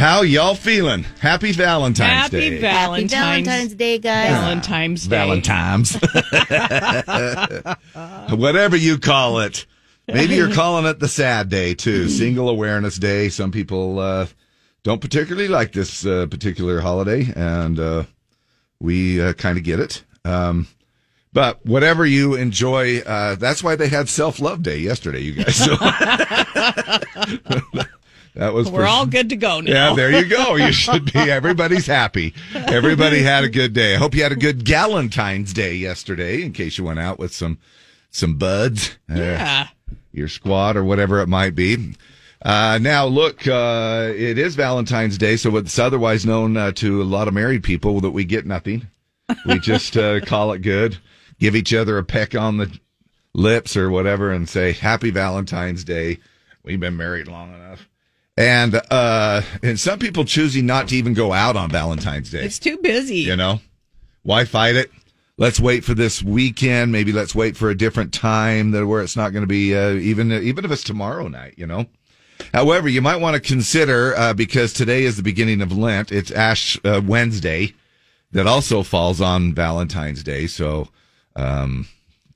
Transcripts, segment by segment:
How y'all feeling? Happy Valentine's Happy Day. Valentine's, Happy Valentine's Day, guys. Valentine's Day. Valentine's. Whatever you call it. Maybe you're calling it the sad day too. Single Awareness Day. Some people uh, don't particularly like this uh, particular holiday, and uh, we uh, kind of get it. Um, but whatever you enjoy, uh, that's why they had Self Love Day yesterday, you guys. So that was We're for- all good to go now. yeah, there you go. You should be. Everybody's happy. Everybody had a good day. I hope you had a good Galentine's Day yesterday. In case you went out with some some buds, uh, Yeah. your squad or whatever it might be. Uh, now, look, uh, it is Valentine's Day, so it's otherwise known uh, to a lot of married people that we get nothing. We just uh, call it good, give each other a peck on the lips or whatever, and say Happy Valentine's Day. We've been married long enough. And uh, and some people choosing not to even go out on Valentine's Day. It's too busy. You know, why fight it? Let's wait for this weekend. Maybe let's wait for a different time that where it's not going to be uh, even even if it's tomorrow night. You know. However, you might want to consider uh, because today is the beginning of Lent. It's Ash uh, Wednesday, that also falls on Valentine's Day. So um,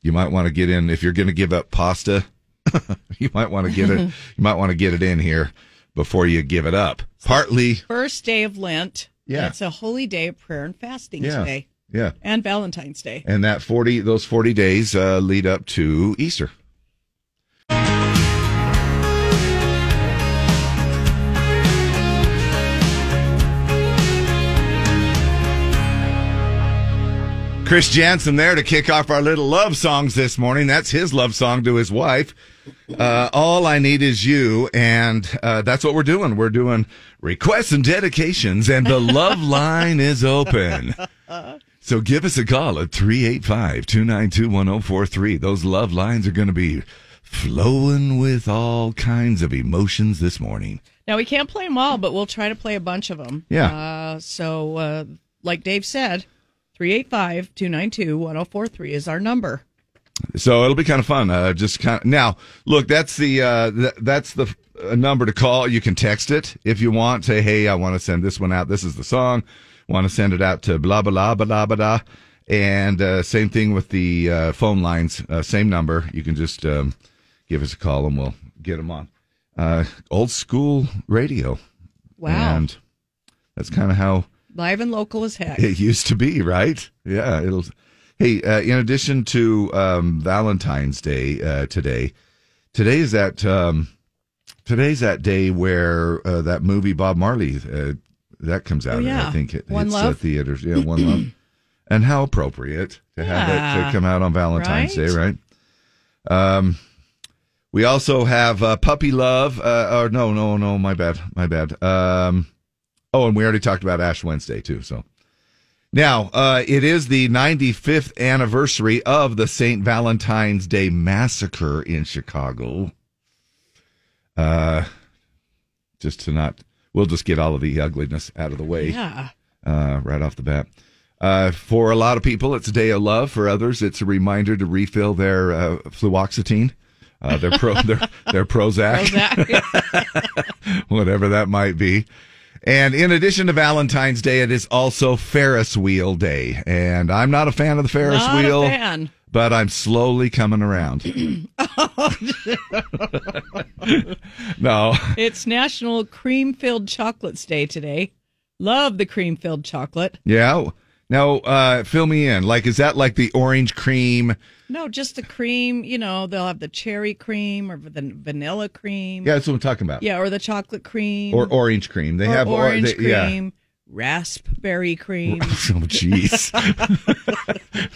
you might want to get in if you're going to give up pasta. you might want to get it. You might want to get it in here before you give it up. Partly, First day of Lent. Yeah. It's a holy day of prayer and fasting Yeah. today. yeah. And Valentine's Day. and that 40 those 40 days uh, lead up to easter Chris Janson there to kick off our little love songs this morning. That's his love song to his wife. Uh, all I need is you, and uh, that's what we're doing. We're doing requests and dedications, and the love line is open. So give us a call at 385 292 1043. Those love lines are going to be flowing with all kinds of emotions this morning. Now, we can't play them all, but we'll try to play a bunch of them. Yeah. Uh, so, uh, like Dave said, 385 292 1043 is our number. So it'll be kind of fun. Uh, just kind of now. Look, that's the uh, th- that's the uh, number to call. You can text it if you want. Say, hey, I want to send this one out. This is the song. Want to send it out to blah blah blah blah blah blah. And uh, same thing with the uh, phone lines. Uh, same number. You can just um, give us a call and we'll get them on. Uh, old school radio. Wow. And that's kind of how Live and local as heck. it used to be, right? Yeah. It'll. Hey, uh, in addition to um, Valentine's Day uh, today, today is that um, today's that day where uh, that movie Bob Marley uh, that comes out. Oh, yeah. I think it One hits uh, Love? theaters. Yeah, One Love. And how appropriate to have it to come out on Valentine's Right? Day, right? Um, we also have uh, Puppy Love. Uh, or no, no, no, my bad, my bad. Um, oh, and we already talked about Ash Wednesday too. So now uh, it is the 95th anniversary of the St. Valentine's Day massacre in Chicago. Uh, just to not, we'll just get all of the ugliness out of the way Yeah. uh, right off the bat. Uh, for a lot of people, it's a day of love. For others, it's a reminder to refill their uh, fluoxetine, uh, their pro, their, their Prozac, whatever that might be. And in addition to Valentine's Day, it is also Ferris Wheel Day. And I'm not a fan of the Ferris Not wheel, but I'm slowly coming around. Oh, no, It's National Cream Filled Chocolates Day today. Love the cream filled chocolate. yeah. Now, uh, fill me in. Like, is that like the orange cream? No, just the cream. You know, they'll have the cherry cream or the vanilla cream. Yeah, that's what I'm talking about. Yeah, or the chocolate cream. Or orange cream. They or have or- orange they- yeah. cream, raspberry cream. Oh, jeez.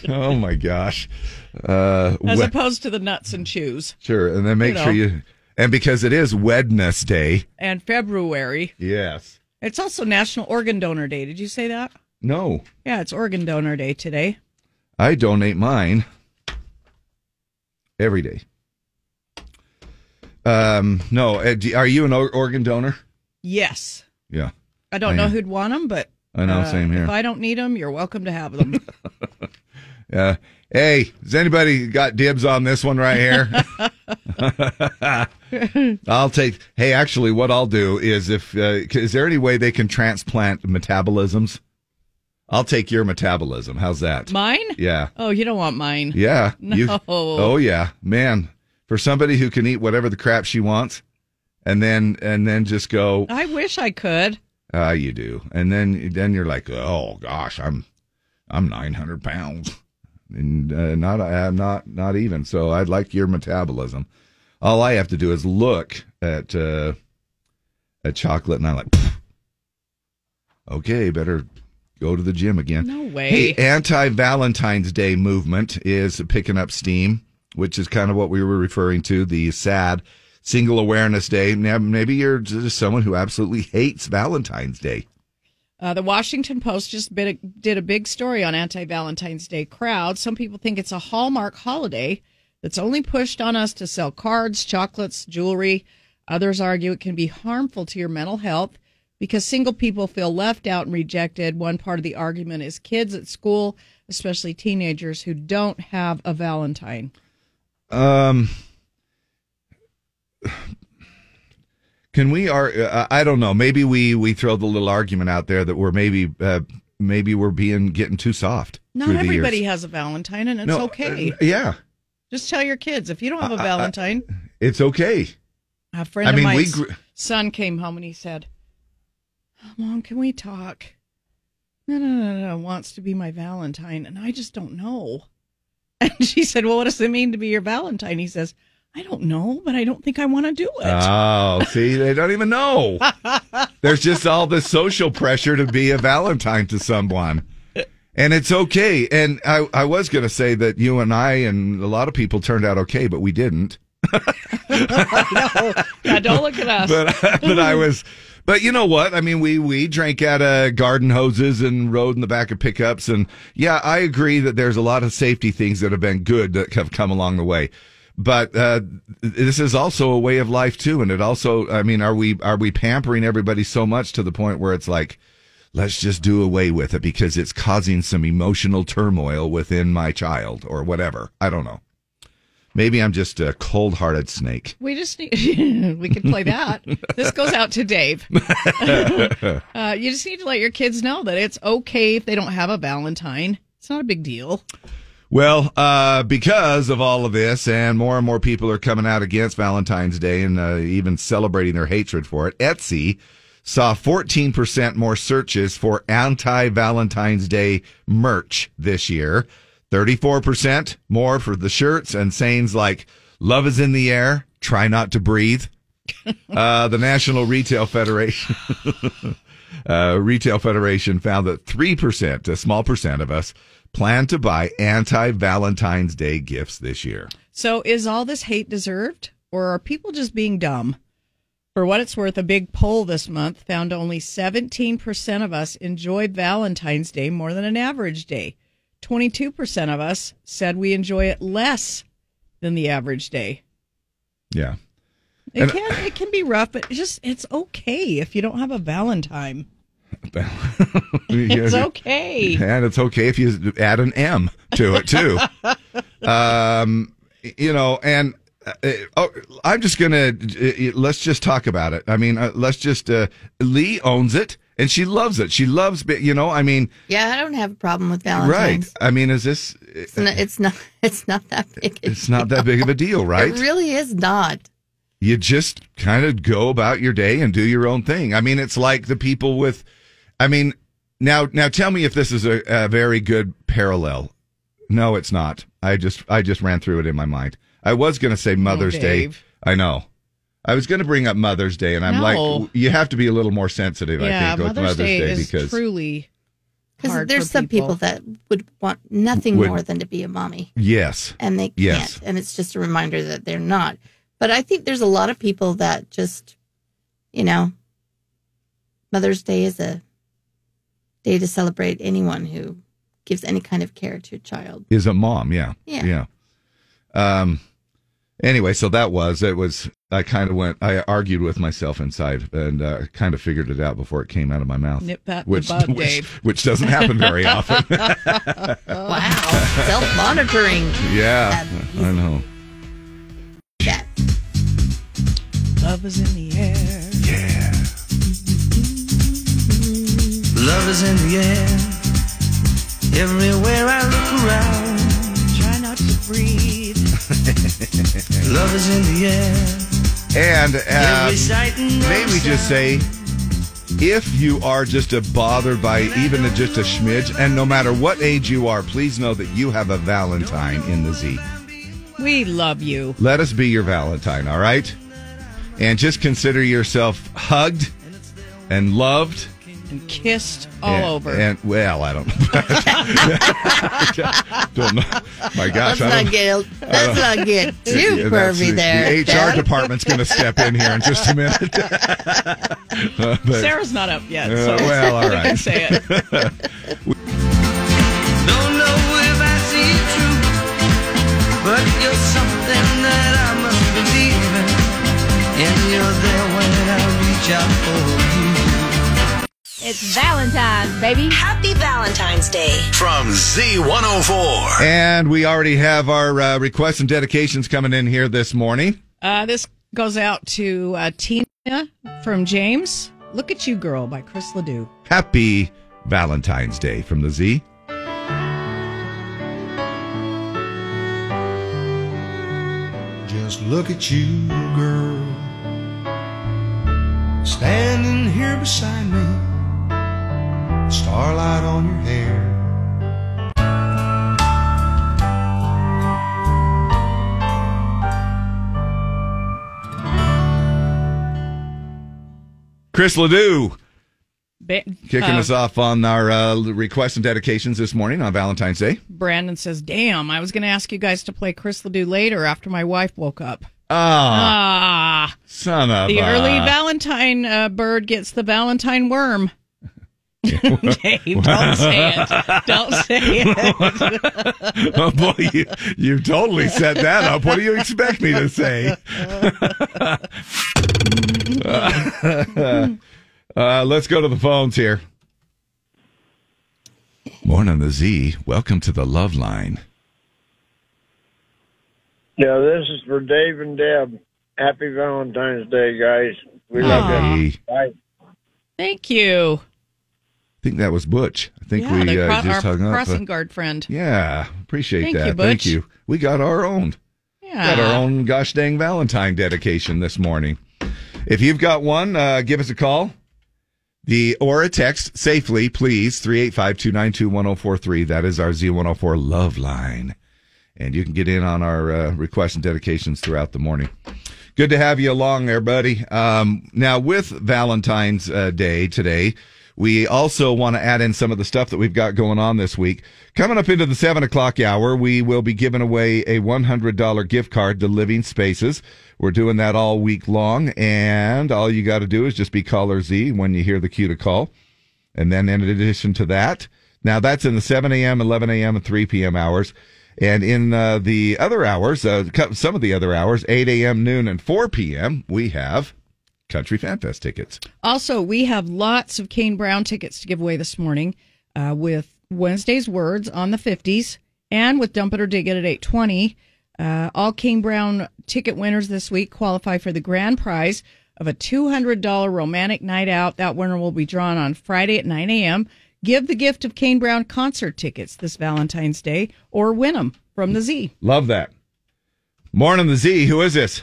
oh my gosh. Uh, as opposed to the nuts and chews. sure, and then make you sure know. you. And because it is Wednesday. And February. Yes. It's also National Organ Donor Day. Did you say that? No, Yeah, it's Organ Donor Day today. I donate mine every day. Um, no, uh, are you an organ donor? Yes. Yeah. I don't I know am. who'd want them, but I know, Uh, same here. If I don't need them, you're welcome to have them. Uh, hey, has anybody got dibs on this one right here? I'll take. Hey, actually, what I'll do is if uh, is there any way they can transplant metabolisms? I'll take your metabolism. How's that? mine? Yeah, Oh, you don't want mine. yeah. You- No. oh yeah, man. For somebody who can eat whatever the crap she wants, and then and then just go, I wish I could. ah, you do, and then then you're like, oh gosh, I'm I'm 900 pounds, and uh, not I'm not not even. So I'd like your metabolism. All I have to do is look at uh, at chocolate, and I'm like, "Pfft. okay, better go to the gym again. No way. Hey, anti Valentine's Day movement is picking up steam, which is kind of what we were referring to the sad Single Awareness Day. Now, maybe you're just someone who absolutely hates Valentine's Day. Uh, the Washington Post just a, did a big story on anti Valentine's Day crowd. Some people think it's a Hallmark holiday that's only pushed on us to sell cards, chocolates, jewelry. Others argue it can be harmful to your mental health because single people feel left out and rejected. One part of the argument is kids at school, especially teenagers who don't have a Valentine. Um, can we? Are uh, I don't know. Maybe we we throw the little argument out there that we're maybe uh, maybe we're being getting too soft. Not everybody years. has a Valentine, and it's No, okay. uh, yeah, Just tell your kids if you don't have a Valentine. it's okay. A friend I mean, of we gr- son came home and he said, "Mom, can we talk?" No, no, no, no, wants to be my Valentine, and I just don't know. And she said, "Well, what does it mean to be your Valentine?" He says, "I don't know, but I don't think I want to do it." Oh, see, they don't even know. There's just all this social pressure to be a Valentine to someone. And it's okay. And I, I was going to say that you and I and a lot of people turned out okay, but we didn't. no, yeah, don't look at us. But, but I was, but you know what? I mean, we, we drank out of garden hoses and rode in the back of pickups. And yeah, I agree that there's a lot of safety things that have been good that have come along the way. But uh, this is also a way of life too, and it also, I mean, are we are we pampering everybody so much to the point where it's like, let's just do away with it because it's causing some emotional turmoil within my child or whatever. I don't know. Maybe I'm just a cold-hearted snake. we just need we can play that. This goes out to Dave. uh, you just need to let your kids know that it's okay if they don't have a Valentine. It's not a big deal. Well, uh, because of all of this, and more and more people are coming out against Valentine's Day and uh, even celebrating their hatred for it, Etsy saw 14% more searches for anti Valentine's Day merch this year, 34% more for the shirts and sayings like, Love is in the air, try not to breathe. Uh, the National Retail Federation. uh, Retail Federation found that 3%, a small percent of us, plan to buy anti Valentine's Day gifts this year. So is all this hate deserved, or are people just being dumb? For what it's worth, a big poll this month found only 17% of us enjoy Valentine's Day more than an average day. 22% of us said we enjoy it less than the average day. Yeah. It And- can it can be rough, but it's just it's okay if you don't have a Valentine. It's okay. And it's okay if you add an M to it too. um, you know, and uh, oh, I'm just gonna uh, let's just talk about it. I mean, uh, let's just uh, Lee owns it and she loves it. She loves, you know. I mean, Yeah, I don't have a problem with Valentine's. right? I mean, is this? It's not, it's not. It's not that big. It's not that big of a deal, right? It really is not. you just kind of go about your day and do your own thing. I mean, it's like the people with, I mean, now, now tell me if this is a, a very good parallel. No, it's not. I just, I just ran through it in my mind. I was going to say Mother's Day. I know. I was going to bring up Mother's Day, and I'm No. like, you have to be a little more sensitive, I yeah, think, with Mother's, Day, is because truly Because there's for some people. that would want nothing Would- more than to be a mommy, yes, and they can't. Yes. And it's just a reminder that they're not. But I think there's a lot of people that just, you know, Mother's Day is a day to celebrate anyone who gives any kind of care to a child. is a mom. Yeah, Yeah. yeah. Um, Anyway, so that was it. Was I kind of went? I argued with myself inside and uh, kind of figured it out before it came out of my mouth. Nip that which, bud, which, Dave. which doesn't happen very often. Wow. Self monitoring. yeah, I know. That. Love is in the air. Yeah. Love is in the air. Everywhere I look around. Try not to breathe. Love is in the air. And uh, Every sight and may we just say, if you are just a bothered by even a, just a smidge, and no matter what age you are, please know that you have a Valentine in the Z. We love you. Let us be your Valentine, all right? And just consider yourself hugged and loved. And kissed all and, over. And well, I don't, don't know. My gosh, Let's I not don't. get let's not get too Yeah, pervy the, there. The HR department's going to step in here in just a minute. Uh, but- Sarah's not up yet, Uh, so well, all we say it. Don't know if I see it true, but you're something that I must believe in. And you're there when I reach out for you. It's Valentine's, baby. Happy Valentine's Day. From Z104. And we already have our uh, requests and dedications coming in here this morning. Uh, this goes out to uh, Tina from James. Look at You Girl by Chris Ledoux. Happy Valentine's Day from the Z. Just look at you, girl. Standing here beside me. Starlight on your hair. Chris Ledoux Ba- kicking uh, us off on our uh, requests and dedications this morning on Valentine's Day. Brandon says, Damn, I was going to ask you guys to play Chris Ledoux later after my wife woke up. Ah, Ah, son of the a- early Valentine uh, bird gets the Valentine worm. Dave, don't say it. Don't say it. oh boy, you, you totally set that up. What do you expect me to say? uh, let's go to the phones here. Morning, the Z. Welcome to the Love Line. Yeah, this is for Dave and Deb. Happy Valentine's Day, guys. We love you. Bye. Thank you. I think that was Butch. I think yeah, we uh, cro- just hung up. crossing uh, guard friend. yeah, appreciate Thank that. you, Thank you. We got our own. Yeah. Got our own gosh dang Valentine dedication this morning. If you've got one, uh, give us a call. The or a text safely, please, 385-292-1043. That is our Z104 love line. And you can get in on our uh, requests and dedications throughout the morning. Good to have you along there, buddy. Um, now, with Valentine's uh, Day today, we also want to add in some of the stuff that we've got going on this week. Coming up into the seven o'clock hour, we will be giving away a $100 gift card to Living Spaces. We're doing that all week long, and all you got to do is just be caller Z when you hear the cue to call. And then in addition to that, now that's in the 7 a.m., 11 a.m., and 3 p.m. hours. And in uh, the other hours, uh, some of the other hours, 8 a.m., noon, and 4 p.m., we have Country Fan Fest tickets. Also, we have lots of Kane Brown tickets to give away this morning uh, with Wednesday's Words on the 50s and with Dump It or Dig It at 820. Uh, all Kane Brown ticket winners this week qualify for the grand prize of a $200 romantic night out. That winner will be drawn on Friday at 9 a.m. Give the gift of Kane Brown concert tickets this Valentine's Day or win them from the Z. Love that. Morning, the Z. Who is this?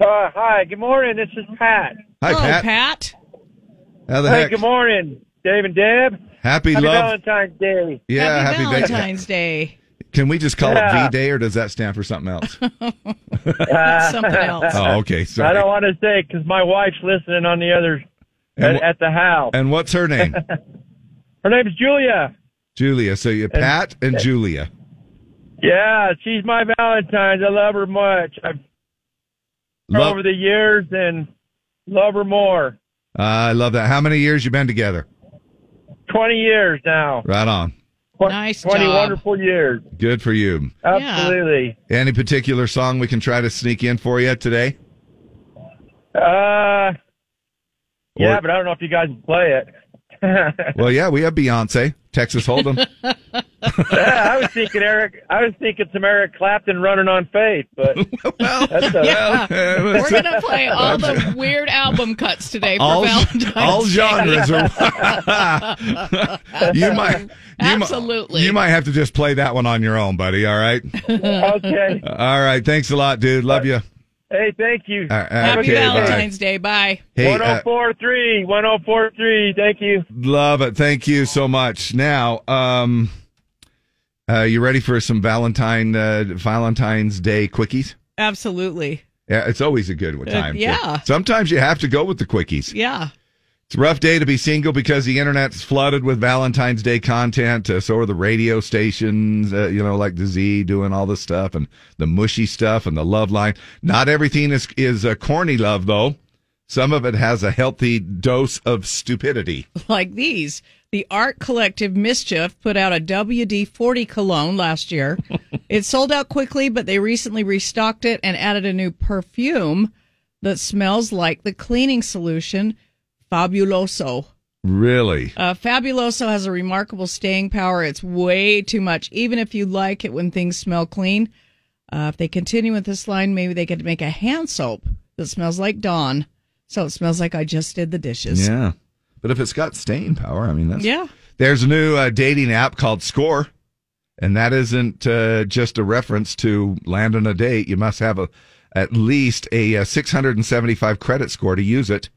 Uh, hi, good morning. This is Pat. Hi, Hello, Pat. Pat. How the Hey, heck? good morning, Dave and Deb. Happy, Happy love. Valentine's Day. yeah, Happy, happy. Valentine's Day. Can we just call it V Day, or does that stand for something else? Something else. oh, okay. I don't want to say because my wife's listening on the other at, wh- at the house. And what's her name? Her name's Julia. Julia. So you Pat and Julia. Yeah, she's my Valentine's. I love her much. I've Love, over the years and love her more. I love that. How many years you been together? Twenty years now. Right on. Tw- Nice 20 job. wonderful years. Good for you. Absolutely. Any particular song we can try to sneak in for you today? Uh, yeah, Or- but I don't know if you guys play it. Well, yeah, we have Beyonce, Texas Hold'em. Yeah, I was thinking Eric. I was thinking some Eric Clapton running on faith, but well, that's a, Yeah. well, We're gonna play all the weird album cuts today for all, Valentine's all Day. genres are. you might, you Absolutely. Might, you might have to just play that one on your own, buddy. All right. okay. All right. Thanks a lot, dude. Love you. Hey, thank you. Uh, uh, Happy okay, bye. Valentine's Day. Bye. Hey, uh, 1043, 1043. Thank you. love it. Thank you so much. Now, um, uh, you ready for some Valentine uh, Valentine's Day quickies? Absolutely. Yeah, it's always a good Uh, time. to- yeah. Sometimes you have to go with the quickies. Yeah. It's a rough day to be single because the internet's flooded with Valentine's Day content. Uh, so are the radio stations, uh, you know, like the Z doing all this stuff and the mushy stuff and the love line. Not everything is is uh, corny love though. Some of it has a healthy dose of stupidity. Like these. The art collective Mischief put out a WD 40 cologne last year. it sold out quickly, but they recently restocked it and added a new perfume that smells like the cleaning solution Fabuloso. Really? Uh, Fabuloso has a remarkable staying power. It's way too much, even if you like it when things smell clean. Uh, if they continue with this line, maybe they could make a hand soap that smells like Dawn. So it smells like I just did the dishes. Yeah. But if it's got staying power, I mean, that's. Yeah. There's a new uh, dating app called Score, and that isn't uh, just a reference to land on a date. You must have a at least a, uh 675 credit score to use it.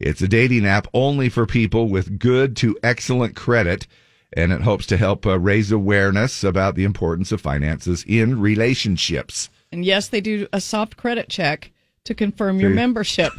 It's a dating app only for people with good to excellent credit, and it hopes to help uh, raise awareness about the importance of finances in relationships. And yes, they do a soft credit check to confirm your membership.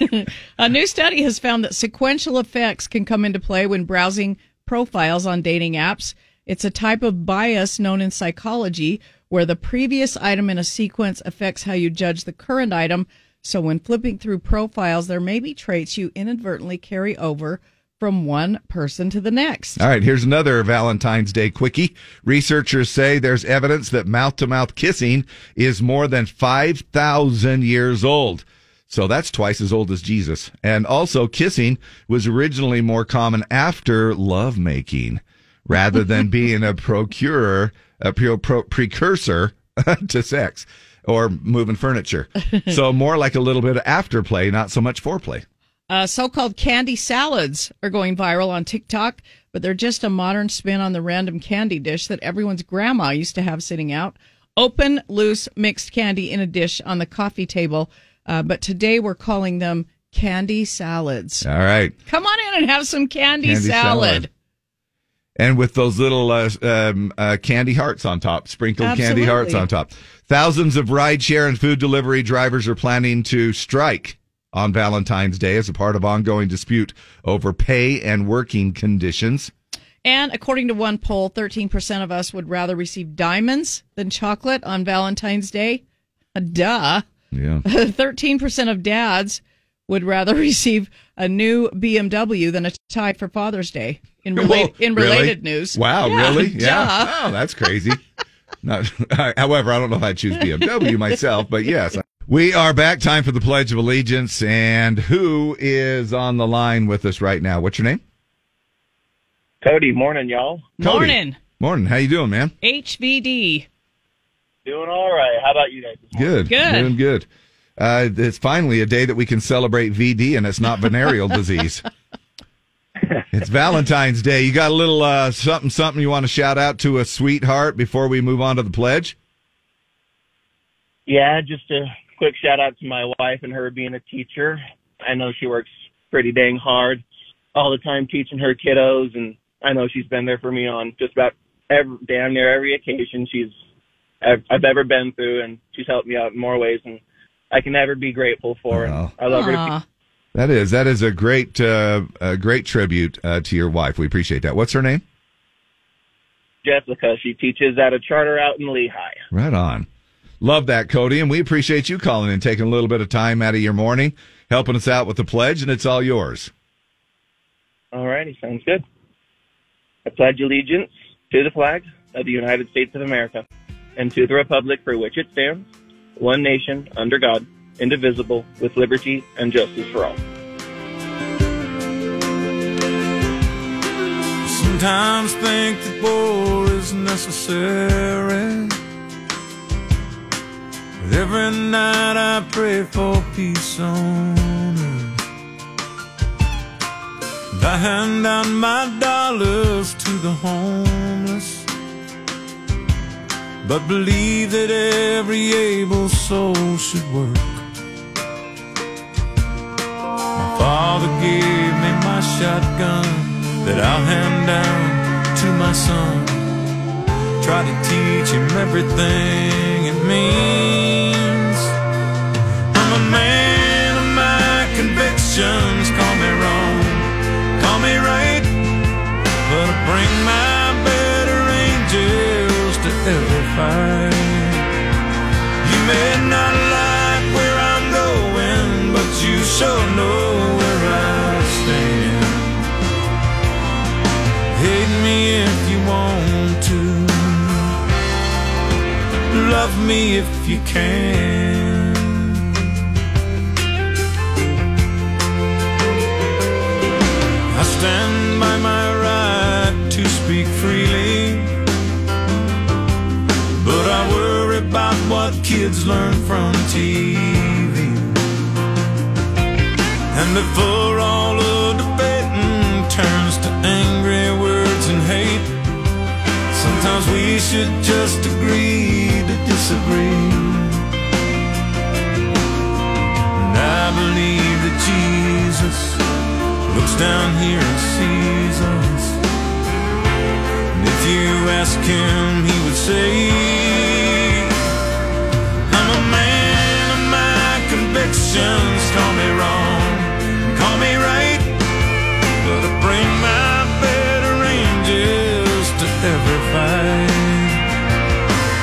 a new study has found that sequential effects can come into play when browsing profiles on dating apps. It's a type of bias known in psychology where the previous item in a sequence affects how you judge the current item. So when flipping through profiles, there may be traits you inadvertently carry over from one person to the next. All right, here's another Valentine's Day quickie. Researchers say there's evidence that mouth to mouth kissing is more than 5,000 years old. So that's twice as old as Jesus. And also, kissing was originally more common after lovemaking rather than being a procurer, a pre- pro- precursor to sex or moving furniture. So more like a little bit of afterplay, not so much foreplay. Uh, so-called candy salads are going viral on TikTok, but they're just a modern spin on the random candy dish that everyone's grandma used to have sitting out. Open, loose, mixed candy in a dish on the coffee table. Uh, but today we're calling them candy salads. All right. Come on in and have some candy, Candy salad. salad. and with those little uh, um, uh, candy hearts on top, sprinkled candy hearts on top. Thousands of rideshare and food delivery drivers are planning to strike on Valentine's Day as a part of ongoing dispute over pay and working conditions. And according to one poll, 13% of us would rather receive diamonds than chocolate on Valentine's Day. Uh, Duh. Yeah. 13% of dads would rather receive a new BMW than a tie for Father's Day. In, rela- Whoa, in really? related news. Wow, Yeah, really? duh. Yeah. Oh, that's crazy. Not, however, I don't know if I'd choose BMW myself, but yes. We are back. Time for the Pledge of Allegiance. And who is on the line with us right now? What's your name? Cody, morning, y'all. Cody. Morning. Morning. How you doing, man? HVD. Doing all right. How about you guys? Good. Good. Doing good. Uh, it's finally a day that we can celebrate VD and it's not venereal disease. It's Valentine's Day. You got a little uh, something, something you want to shout out to a sweetheart before we move on to the pledge? Yeah, just a quick shout out to my wife and her being a teacher. I know she works pretty dang hard all the time teaching her kiddos, and I know she's been there for me on just about every damn near every occasion she's I've, I've ever been through, and she's helped me out in more ways, and I can never be grateful for. Wow. And I love her. to Aw. That is that is a great uh, a great tribute uh, to your wife. We appreciate that. What's her name? Jessica, she teaches at a charter out in Lehi. Right on. Love that, Cody, and we appreciate you calling and taking a little bit of time out of your morning, helping us out with the pledge, and it's all yours. All righty, sounds good. I pledge allegiance to the flag of the United States of America and to the republic for which it stands, one nation, under God, indivisible, with liberty and justice for all. Sometimes think that war is necessary. Every night I pray for peace on earth. I hand out my dollars to the homeless. But believe that every able soul should work. My father gave me my shotgun that I'll hand down to my son. Try to teach him everything it means. Convictions. Call me wrong, call me right, but I bring my better angels to every fight. You may not like where I'm going, but you sure know where I stand. Hate me if you want to. Love me if you can. Kids learn from TV. And before all of the debating turns to angry words and hate, sometimes we should just agree to disagree. And I believe that Jesus looks down here and sees us. And if you ask him, he would say, convictions. Call me wrong, call me right, but I bring my better angels to every fight.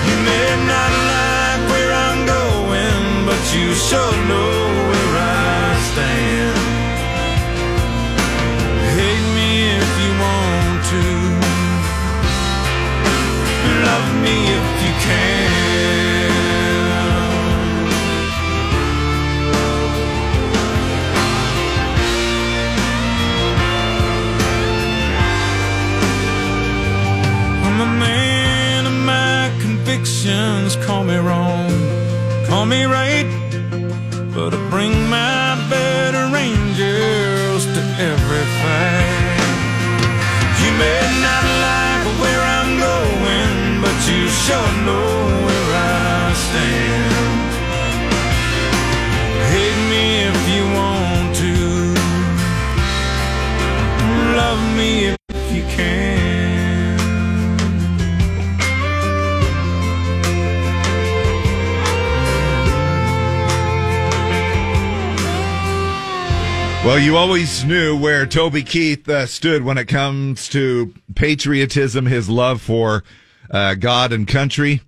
You may not like where I'm going, but you sure convictions. Call me wrong, call me right, but I bring my better angels to every fight. You may not like where I'm going, but you sure know where I stand. Hate me if you want to, love me Well, you always knew where Toby Keith uh, stood when it comes to patriotism, his love for uh, God and country,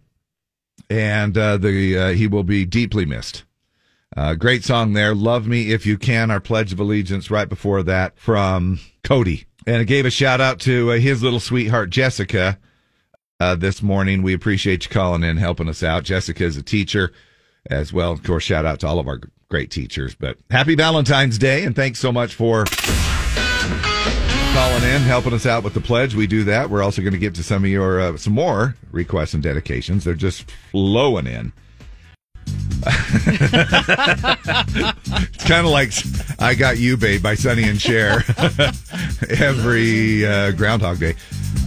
and uh, the uh, he will be deeply missed. Uh, great song there, "Love Me If You Can." Our Pledge of Allegiance right before that from Cody, and it gave a shout out to uh, his little sweetheart Jessica this morning. We appreciate you calling in, helping us out. Jessica is a teacher as well. Of course, shout out to all of our great teachers. But happy Valentine's Day, and thanks so much for calling in, helping us out with the pledge. We do that. We're also going to get to some of your uh, some more requests and dedications. They're just flowing in. it's kind of like "I Got You, Babe" by Sonny and Cher every uh, Groundhog Day.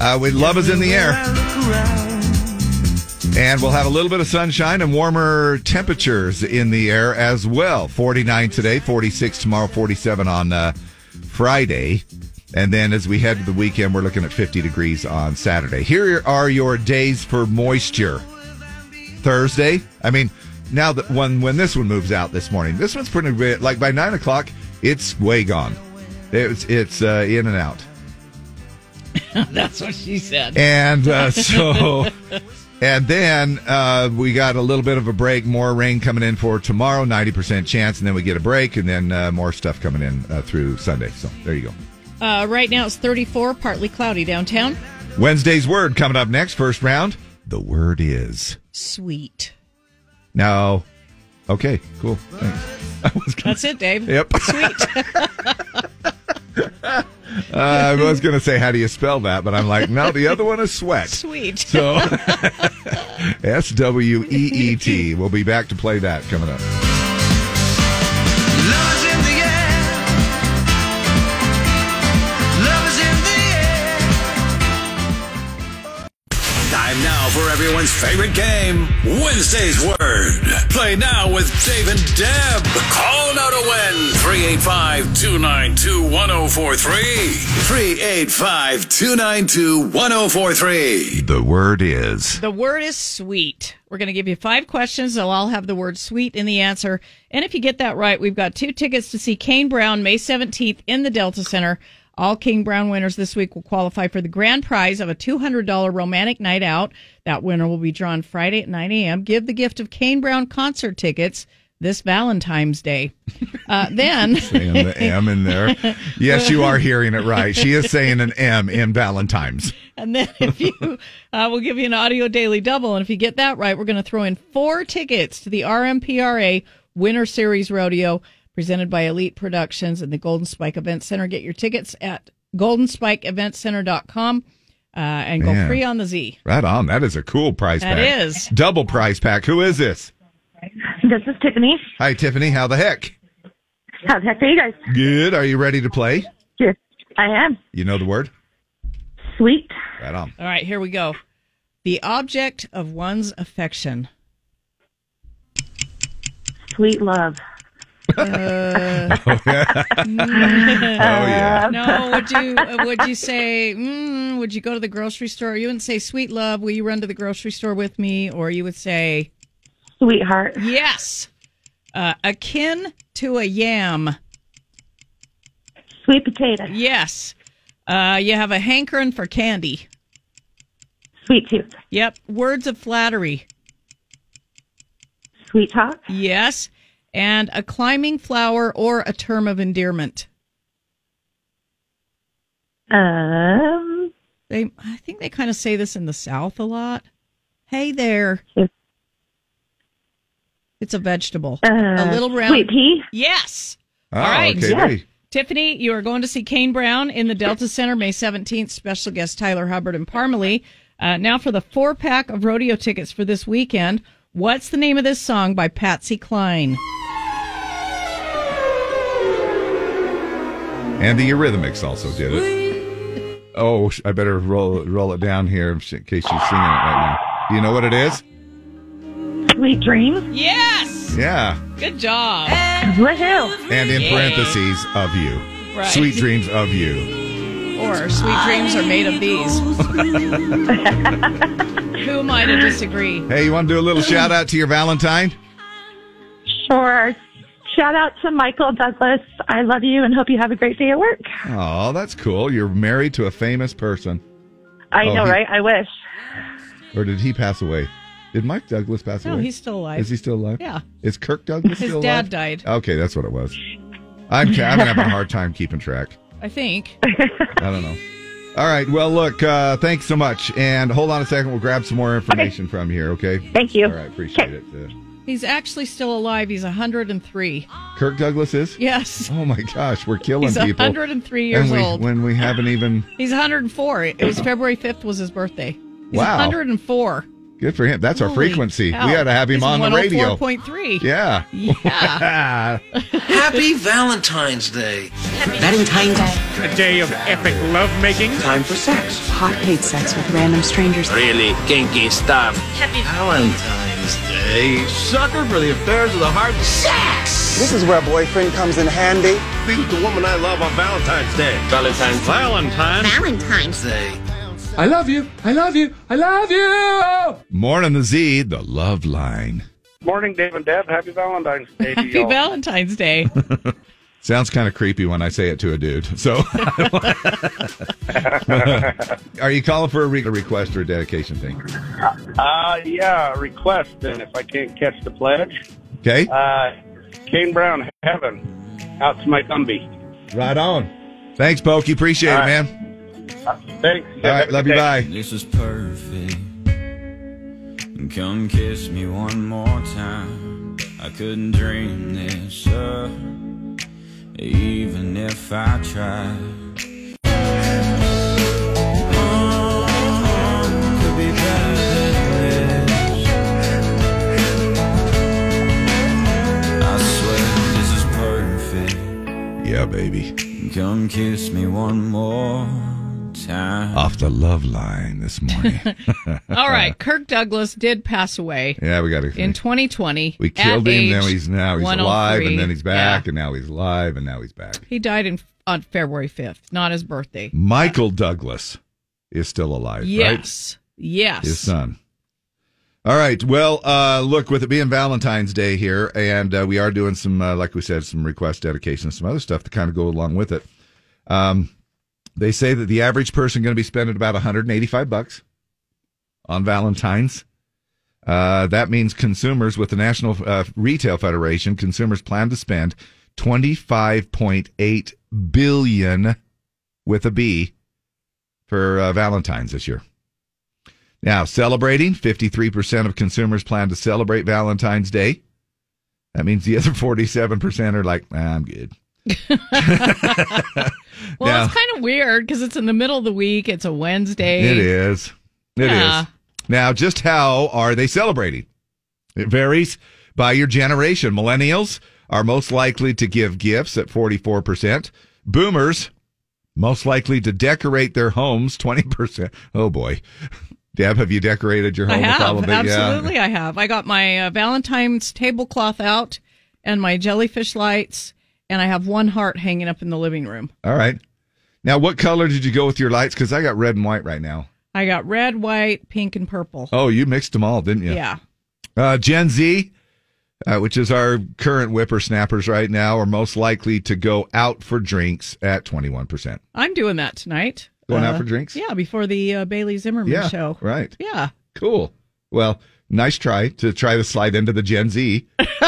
Uh, with "Love Is in the Air." And we'll have a little bit of sunshine and warmer temperatures in the air as well. 49 today, 46 tomorrow, 47 on uh, Friday. And then as we head to the weekend, we're looking at 50 degrees on Saturday. Here are your days for moisture. Thursday, I mean, now that when when this one moves out this morning, this one's pretty bit like by nine o'clock, it's way gone. It's it's uh, in and out. That's what she said. And uh, so, and then uh, we got a little bit of a break, more rain coming in for tomorrow, 90% chance, and then we get a break, and then uh, more stuff coming in uh, through Sunday. So there you go. Uh, right now it's 34, partly cloudy downtown. Wednesday's word coming up next. First round. The word is Sweet. no. Okay, cool. Thanks. Gonna, That's it, Dave. Yep. Sweet. uh, I was going to say, how do you spell that? But I'm like, no, the other one is sweat. Sweet. So S W E E T. We'll be back to play that coming up. Everyone's favorite game, Wednesday's Word. Play now with Dave and Deb. Call now to win 385 292 1043. 385 292 1043. The word is The word is sweet. We're going to give you five questions. They'll all have the word sweet in the answer. And if you get that right, we've got two tickets to see Kane Brown May 17th in the Delta Center. All Kane Brown winners this week will qualify for the grand prize of a $200 romantic night out. That winner will be drawn Friday at 9 a.m. Give the gift of Kane Brown concert tickets this Valentine's Day. Uh, then. saying the M in there. Yes, you are hearing it right. She is saying an M in Valentine's. And then if you, uh, we'll give you an audio daily double. And if you get that right, we're going to throw in four tickets to the RMPRA Winter Series Rodeo presented by Elite Productions and the Golden Spike Event Center. Get your tickets at goldenspikeeventcenter.com uh, and go Man. free on the Z. Right on. That is a cool prize That pack. is. Double prize pack. Who is this? This is Tiffany. Hi, Tiffany. How the heck? How the heck are you guys? Good. Are you ready to play? Yes, I am. You know the word? Sweet. Right on. All right, here we go. The object of one's affection. Sweet love. Uh, Oh, yeah. No, would you uh, would you say? Mm, would you go to the grocery store? You wouldn't say, "Sweet love, will you run to the grocery store with me?" Or you would say, Sweetheart. "Yes." Uh, akin to a yam. Sweet potato. Yes. Uh, you have a hankering for candy. Sweet tooth. Yep. Words of flattery. Sweet talk. Yes. And a climbing flower or a term of endearment. Um. They, I think they kind of say this in the South a lot. Hey there. It's a vegetable. Uh, a little round. Sweet pea. Yes. Oh, All right. okay. Yes. Tiffany, you are going to see Kane Brown in the Delta Center May 17th. Special guest Tyler Hubbard and Parmalee. Uh, now for the four pack of rodeo tickets for this weekend. What's the name of this song by Patsy Cline? And the Eurythmics also did it. Oh, I better roll roll it down here in case she's singing it right now. Do you know what it is? Sweet dream. Yes. Yeah. Good job. Woohoo. And in Yeah. parentheses, of you. Right. Sweet dreams of you. Or sweet dreams are made of these. Who am I to disagree? Hey, you want to do a little shout out to your Valentine? Sure. Shout out to Michael Douglas. I love you and hope you have a great day at work. Oh, that's cool. You're married to a famous person. I Oh, know, he- right? I wish. Or did he pass away? Did Mike Douglas pass No, away? No, he's still alive. Is he still alive? Yeah. Is Kirk Douglas His still dad alive? died. Okay, that's what it was. I'm, I'm having a hard time keeping track. I think. I don't know. All right. Well, look, uh, thanks so much. And hold on a second. We'll grab some more information from here, okay? Thank you. All right. Appreciate it. Uh, He's actually still alive. He's 103. Kirk Douglas is? Yes. Oh, my gosh. We're killing He's people. 103 years and we, old. When we haven't even. He's 104. It was February 5th was his birthday. He's Wow. 104. Good for him. That's our frequency. cow. We got to have him He's on the radio. 104.3. Yeah. Yeah. Happy Valentine's Day. Valentine's Day. A day of epic lovemaking. Time for sex. Hot paid sex with random strangers. Really kinky stuff. Happy Valentine's Day. Sucker for the affairs of the heart. Sex! This is where boyfriend comes in handy. Be the woman I love on Valentine's Day. Valentine's Valentine. Valentine's Day. I love you. I love you. I love you. Morning, the Z, the love line. Morning, Dave and Deb. Happy Valentine's Day to Happy y'all. Valentine's Day. Sounds kind of creepy when I say it to a dude. So, are you calling for a, re- a request or a dedication thing? Uh, yeah, request And if I can't catch the pledge. Okay. Uh, Kane Brown, Heaven, out to my Gumby. Right on. Thanks, Pokey. Appreciate All it, right. man. Thanks. All right, love you. Bye. This is perfect. Come kiss me one more time. I couldn't dream this up, even if I tried. Could be better than this. I swear this is perfect. Yeah, baby. Come kiss me one more time. Off the love line this morning. All right, Kirk Douglas did pass away Yeah, we got to. in 2020. We killed him. Now he's now he's alive, and then he's back, Yeah. and now he's alive, and now he's back. He died in on February 5th, not his birthday. Michael Douglas is still alive, right? Yes. Yes. His son. All right. Well, uh, look, with it being Valentine's Day here, and uh, we are doing some, uh, like we said, some request dedications, some other stuff to kind of go along with it. Um, they say that the average person going to be spending about 185 bucks on Valentine's. Uh, that means consumers with the National uh, Retail Federation, consumers plan to spend 25.8 billion with a B for uh, Valentine's this year. Now, celebrating 53% of consumers plan to celebrate Valentine's Day. That means the other 47% are like, "Ah, I'm good. Well, Now- it's kind of weird because it's in the middle of the week. It's a Wednesday. It is. It is. Yeah. Now, just how are they celebrating? It varies by your generation. Millennials are most likely to give gifts at 44%. Boomers, most likely to decorate their homes, 20%. Oh, boy. Deb, have you decorated your I home? with all have. of it? Yeah. Absolutely, I have. I got my uh, Valentine's tablecloth out and my jellyfish lights, and I have one heart hanging up in the living room. All right. Now, what color did you go with your lights? Because I got red and white right now. I got red, white, pink, and purple. Oh, you mixed them all, didn't you? Yeah. Uh, Gen Z, uh, which is our current whippersnappers right now, are most likely to go out for drinks at 21%. I'm doing that tonight. Going out Uh, for drinks? Yeah, before the uh, Bailey Zimmerman Yeah, show. right. Yeah. Cool. Well, nice try to try to slide into the Gen Z uh,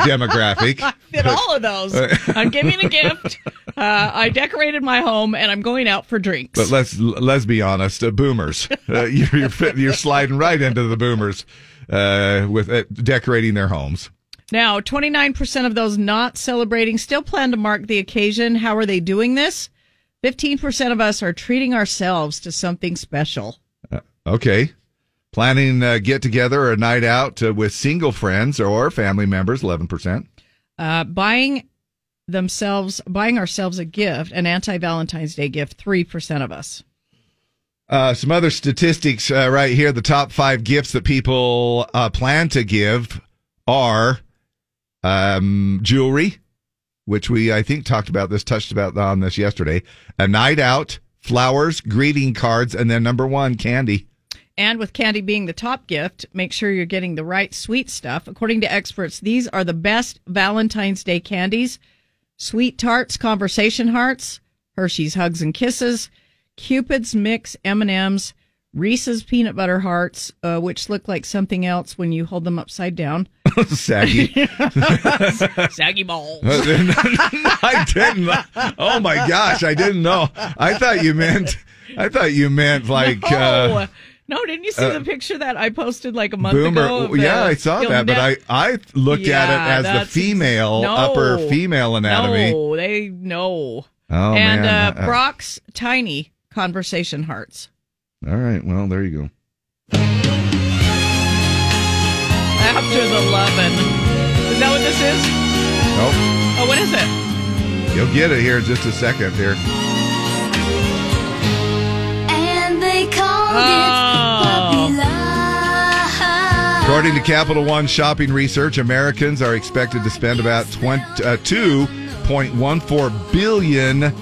demographic. Fit all of those. I'm giving a gift. Uh, I decorated my home, and I'm going out for drinks. But let's let's be honest, uh, boomers. Uh, you're you're, you're sliding right into the boomers uh, with uh, decorating their homes. Now, 29% of those not celebrating still plan to mark the occasion. How are they doing this? 15% of us are treating ourselves to something special. Okay. Planning a get together or a night out uh, with single friends or family members, 11%. Uh, buying themselves, buying ourselves a gift, an anti Valentine's Day gift, 3% of us. Uh, some other statistics uh, right here. The top five gifts that people uh, plan to give are um, jewelry, which we, I think, talked about this, touched about on this yesterday, a night out, flowers, greeting cards, and then number one, candy. And with candy being the top gift, make sure you're getting the right sweet stuff. According to experts, these are the best Valentine's Day candies Sweet Tarts, Conversation Hearts, Hershey's Hugs and Kisses, Cupid's Mix M&Ms, Reese's Peanut Butter Hearts, uh, which look like something else when you hold them upside down. Saggy. Saggy balls. I didn't. Oh my gosh, I didn't know. I thought you meant. I thought you meant like. no. Uh, no, didn't you see uh, the picture that I posted like a month Boomer. ago? the- yeah, I saw you'll that, but I I looked Yeah, at it as the female no. upper female anatomy. No, they no. Oh, and man. uh, Brock's tiny conversation hearts. All right, well there you go. After the lovin'. Is that what this is? Nope. Oh, what is it? You'll get it here in just a second. Here. And they called Oh. It Puppy Love. According to Capital One shopping research, Americans are expected to spend about 20, uh, 2.14 billion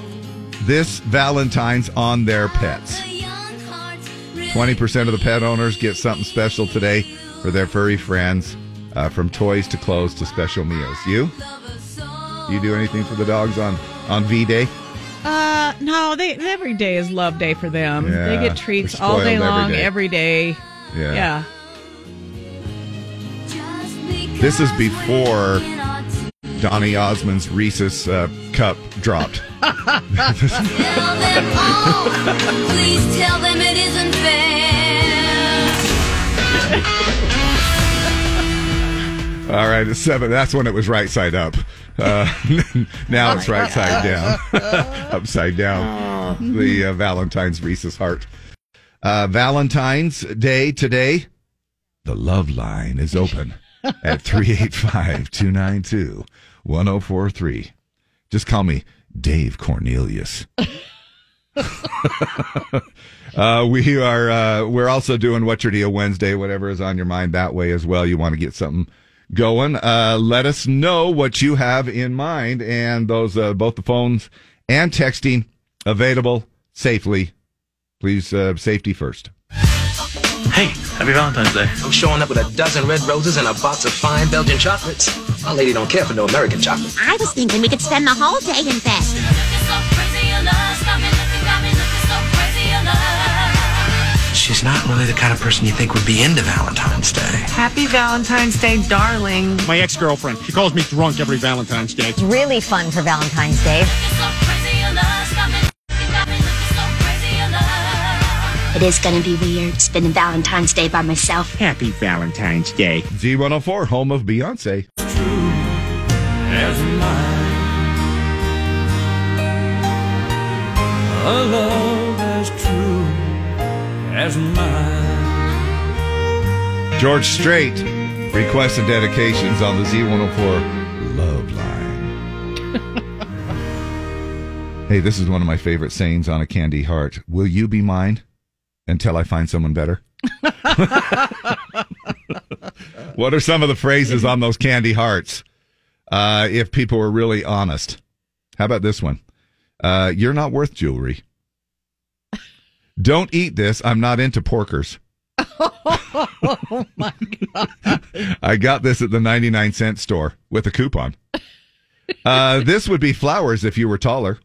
this Valentine's on their pets. 20% of the pet owners get something special today for their furry friends, uh, from toys to clothes to special meals. You? You do anything for the dogs on, on V Day? Uh, no, they every day is love day for them. Yeah, they get treats all day long, day. every day. Yeah. Yeah. This is before Donny Osmond's Reese's uh, cup dropped. Tell them all, please tell them it isn't fair. All right, it's seven. That's when it was right side up. Uh, now it's right side down, upside down. The uh, Valentine's Reese's heart. Uh, Valentine's Day today. The love line is open at 385 292 1043. Just call me Dave Cornelius. uh, we are uh, we're also doing What's Your Deal Wednesday, whatever is on your mind that way as well. You want to get something going. Uh, let us know what you have in mind, and those uh, both the phones and texting available safely. Please, uh, safety first. Hey, happy Valentine's Day. I'm showing up with a dozen red roses and a box of fine Belgian chocolates. My lady don't care for no American chocolate. I was thinking we could spend the whole day in bed. She's not really the kind of person you think would be into Valentine's Day. Happy Valentine's Day, darling. My ex girlfriend. She calls me drunk every Valentine's Day. It's really fun for Valentine's Day. It is going to be weird spending Valentine's Day by myself. Happy Valentine's Day. Z104, home of Beyonce. as mine. A love as true as mine. George Strait requests and dedications on the Z104 Love Line. hey, this is one of my favorite sayings on a candy heart. Will you be mine until I find someone better? what are some of the phrases on those candy hearts? Uh, if people were really honest. How about this one? Uh, you're not worth jewelry. Don't eat this. I'm not into porkers. oh my god! I got this at the 99 cent store with a coupon. Uh, this would be flowers if you were taller.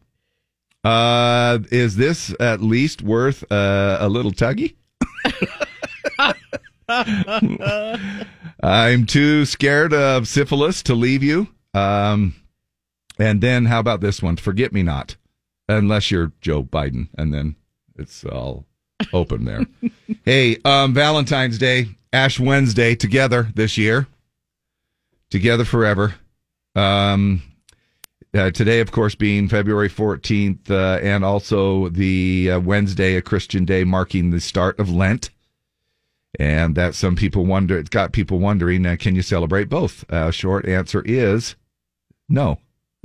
Uh, is this at least worth uh, a little tuggy? I'm too scared of syphilis to leave you. Um, and then how about this one? Forget me not, unless you're Joe Biden, and then it's all open there. hey, um, Valentine's Day, Ash Wednesday, together this year, together forever. Um, uh, today, of course, being February 14th, uh, and also the uh, Wednesday, a Christian day marking the start of Lent. And that some people wonder, it's got people wondering, uh, can you celebrate both? Uh, short answer is no.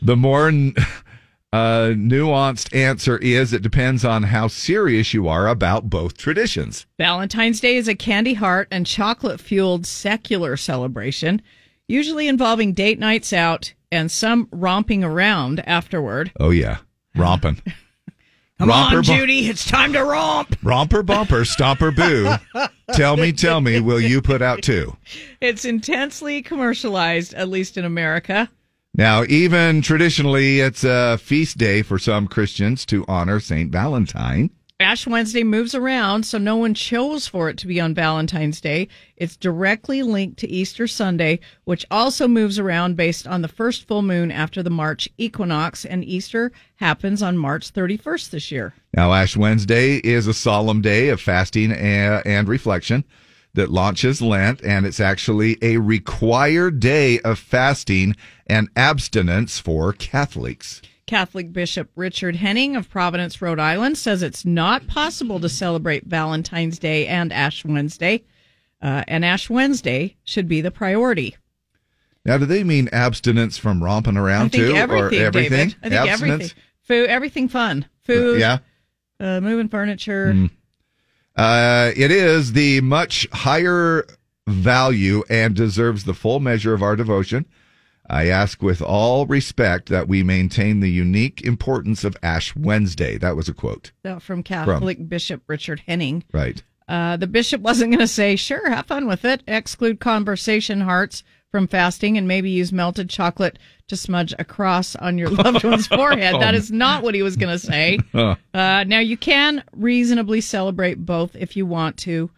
the more n- uh, nuanced answer is it depends on how serious you are about both traditions. Valentine's Day is a candy heart and chocolate fueled secular celebration, usually involving date nights out and some romping around afterward. Oh, yeah. Romping. Come Romper on, Judy, it's time to romp. Romper bumper, stomper boo. tell me, tell me, will you put out two? It's intensely commercialized, at least in America. Now, even traditionally, it's a feast day for some Christians to honor St. Valentine. Ash Wednesday moves around, so no one chose for it to be on Valentine's Day. It's directly linked to Easter Sunday, which also moves around based on the first full moon after the March equinox, and Easter happens on March 31st this year. Now, Ash Wednesday is a solemn day of fasting and, reflection that launches Lent, and it's actually a required day of fasting and abstinence for Catholics. Catholic Bishop Richard Henning of Providence, Rhode Island, says it's not possible to celebrate Valentine's Day and Ash Wednesday, uh, and Ash Wednesday should be the priority. Now, do they mean abstinence from romping around too, everything, or everything? David. I think abstinence? everything. Food, everything fun. Food. Yeah. Uh, moving furniture. Mm. Uh, it is the much higher value and deserves the full measure of our devotion. I ask with all respect that we maintain the unique importance of Ash Wednesday. That was a quote. From Catholic Bishop Richard Henning. Right. Uh, the bishop wasn't going to say, sure, have fun with it. Exclude conversation hearts from fasting and maybe use melted chocolate to smudge a cross on your loved one's forehead. That is not what he was going to say. Uh, now, you can reasonably celebrate both if you want to.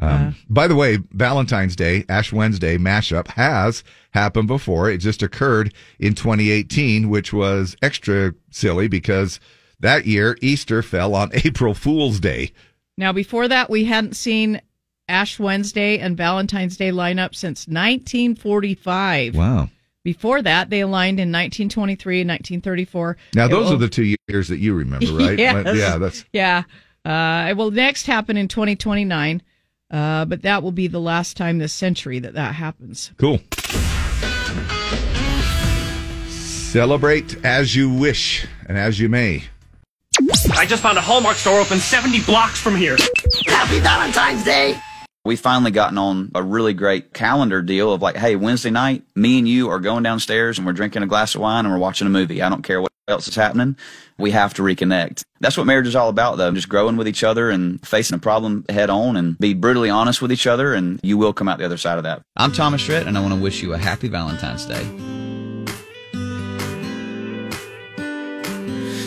Um, by the way, Valentine's Day, Ash Wednesday mashup has happened before. It just occurred in 2018, which was extra silly because that year Easter fell on April Fool's Day. Now, before that, we hadn't seen Ash Wednesday and Valentine's Day lineup since 1945. Wow. Before that, they aligned in 1923 and 1934. Now, those will- are the two years that you remember, right? Yes. Yeah, that's Yeah. Uh, it will next happen in 2029, uh, but that will be the last time this century that that happens. cool. Celebrate as you wish and as you may. I just found a Hallmark store open 70 blocks from here. Happy Valentine's Day. We finally gotten on a really great calendar deal of like, hey, Wednesday night, me and you are going downstairs and we're drinking a glass of wine and we're watching a movie. I don't care what else is happening. We have to reconnect. That's what marriage is all about, though. Just growing with each other and facing a problem head on and be brutally honest with each other, and you will come out the other side of that. I'm Thomas Rhett, and I want to wish you a happy Valentine's Day.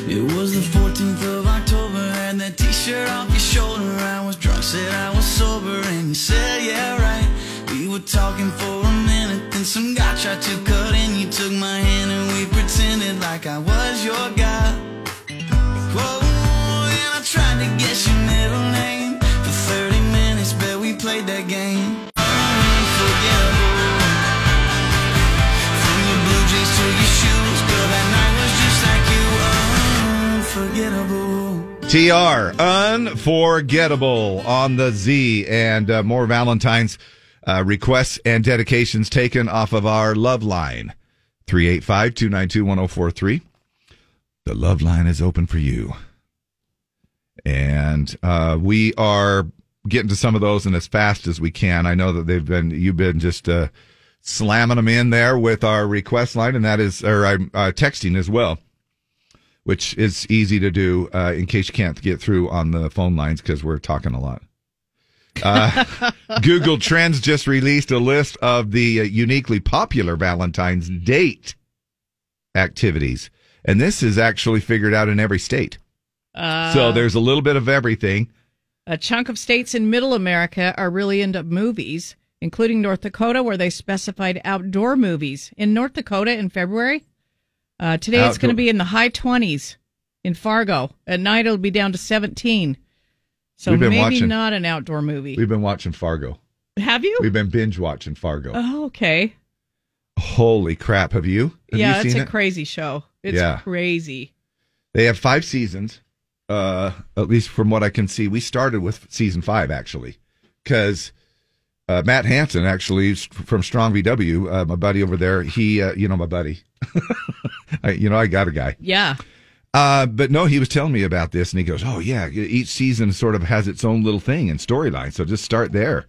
It was the 14th of October, had that t-shirt off your shoulder. I was drunk, said I was sober, and you said, yeah, right. We were talking for a minute, then some guy tried to cut in. You took my hand and we pretended like I was your guy. Whoa, and I tried to guess your middle name. TR, unforgettable on the Z, and uh, more Valentine's uh, requests and dedications taken off of our love line 385 292 1043. The love line is open for you. And uh, we are getting to some of those and as fast as we can. I know that they've been, you've been just uh, slamming them in there with our request line, and that is, or I'm uh, texting as well which is easy to do uh, in case you can't get through on the phone lines because we're talking a lot. Uh, Google Trends just released a list of the uh, uniquely popular Valentine's date activities, and this is actually figured out in every state. Uh, so there's a little bit of everything. a chunk of states in Middle America are really into movies, including North Dakota, where they specified outdoor movies. In North Dakota in February, uh, today it's going to be in the high 20s in Fargo. At night it'll be down to 17. So maybe watching- not an outdoor movie. We've been watching Fargo. Have you? We've been binge watching Fargo. Oh, okay. Holy crap! Have you? Have yeah, you it's a it? crazy show. It's Yeah. crazy. They have five seasons, uh, at least from what I can see. We started with season five actually, because uh, Matt Hansen actually is from Strong VW, uh, my buddy over there. He, uh, you know, my buddy. I, you know, I got a guy. Yeah. Uh, but no, he was telling me about this, and he goes, "Oh yeah, each season sort of has its own little thing and storyline. So just start there."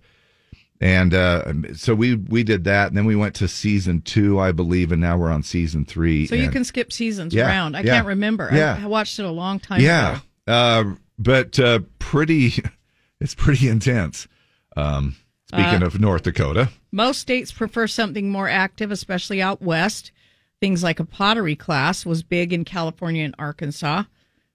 And uh, so we we did that, and then we went to season two, I believe, and now we're on season three. So you can skip seasons Yeah, around. I yeah, can't remember. yeah. I, I watched it a long time yeah, ago. uh, but uh, pretty, it's pretty intense. Um, speaking Uh, of North Dakota, Most states prefer something more active, especially out west. Things like a pottery class was big in California and Arkansas.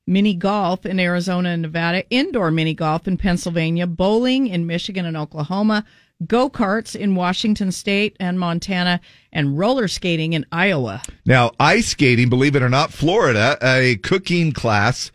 Mini golf in Arizona and Nevada, indoor mini golf in Pennsylvania, bowling in Michigan and Oklahoma, go karts in Washington state and Montana, and roller skating in Iowa. now ice skating, believe it or not, Florida, a cooking class,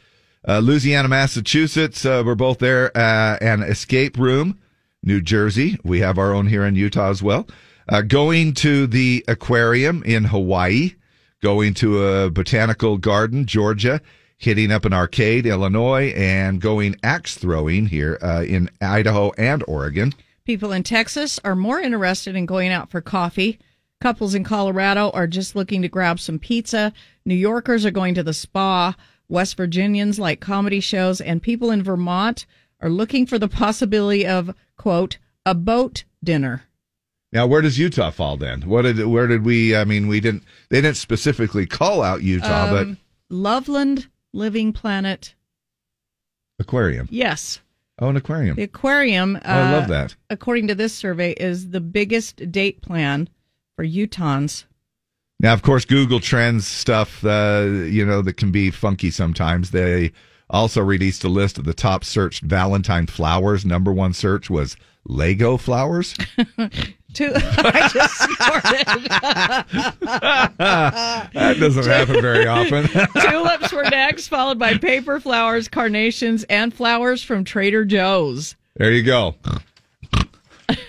uh, Louisiana, Massachusetts, uh, we're both there, uh, an escape room, New Jersey, we have our own here in Utah as well. Uh, going to the aquarium in Hawaii, going to a botanical garden, Georgia, hitting up an arcade, Illinois, and going axe throwing here uh, in Idaho and Oregon. People in Texas are more interested in going out for coffee. Couples in Colorado are just looking to grab some pizza. New Yorkers are going to the spa. West Virginians like comedy shows. And people in Vermont are looking for the possibility of, quote, a boat dinner. Now, where does Utah fall then? What did where did we? I mean, we didn't. They didn't specifically call out Utah, but Um, Loveland Living Planet. aquarium. Yes. Oh, an aquarium. The aquarium. Oh, I love uh, that. According to this survey, is the biggest date plan for Utahns. Now, of course, Google Trends stuff, uh, you know, that can be funky sometimes. They also released a list of the top searched Valentine flowers. Number one search was Lego flowers? Two, I just scored that doesn't happen very often. Tulips were next, followed by paper flowers, carnations, and flowers from Trader Joe's. There you go.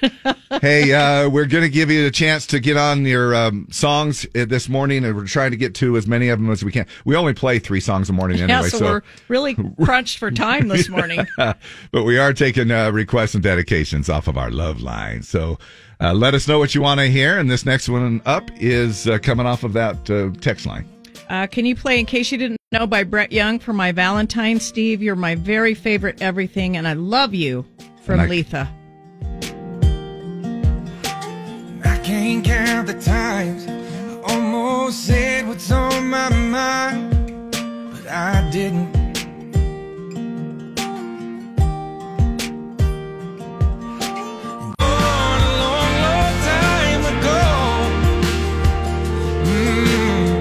hey, uh, we're going to give you a chance to get on your um, songs uh, this morning, and we're trying to get to as many of them as we can. We only play three songs a morning anyway, yeah, so, we're really crunched for time this morning. but we are taking uh, requests and dedications off of our love line. So uh, let us know what you want to hear. And this next one up is uh, coming off of that uh, text line. Uh, can you play In Case You Didn't Know by Brett Young for my Valentine? Steve, you're my very favorite everything, and I love you from And I- Letha. Can't count the times I almost said what's on my mind, but I didn't. Mm.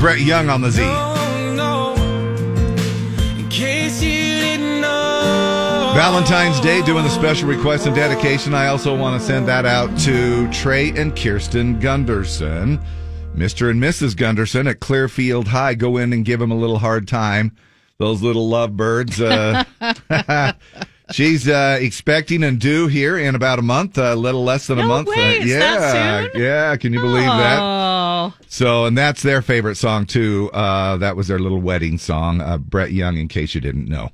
Brett Young on the Z. Valentine's Day doing the special request and dedication. I also want to send that out to Trey and Kirsten Gunderson. Mr. and Mrs. Gunderson at Clearfield High. Go in and give them a little hard time. Those little lovebirds. Uh, she's uh, expecting and due here in about a month, a little less than a No month. way, Uh, yeah, that soon? yeah. Can you believe that? Oh, So, and that's their favorite song too. Uh, that was their little wedding song, uh, Brett Young, in case you didn't know.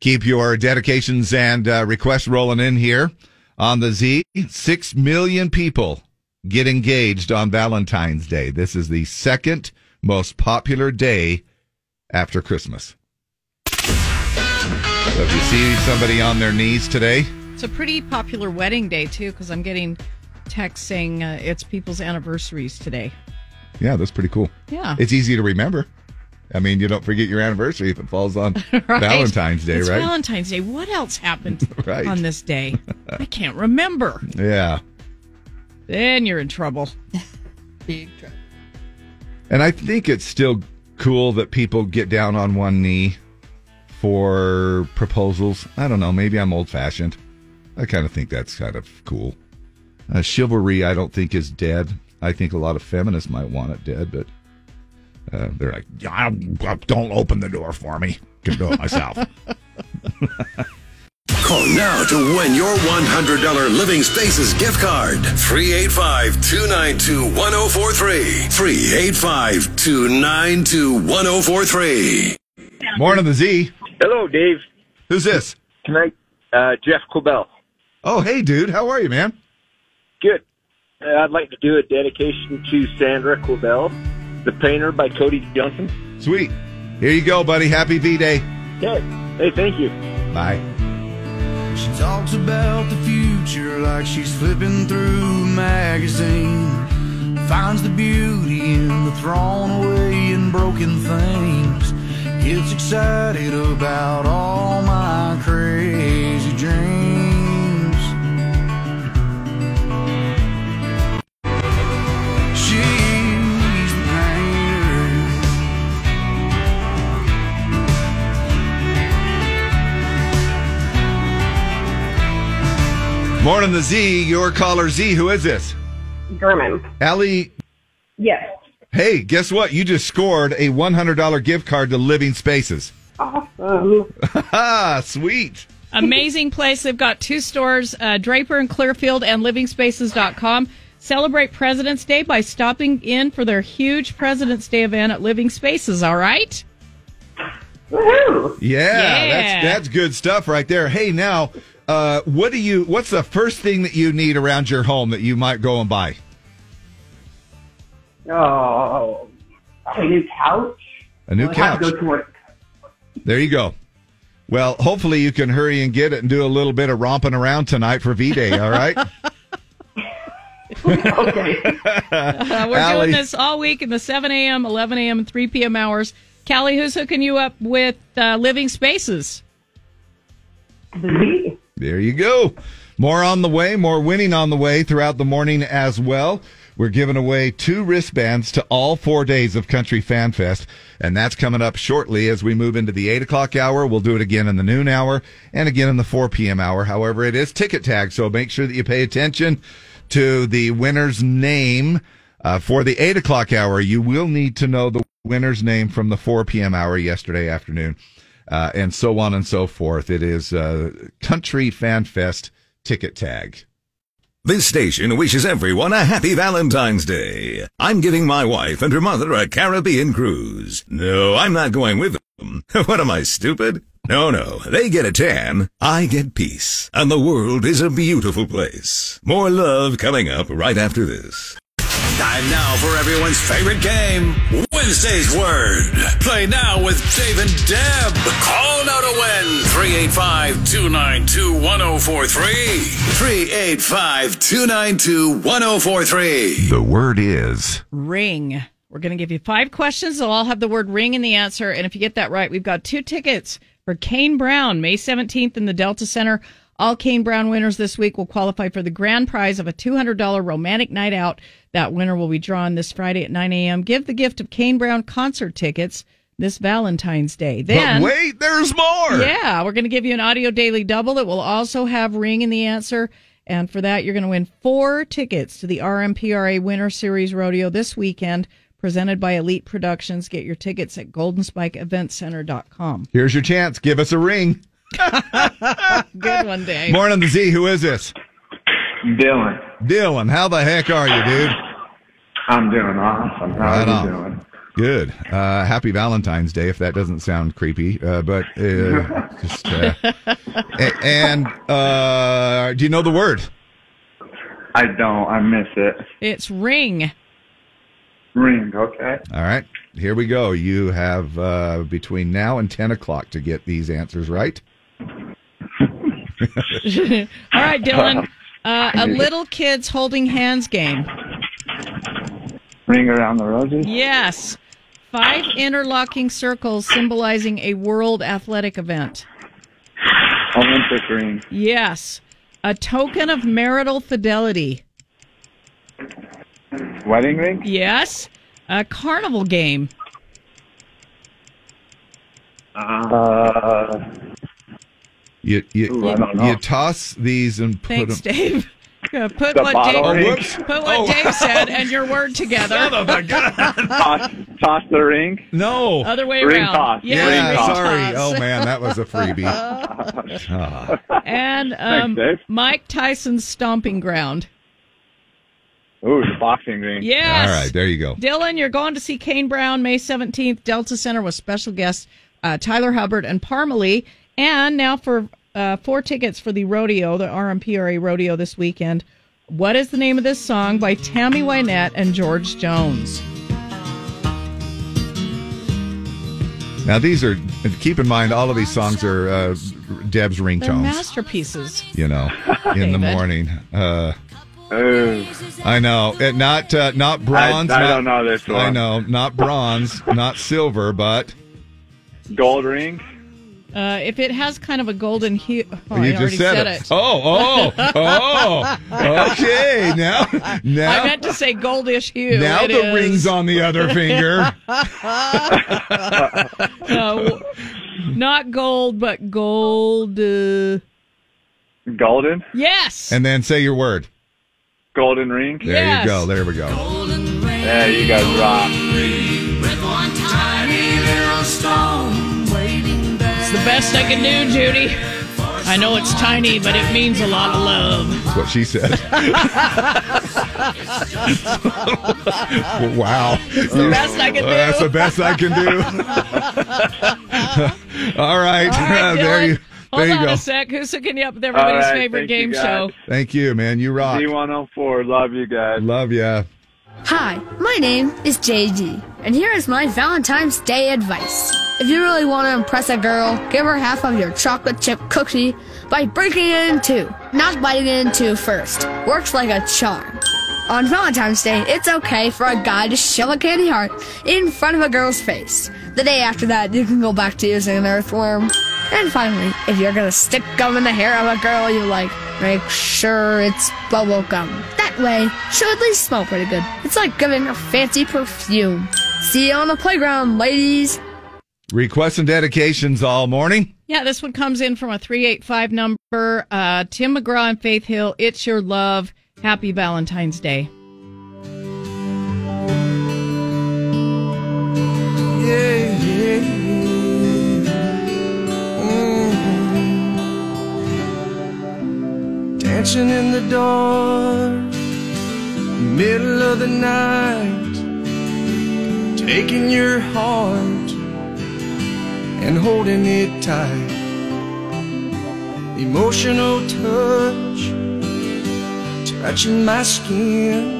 Keep your dedications and uh, requests rolling in here on the Z. Six million people get engaged on Valentine's Day. This is the second most popular day after Christmas. So if you see somebody on their knees today, it's a pretty popular wedding day, too, because I'm getting texts saying uh, it's people's anniversaries today. yeah, that's pretty cool. Yeah. It's easy to remember. I mean, you don't forget your anniversary if it falls on Right? Valentine's Day, It's right? Valentine's Day. What else happened Right. on this day? I can't remember. yeah. Then you're in trouble. Big trouble. And I think it's still cool that people get down on one knee for proposals. I don't know. Maybe I'm old fashioned. I kind of think that's kind of cool. Uh, chivalry, I don't think is dead. I think a lot of feminists might want it dead, but uh, they're like, "Yeah, don't open the door for me. Can do it myself. Call now to win your $100 Living Spaces gift card. 385 292 1043. 385 292 1043. Morning, the Z. Hello, Dave. Who's this? Can I? Uh, Jeff Quibell. Oh, hey, dude. How are you, man? Good. Uh, I'd like to do a dedication to Sandra Quibell, the painter by Cody Johnson. Sweet. Here you go, buddy. Happy V Day. Okay. Hey, thank you. Bye. She talks about the future like she's flipping through a magazine. Finds the beauty in the thrown away and broken things. Gets excited about all my crazy dreams. Morning, the Z. Your caller Z. Who is this? German. Allie. Yes. Hey, guess what? You just scored a $100 gift card to Living Spaces. Awesome. Ah, sweet. Amazing place. They've got two stores, uh, Draper and Clearfield and livingspaces.com. Celebrate President's Day by stopping in for their huge President's Day event at Living Spaces, all right? Yeah, Yeah. that's that's good stuff right there. Hey, now, uh, what do you? What's the first thing that you need around your home that you might go and buy? Oh, a new couch. A new Well, I have couch. to go to work. There you go. Well, hopefully you can hurry and get it and do a little bit of romping around tonight for V Day. All right. okay. Uh, we're Allie. doing this all week in the 7 a.m., 11 a.m., and 3 p.m. hours. Callie, who's hooking you up with uh, Living Spaces? There you go. More on the way, more winning on the way throughout the morning as well. We're giving away two wristbands to all four days of Country Fan Fest, and that's coming up shortly as we move into the 8 o'clock hour. We'll do it again in the noon hour and again in the 4 p.m. hour. However, it is ticket tag, so make sure that you pay attention to the winner's name. Uh, for the 8 o'clock hour, you will need to know the winner's name from the 4 p.m. hour yesterday afternoon, uh, and so on and so forth. It is Country Fan Fest ticket tag. This station wishes everyone a happy Valentine's Day. I'm giving my wife and her mother a Caribbean cruise. No, I'm not going with them. what am I, stupid? No, no, they get a tan, I get peace. And the world is a beautiful place. More love coming up right after this. Time now for everyone's favorite game, Wednesday's Word. Play now with Dave and Deb. Call now to win 385 292 1043. 385 292 1043. The word is Ring. We're going to give you five questions. They'll all have the word ring in the answer. And if you get that right, we've got two tickets for Kane Brown, May 17th in the Delta Center. All Kane Brown winners this week will qualify for the grand prize of a $200 romantic night out. That winner will be drawn this Friday at 9 a.m. Give the gift of Kane Brown concert tickets this Valentine's Day. Then, but wait, there's more. Yeah, we're going to give you an audio daily double that will also have ring in the answer. And for that, you're going to win four tickets to the RMPRA Winter Series Rodeo this weekend, presented by Elite Productions. Get your tickets at goldenspikeeventcenter.com. Here's your chance. Give us a ring. Good one, Dave. Morning, the Z. Who is this? Dylan. Dylan, how the heck are you, dude? I'm doing awesome. How Right are on. you doing? Good. Uh, happy Valentine's Day, if that doesn't sound creepy. Uh, but uh, just. Uh, and uh, do you know the word? I don't. I miss it. It's ring. Ring, okay. All right. Here we go. You have uh, between now and 10 o'clock to get these answers right. All right, Dylan. Uh, a little kids holding hands game. Ring around the roses. Yes. Five interlocking circles symbolizing a world athletic event. Olympic ring. Yes. A token of marital fidelity. Wedding ring. Yes. A carnival game. Uh, You you, Ooh, I you toss these and put Thanks, them. Dave. Uh, put The what Dave, ring? put what Oh. Dave said and your word together. toss, toss the ring. No. Other way Ring around. toss. Yeah, Yeah, ring sorry. toss. Oh, man, that was a freebie. And um, Dave. Mike Tyson's stomping ground. Ooh, the boxing ring. Yes. All right, there you go. Dylan, you're going to see Kane Brown May 17th, Delta Center with special guests uh, Tyler Hubbard and Parmalee. And now for uh, four tickets for the rodeo, the RMPRA rodeo this weekend. What is the name of this song by Tammy Wynette and George Jones? Now, these are, keep in mind, all of these songs are uh, Deb's They're ringtones, masterpieces. you know, in the morning. Uh, Ooh. I know. It, not uh, not bronze. I, I not- don't know this one. I know. Not bronze, not silver, but Gold ring. Uh, if it has kind of a golden hue, oh, you I just already said, said it. it. Oh, oh, oh. Okay, now, I now, meant to say goldish hue. now It the is- ring's on the other finger. No, not gold, but gold. Uh, Golden. yes. and then say your word. Golden ring. There Yes. you go. There we go. Yeah, you guys rock. It's the best I can do, Judy. I know it's tiny, but it means a lot of love. That's what she said. wow. It's uh, the best I can do. That's the best I can do. All right. All right, there Dylan. you, Hold there you on go. a sec. Who's hooking you up with everybody's All right, favorite game show? Thank you, man. You rock. D104. Love you guys. Love ya. Hi, my name is JD, and here is my Valentine's Day advice. If you really want to impress a girl, give her half of your chocolate chip cookie by breaking it in two, not biting it in two first. Works like a charm. On Valentine's Day, it's okay for a guy to shove a candy heart in front of a girl's face. The day after that, you can go back to using an earthworm. And finally, if you're gonna stick gum in the hair of a girl you like, make sure it's bubble gum. That way, she'll at least smell pretty good. It's like giving a fancy perfume. See you on the playground, ladies. Requests and dedications all morning. Yeah, this one comes in from a 385 number. Uh, Tim McGraw and Faith Hill, It's Your Love. Happy Valentine's Day. Dancing in the dark, middle of the night, taking your heart and holding it tight. Emotional touch, touching my skin.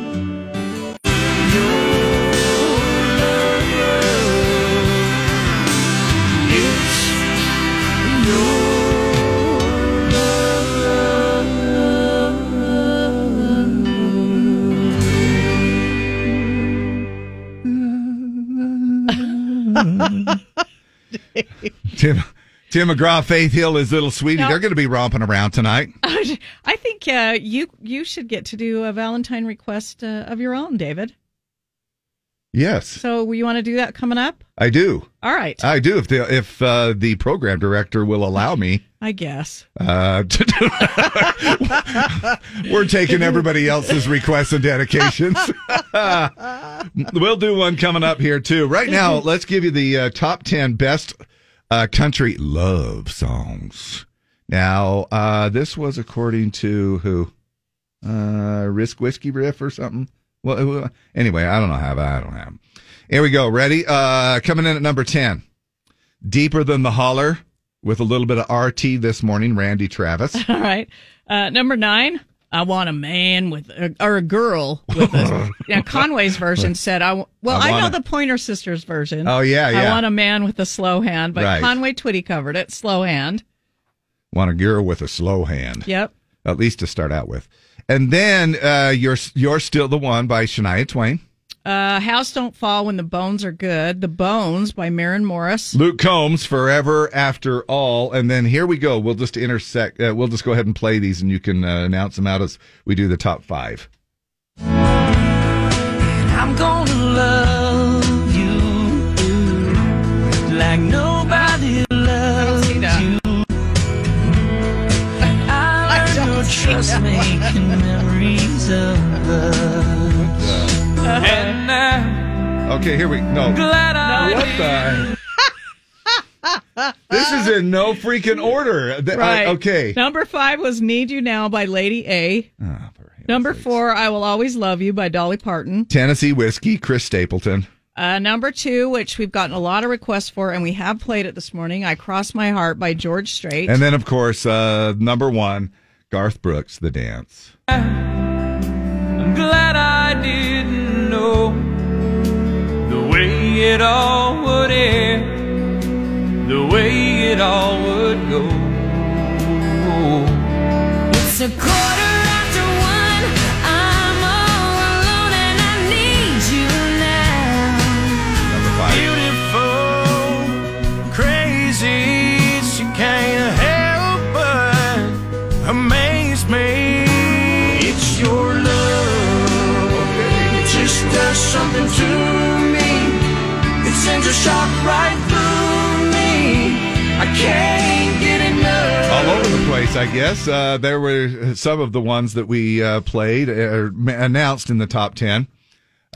Tim Tim McGraw, Faith Hill, his little sweetie. No. They're going to be romping around tonight. I think uh, you you should get to do a Valentine request uh, of your own, David. Yes, So you want to do that coming up? I do. All right, I do. If the if uh, the program director will allow me, I guess. uh, to do- we're taking everybody else's requests and dedications. we'll do one coming up here too. Right now, let's give you the uh, top ten best uh, country love songs. Now, uh, this was according to who? Uh, Risk Whiskey Riff or something. Well, anyway, I don't know how. I don't have. Here we go. Ready? Uh, coming in at number ten. Deeper than the holler with a little bit of RT this morning. Randy Travis. All right. Uh, number nine. I want a man with a, or a girl with a. now Conway's version said, "I well, I I, know a- the Pointer Sisters version. Oh, yeah, yeah. I want a man with a slow hand, but Right. Conway Twitty covered it. Slow hand. Want a girl with a slow hand. Yep. At least to start out with. And then uh, you're you're still the one by Shania Twain. Uh, House Don't Fall When the Bones Are Good. The Bones by Maren Morris. Luke Combs, Forever After All, and then here we go. We'll just intersect. Uh, we'll just go ahead and play these, and you can uh, announce them out as we do the top five. I'm gonna love you like nobody loves you. I learned your trust making memories of us. And now, Okay, here we no. glad I what the? This is in no freaking order. Th- I- Right. okay. Number five was Need You Now by Lady A. Ah, Number four, I Will Always Love You by Dolly Parton. Tennessee whiskey, Chris Stapleton. Uh, number two, which we've gotten a lot of requests for, and we have played it this morning, I Cross My Heart by George Strait. And then, of course, uh, number one, Garth Brooks, The Dance. I'm glad I didn't the way it all would end, the way it all would go. It's a quarter something to me. It sends a shock right through me. I can't get enough. all over the place, I guess. Uh, there were some of the ones that we uh, played or ma- announced in the top ten,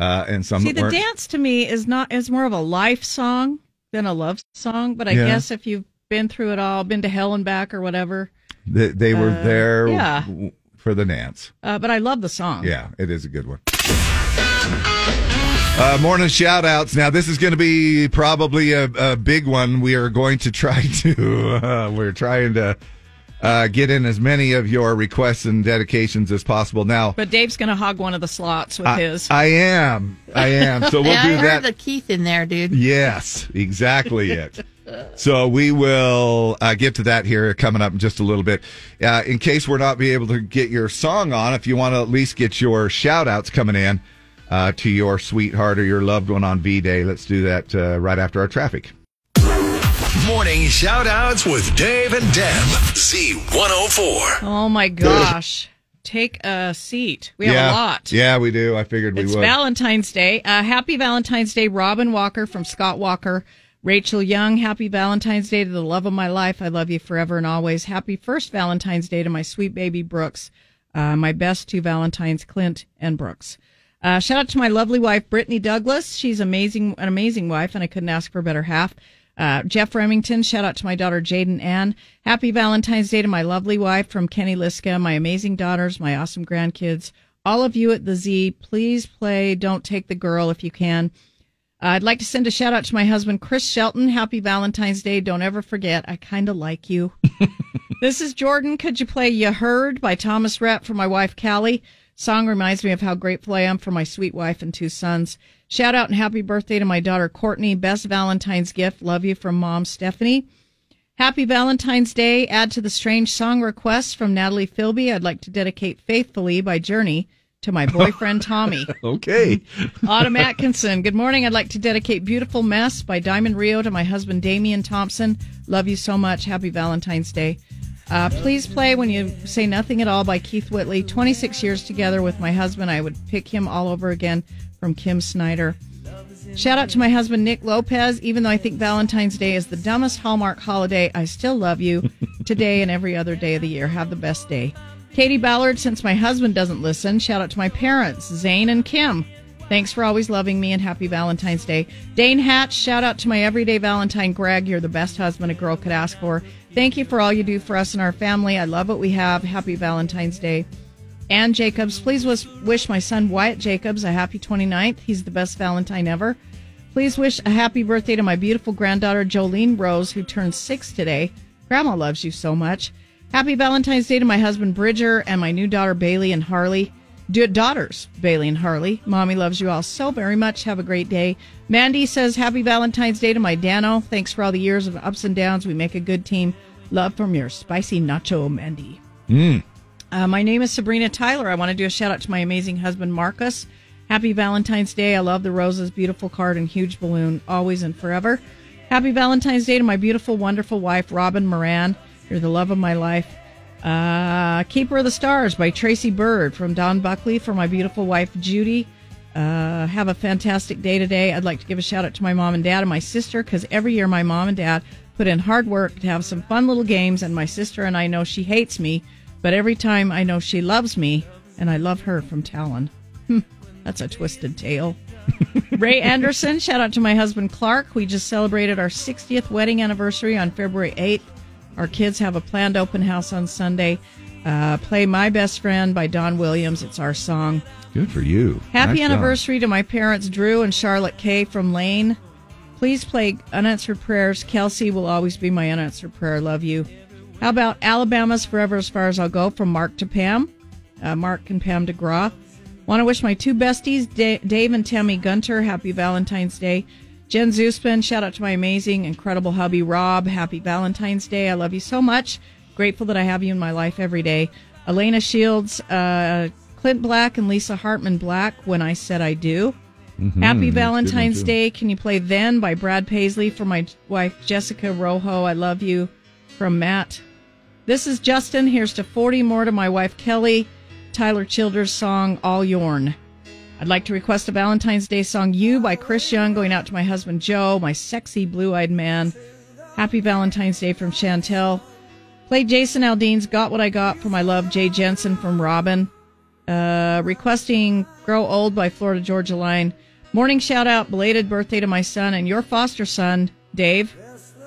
uh, and some See, the weren't. dance to me is not is more of a life song than a love song. But I Yeah. guess if you've been through it all, been to hell and back or whatever. They, they were Uh, there yeah. w- for the dance. Uh, but I love the song. Yeah, it is a good one. Uh, morning shout outs. Now, this is going to be probably a, a big one. We are going to try to, uh, we're trying to uh, get in as many of your requests and dedications as possible. Now, But Dave's going to hog one of the slots with I, his. I am. I am. So we'll yeah, do I heard that. the Keith in there, dude. Yes, exactly it. So we will uh, get to that here coming up in just a little bit. Uh, in case we're not be able to get your song on, if you want to at least get your shout outs coming in uh, to your sweetheart or your loved one on V Day, let's do that uh, right after our traffic. Morning shout outs with Dave and Deb. Z104. Oh my gosh. take a seat. We have yeah. a lot. Yeah, we do. I figured we It's would. Valentine's Day. Uh, happy Valentine's Day, Robin Walker from Scott Walker. Rachel Young, happy Valentine's Day to the love of my life. I love you forever and always. Happy first Valentine's Day to my sweet baby Brooks. Uh, my best two Valentines, Clint and Brooks. Uh, shout out to my lovely wife, Brittany Douglas. She's amazing, an amazing wife, and I couldn't ask for a better half. Uh, Jeff Remington, shout out to my daughter Jaden Ann. Happy Valentine's Day to my lovely wife from Kenny Liska, my amazing daughters, my awesome grandkids, all of you at the Z. Please play Don't Take the Girl if you can. Uh, I'd like to send a shout out to my husband, Chris Shelton. Happy Valentine's Day. Don't ever forget, I kind of like you. this is Jordan. Could you play You Heard by Thomas Rhett for my wife, Callie? Song reminds me of how grateful I am for my sweet wife and two sons. Shout out and happy birthday to my daughter, Courtney. Best Valentine's gift. Love you from mom, Stephanie. Happy Valentine's Day. Add to the strange song request from Natalie Philby. I'd like to dedicate Faithfully by Journey to my boyfriend, Tommy. okay. Autumn Atkinson. Good morning. I'd like to dedicate Beautiful Mess by Diamond Rio to my husband, Damian Thompson. Love you so much. Happy Valentine's Day. Uh, please play When You Say Nothing at All by Keith Whitley. 26 years together with my husband. I would pick him all over again from Kim Snyder. Shout out to my husband, Nick Lopez. Even though I think Valentine's Day is the dumbest Hallmark holiday, I still love you today and every other day of the year. Have the best day. Katie Ballard, since my husband doesn't listen, shout out to my parents, Zane and Kim. Thanks for always loving me and happy Valentine's Day. Dane Hatch, shout out to my everyday Valentine, Greg. You're the best husband a girl could ask for. Thank you for all you do for us and our family. I love what we have. Happy Valentine's Day. Ann Jacobs, please wish, my son Wyatt Jacobs a happy 29th. He's the best Valentine ever. Please wish a happy birthday to my beautiful granddaughter Jolene Rose, who turns six today. Grandma loves you so much. Happy Valentine's Day to my husband Bridger and my new daughter Bailey and Harley. Do daughters Bailey and Harley. Mommy loves you all so very much. Have a great day. Mandy says happy Valentine's Day to my Dano. Thanks for all the years of ups and downs. We make a good team. Love from your spicy nacho, Mandy. Mm. Uh, my name is Sabrina Tyler. I want to do a shout out to my amazing husband Marcus. Happy Valentine's Day. I love the roses, beautiful card, and huge balloon, always and forever. Happy Valentine's Day to my beautiful, wonderful wife, Robin Moran. You're the love of my life. Uh, Keeper of the Stars by Tracy Byrd from Don Buckley for my beautiful wife, Judy. Uh, have a fantastic day today. I'd like to give a shout out to my mom and dad and my sister because every year my mom and dad put in hard work to have some fun little games, and my sister and I know she hates me, but every time I know she loves me, and I love her from Talon. Hmm, That's a twisted tale. Ray Anderson, shout out to my husband Clark. We just celebrated our 60th wedding anniversary on February 8th. Our kids have a planned open house on Sunday. Uh, play My Best Friend by Don Williams. It's our song. Good for you. Happy Nice job. anniversary to my parents, Drew and Charlotte Kay from Lane. Please play Unanswered Prayers. Kelsey will always be my unanswered prayer. Love you. How about Alabama's Forever as Far as I'll Go from Mark to Pam? Uh, Mark and Pam DeGraw. Want to wish my two besties, Da- Dave and Tammy Gunter, happy Valentine's Day. Jen Zuspin, shout out to my amazing, incredible hubby, Rob. Happy Valentine's Day. I love you so much. Grateful that I have you in my life every day. Elena Shields, uh, Clint Black, and Lisa Hartman Black, When I Said I Do. Mhm, Happy that's a good one, Valentine's. Day. Can you play Then by Brad Paisley for my wife, Jessica Rojo? I love you from Matt. This is Justin. Here's to 40 more to my wife, Kelly. Tyler Childers' song, All Your'n. I'd like to request a Valentine's Day song, You by Chris Young, going out to my husband, Joe, my sexy blue eyed man. Happy Valentine's Day from Chantel. Play Jason Aldean's Got What I Got for my love, Jay Jensen from Robin. Uh, requesting Grow Old by Florida Georgia Line. Morning shout out, belated birthday to my son and your foster son, Dave,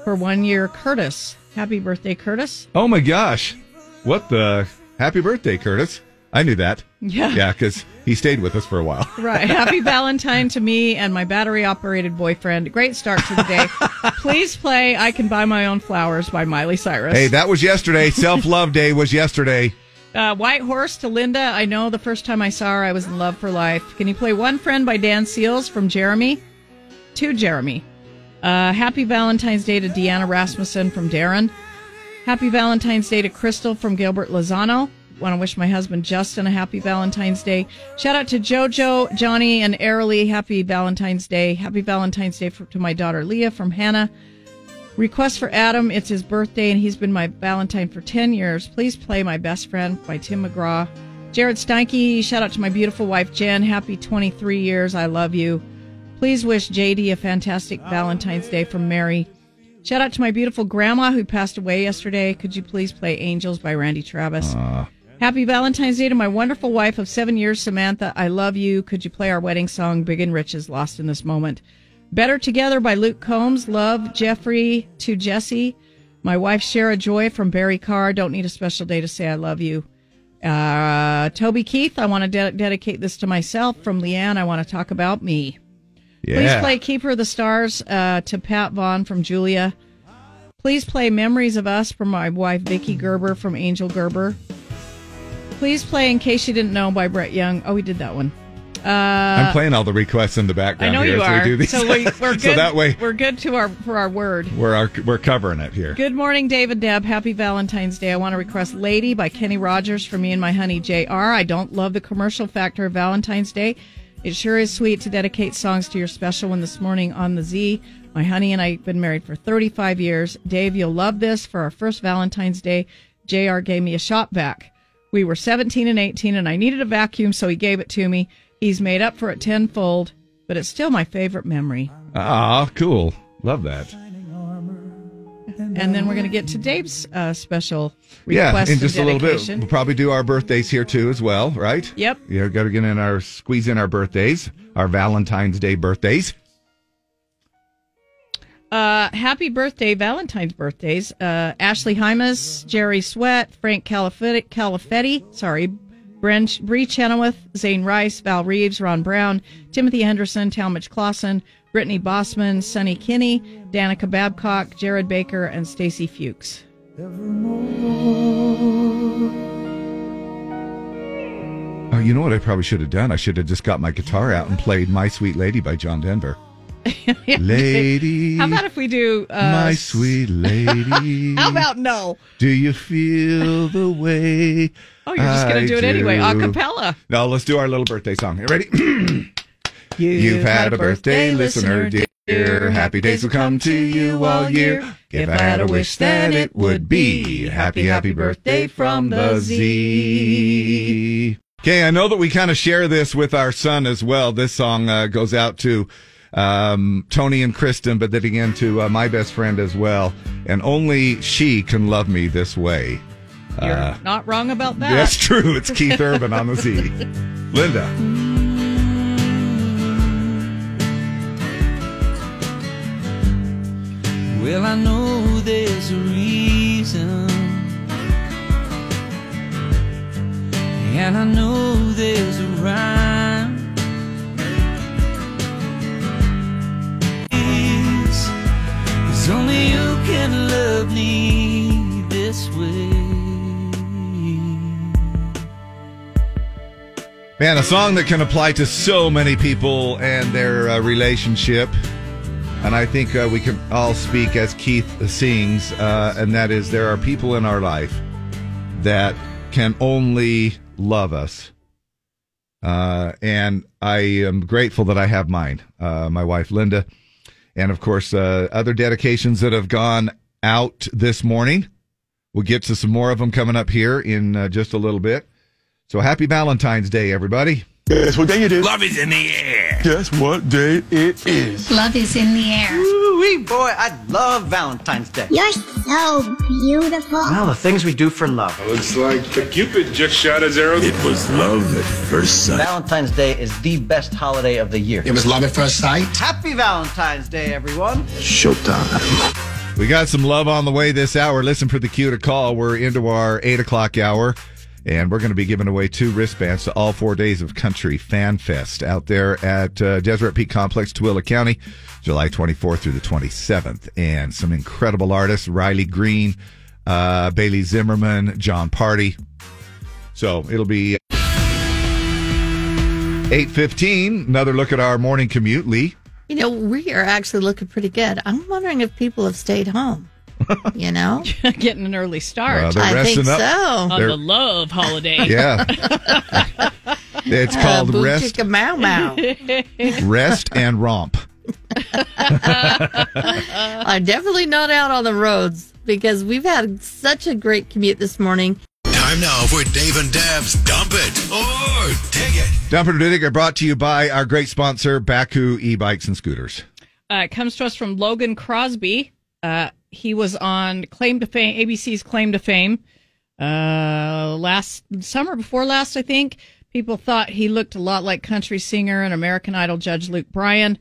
for one year, Curtis. Happy birthday, Curtis. Oh my gosh. What the? Happy birthday, Curtis. I knew that. Yeah. Yeah, because he stayed with us for a while. Right. Happy Valentine to me and my battery operated boyfriend. Great start to the day. Please play I Can Buy My Own Flowers by Miley Cyrus. Hey, that was yesterday. Self love day was yesterday. Uh, White Horse to Linda. I know the first time I saw her, I was in love for life. Can you play One Friend by Dan Seals from Jeremy? To Jeremy. Uh, Happy Valentine's Day to Deanna Rasmussen from Darren. Happy Valentine's Day to Crystal from Gilbert Lozano. Want to wish my husband Justin a happy Valentine's Day. Shout out to JoJo, Johnny, and Airly. Happy Valentine's Day. Happy Valentine's Day for, to my daughter Leah from Hannah. Request for Adam. It's his birthday, and he's been my Valentine for 10 years. Please play My Best Friend by Tim McGraw Jared Steinke, shout out to my beautiful wife Jen. Happy 23 years. I love you. Please wish JD a fantastic Valentine's Day from Mary. Shout out to my beautiful grandma who passed away yesterday. Could you please play Angels by Randy Travis? Happy Valentine's Day to my wonderful wife of seven years, Samantha. I love you. Could you play our wedding song, Big and Rich is Lost in This Moment? Better Together by Luke Combs. Love, Jeffrey to Jesse. My wife, Shara Joy from Barry Carr. Don't need a special day to say I love you. Uh, Toby Keith, I want to de- dedicate this to myself. From Leanne, I want to talk about me. Yeah. Please play Keeper of the Stars uh, to Pat Vaughn from Julia. Please play Memories of Us from my wife Vicky Gerber from Angel Gerber. Please play In Case You Didn't Know by Brett Young. Oh, we did that one. Uh, I'm playing all the requests in the background. I know here you as are. we do these. So we, we're good. so that way we're good to our for our word. we're our, we're covering it here. Good morning, David Deb. Happy Valentine's Day. I want to request Lady by Kenny Rogers for me and my honey JR. I don't love the commercial factor of Valentine's Day. It sure is sweet to dedicate songs to your special one this morning on the Z. My honey and I have been married for 35 years. Dave, you'll love this. For our first Valentine's Day, JR gave me a shop vac. We were 17 and 18, and I needed a vacuum, so he gave it to me. He's made up for it tenfold, but it's still my favorite memory. Ah, cool. Love that. And then we're going to get to Dave's uh, special Yeah, request in just a little bit. We'll probably do our birthdays here too, as well, right? Yep. Yeah, got to get in our squeeze in our birthdays, our Valentine's Day birthdays. Uh, happy birthday, Valentine's birthdays. Uh, Ashley Hymas, Jerry Sweat, Frank Calafetti sorry, Bren, Bree Chenoweth, Zane Rice, Val Reeves, Ron Brown, Timothy Henderson, Talmadge Clausen, Brittany Bossman, Sonny Kinney, Danica Babcock, Jared Baker, and Stacy Fuchs. Oh, you know what I probably should have done? I should have just got my guitar out and played "My Sweet Lady" by John Denver. Lady, How about if we do uh, my sweet lady. How about no? Do you feel the way? Oh, you're just gonna do it anyway, a cappella. No, let's do our little birthday song. You ready? You've had a birthday, listener dear. Happy days will come to you all year. If I had a wish that it would be happy, happy birthday from the Z. Okay, I know that we kind of share this with our son as well. This song uh, goes out to um, Tony and Kristen, but then again to uh, my best friend as well. And only she can love me this way. You're Uh, not wrong about that. that's true. It's Keith Urban on the Z. Linda. Well, I know there's a reason. And I know there's a rhyme. It's only you can love me this way. Man, a song that can apply to so many people and their uh, relationship. And I think uh, we can all speak as Keith sings, uh, and that is there are people in our life that can only love us. Uh, and I am grateful that I have mine, uh, my wife Linda, and of course, uh, other dedications that have gone out this morning. We'll get to some more of them coming up here in uh, just a little bit. So happy Valentine's Day, everybody. Guess what day it is? Love is in the air. Guess what day it is? Love is in the air. Wee boy, I love Valentine's Day. You're so beautiful. Well, the things we do for love. It Looks like the Cupid just shot his arrow. It was love at first sight. Valentine's Day is the best holiday of the year. It was love at first sight. Happy Valentine's Day, everyone. Showtime. We got some love on the way this hour. Listen for the cue to call. We're into our eight o'clock hour, and we're going to be giving away two wristbands to all four days of Country Fan Fest out there at uh, Deseret Peak Complex, Tooele County, July 24th through the 27th. And some incredible artists Riley Green, uh, Bailey Zimmerman, Jon Pardi. So it'll be 8.15. Another look at our morning commute. Lee. You know, we are actually looking pretty good. I'm wondering if people have stayed home. You know, getting an early start. Well, they're I think up. so. on They're- the love holiday. Yeah. It's Uh, called boo Rest Mau Mau. Rest and Romp. I'm definitely not out on the roads because we've had such a great commute this morning. Time now for Dave and Dab's Dump It or Dig It. Dumper Dig It brought to you by our great sponsor, Bakcou e-bikes and scooters. Uh, it comes to us from Logan Crosby. Uh, he was on Claim to Fame, ABC's Claim to Fame, uh, last summer before last, I think. People thought he looked a lot like country singer and American Idol judge Luke Bryan.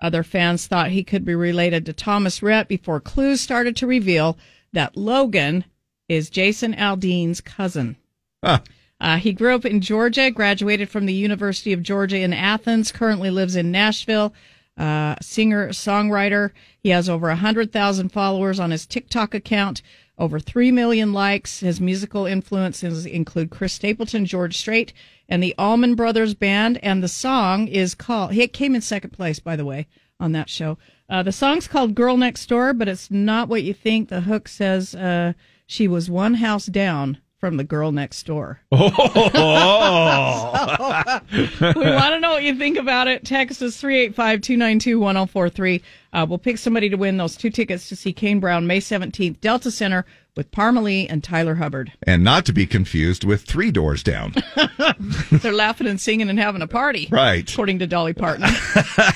Other fans thought he could be related to Thomas Rhett before clues started to reveal that Logan is Jason Aldean's cousin. Huh. Uh, he grew up in Georgia, graduated from the University of Georgia in Athens, currently lives in Nashville. Uh, singer, songwriter. He has over 100,000 followers on his TikTok account, over 3 million likes. His musical influences include Chris Stapleton, George Strait, and the Allman Brothers Band. And the song is called, he came in second place, by the way, on that show. Uh, the song's called Girl Next Door, but it's not what you think. The hook says uh, she was one house down from the girl next door. Oh. we want to know what you think about it. Text us 385 292 1043. Uh, We'll pick somebody to win those two tickets to see Kane Brown May 17th, Delta Center with Parmalee and Tyler Hubbard. And not to be confused with Three Doors Down. They're laughing and singing and having a party. Right. According to Dolly Parton.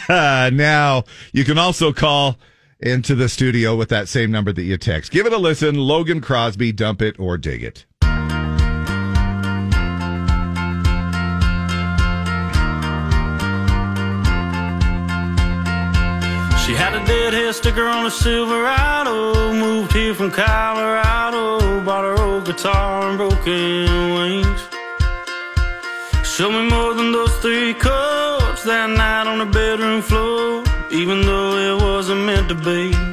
now, you can also call into the studio with that same number that you text. Give it a listen. Logan Crosby, dump it or dig it. She had a deadhead sticker on a Silverado. Moved here from Colorado. Bought her old guitar and broken wings. Showed me more than those three chords that night on the bedroom floor. Even though it wasn't meant to be.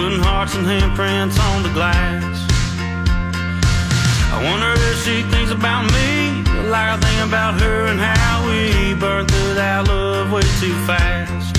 Putting hearts and handprints on the glass. I wonder if she thinks about me like I think about her and how we burned through that love way too fast.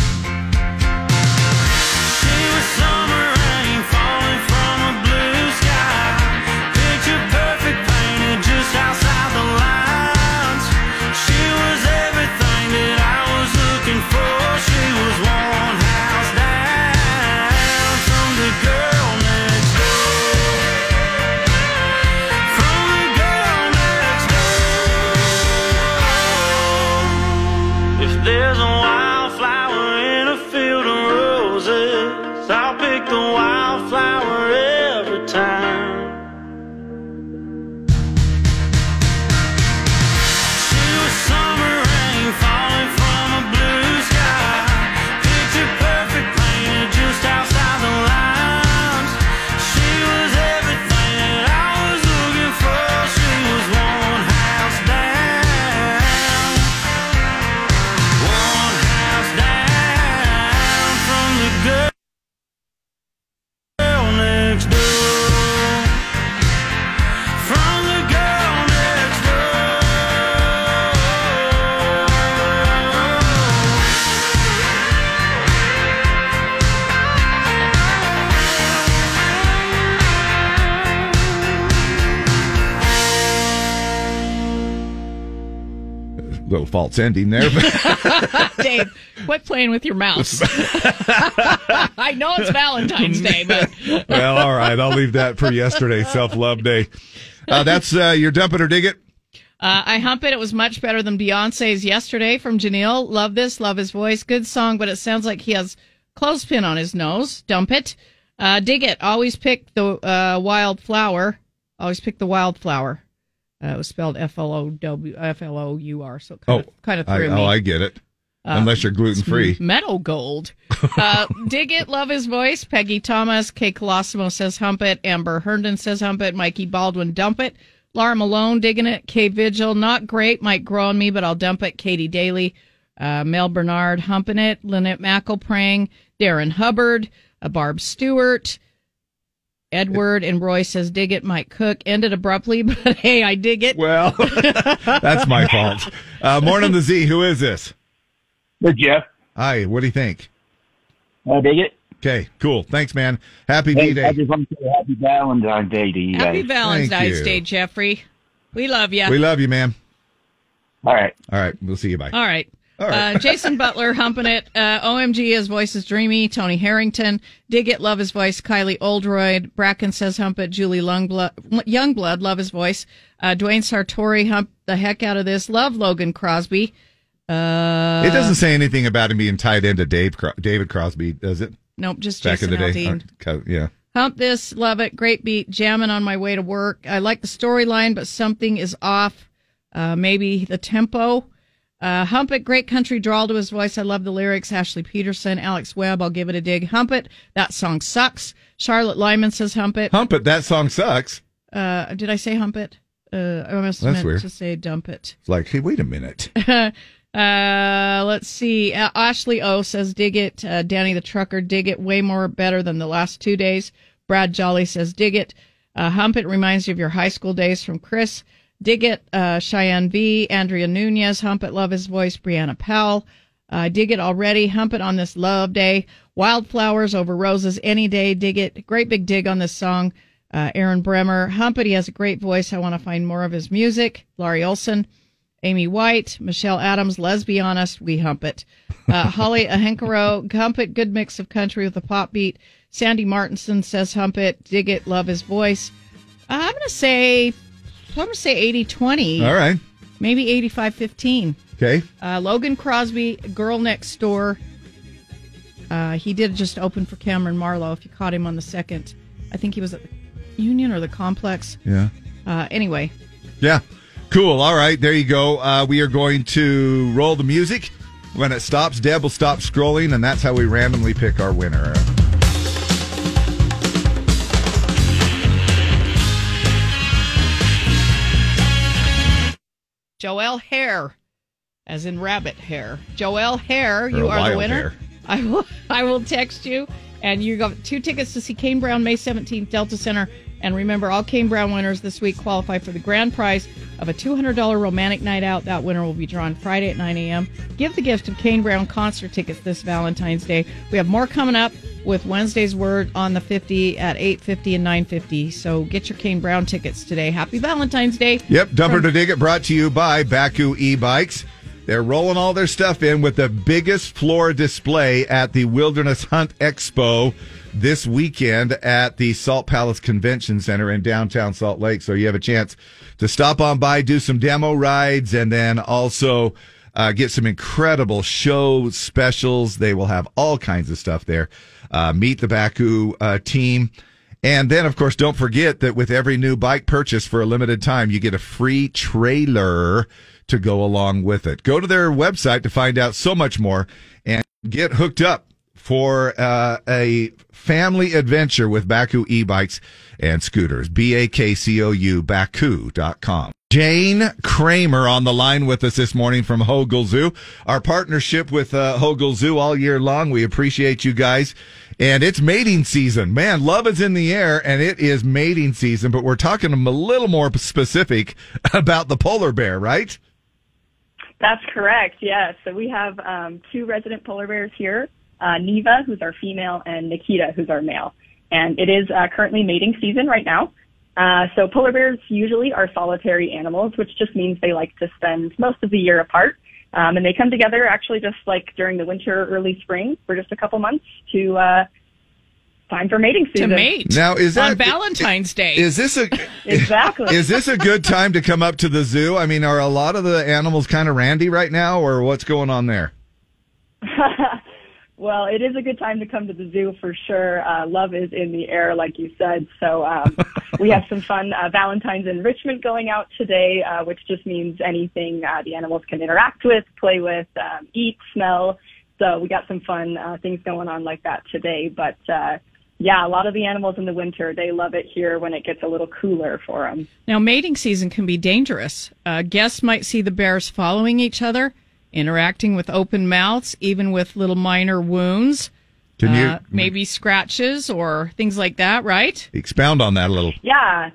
Little false ending there. But Dave, quit playing with your mouse. I know it's Valentine's Day, but well, all right. I'll leave that for yesterday, Self Love Day. Uh, that's uh, your dump it or dig it. Uh, I hump it. It was much better than Beyonce's yesterday from Janelle. Love this. Love his voice. Good song, but it sounds like he has clothespin on his nose. Dump it. Uh, dig it. Always pick the uh, wild flower. Always pick the wild flower. Uh, it was spelled F L O W F L O U R. So kind of kind of I, threw oh. I get it. Uh, Unless you're gluten free. metal gold. Uh, dig it. Love his voice. Peggy Thomas. Kay Colosimo says hump it. Amber Herndon says hump it. Mikey Baldwin dump it. Laura Malone digging it. Kay Vigil. Not great. Might grow on me, but I'll dump it. Katie Daly. Uh, Mel Bernard humping it. Lynette Mackle praying. Darren Hubbard. Uh, Barb Stewart. Edward and Roy says, dig it, Mike Cook. Ended abruptly, but hey, I dig it. Well, that's my fault. Uh, morning, the Z. Who is this? Hey, Jeff. Hi. What do you think? I dig it. Okay, cool. Thanks, man. Happy Hey, V Day. I just want to say happy Valentine's Day to you Happy. Valentine's. Day, Jeffrey. We love you. We love you, man. All right. All right. We'll see you. Bye. All right. Right. Uh, Jason Butler humping it. Uh, OMG, his voice is dreamy. Tony Harrington. Dig it, love his voice. Kylie Oldroyd. Bracken says hump it. Julie Lungblood, Youngblood, love his voice. Uh, Dwayne Sartori, hump the heck out of this. Love Logan Crosby. Uh, it doesn't say anything about him being tied into Dave Cro- David Crosby, does it? Nope, just Back Jason in the day. Yeah. Hump this, love it, great beat, jamming on my way to work. I like the storyline, but something is off. Uh, maybe the tempo. Uh, hump it, great country drawl to his voice. I love the lyrics. Ashley Peterson, Alex Webb. I'll give it a dig. Hump it. That song sucks. Charlotte Lyman says hump it. Hump it. That song sucks. Uh, did I say hump it? Uh, I must have meant weird. to say dump it. It's like, hey, wait a minute. uh, let's see. Uh, Ashley O says, dig it. Uh, Danny the trucker, dig it. Way more better than the last two days. Brad Jolly says, dig it. Uh, hump it reminds you of your high school days from Chris. Dig it. Uh, Cheyenne V. Andrea Nunez. Hump it. Love his voice. Brianna Powell. Uh, dig it already. Hump it on this love day. Wildflowers over roses any day. Dig it. Great big dig on this song. Uh, Aaron Bremer. Hump it. He has a great voice. I want to find more of his music. Laurie Olson. Amy White, Michelle Adams, Let's Be Honest, We Hump It. Uh, Holly Ahenkaro, Hump It, good mix of country with a pop beat. Sandy Martinson says Hump It, Dig It, Love His Voice. Uh, I'm going to say, I'm going to say 80 20. All right. Maybe 85 15. Okay. Uh, Logan Crosby, Girl Next Door. Uh, he did just open for Cameron Marlowe if you caught him on the second. I think he was at the Union or the Complex. Yeah. Uh, anyway, Yeah. Cool. All right. There you go. Uh, we are going to roll the music. When it stops, Deb will stop scrolling, and that's how we randomly pick our winner. Joel Hare, as in rabbit hair. Joel Hare, you Or are the winner. hair. I will I will text you and you got two tickets to see Kane Brown May 17th Delta Center and remember all Kane Brown winners this week qualify for the grand prize of a $200 romantic night out. That winner will be drawn Friday at 9 a.m. Give the gift of Kane Brown concert tickets this Valentine's Day. We have more coming up with Wednesday's word on the 50 at 8:50 and 9:50. So get your Kane Brown tickets today. Happy Valentine's Day. Yep, Dumper From- to Dig It brought to you by Bakcou e-bikes. They're rolling all their stuff in with the biggest floor display at the Wilderness Hunt Expo this weekend at the Salt Palace Convention Center in downtown Salt Lake. So you have a chance to stop on by, do some demo rides, and then also uh, get some incredible show specials. They will have all kinds of stuff there. Uh, meet the Bakcou uh, team. And then, of course, don't forget that with every new bike purchase for a limited time, you get a free trailer to go along with it. Go to their website to find out so much more and get hooked up for uh, a family adventure with Bakcou e-bikes and scooters. B-A-K-C-O-U, Bakcou.com. Jane Kramer on the line with us this morning from Hogle Zoo. Our partnership with uh, Hogle Zoo all year long. We appreciate you guys. And it's mating season. Man, love is in the air and it is mating season, but we're talking a little more specific about the polar bear, right? That's correct. Yes. So we have um, two resident polar bears here: uh, Neva, who's our female, and Nikita, who's our male. And it is uh, currently mating season right now. Uh, so polar bears usually are solitary animals, which just means they like to spend most of the year apart. Um, and they come together actually just like during the winter, early spring for just a couple months to uh, time for mating season. to season. mate. Now, is on that- Valentine's Day? Is this a exactly? Is this a good time to come up to the zoo? I mean, are a lot of the animals kind of randy right now, or what's going on there? well, it is a good time to come to the zoo for sure. Uh, love is in the air, like you said. So um, we have some fun uh, Valentine's enrichment going out today, uh, which just means anything uh, the animals can interact with, play with, um, eat, smell. So we got some fun uh, things going on like that today. But uh, yeah, a lot of the animals in the winter they love it here when it gets a little cooler for them. Now, mating season can be dangerous. Uh, guests might see the bears following each other, interacting with open mouths, even with little minor wounds. Can you uh, maybe scratches or things like that, right? expound on that a little? Yeah.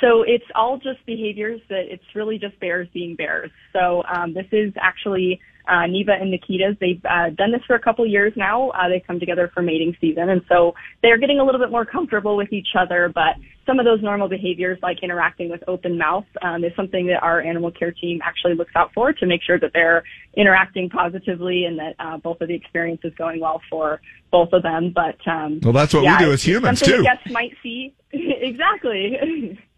So it's all just behaviors that it's really just bears being bears. So um, this is actually uh, Neva and Nikita's. They've uh, done this for a couple years now. Uh, they come together for mating season, and so they're getting a little bit more comfortable with each other. But some of those normal behaviors, like interacting with open mouth, um, is something that our animal care team actually looks out for to make sure that they're interacting positively and that uh, both of the experience is going well for both of them. But um, Well, that's what we do as humans, something too. Guests might see exactly.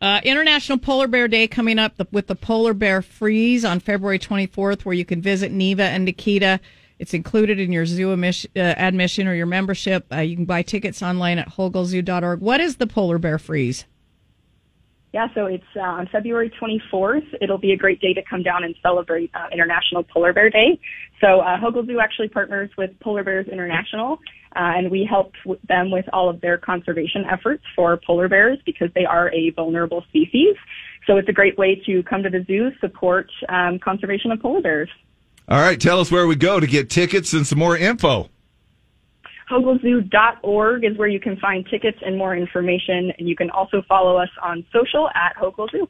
Uh, International Polar Bear Day coming up the, with the Polar Bear Freeze on February 24th, where you can visit Neva and Nikita. It's included in your zoo admission, uh, admission or your membership. Uh, you can buy tickets online at hoglezoo.org. What is the Polar Bear Freeze? Yeah, so it's uh, on February 24th. It'll be a great day to come down and celebrate uh, International Polar Bear Day. So uh, Zoo actually partners with Polar Bears International, uh, and we help w- them with all of their conservation efforts for polar bears because they are a vulnerable species. So it's a great way to come to the zoo, support um, conservation of polar bears. All right, tell us where we go to get tickets and some more info. HogleZoo.org is where you can find tickets and more information, and you can also follow us on social at Hogle Zoo.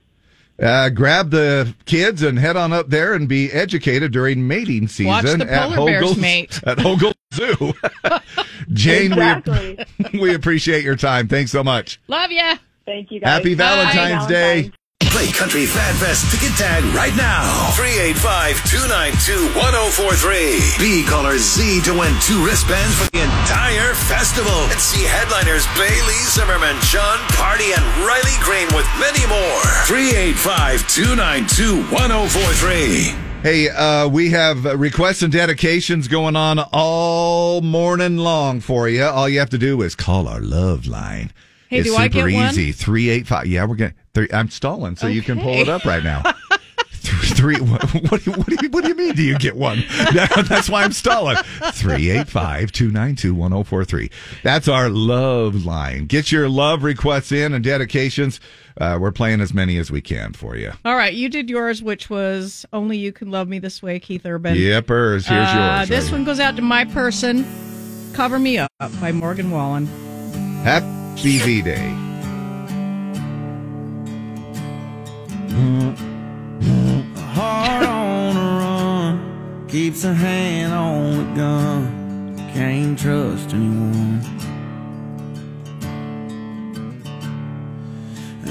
Uh, grab the kids and head on up there and be educated during mating season Watch the at polar bears Hogel's, mate. at Hogle Zoo. Jane, Exactly. we, we appreciate your time. Thanks so much. Love ya. Thank you guys. Happy Valentine's Day. Play Country Fan Fest ticket tag right now. 385-292-1043. Be caller Z to win two wristbands for the entire festival. And see headliners Bailey Zimmerman, Jon Pardi, and Riley Green with many more. 385-292-1043. Hey, uh, we have uh, requests and dedications going on all morning long for you. All you have to do is call our love line. Hey, it's do I super get one? easy. Three eight five. Yeah, we're gonna. Three, I'm stalling, so you can pull it up right now. three. What, what, do you, what, do you, what do you mean? Do you get one? That's why I'm stalling. Three eight five two nine two one zero four three. That's our love line. Get your love requests in and dedications. Uh, we're playing as many as we can for you. All right, you did yours, which was Only You Can Love Me This Way, Keith Urban. Yepers. Here's Uh, yours. This one goes out to my person, Cover Me Up by Morgan Wallen. Happy V Day. A heart on a run, keeps her hand on the gun. Can't trust anyone.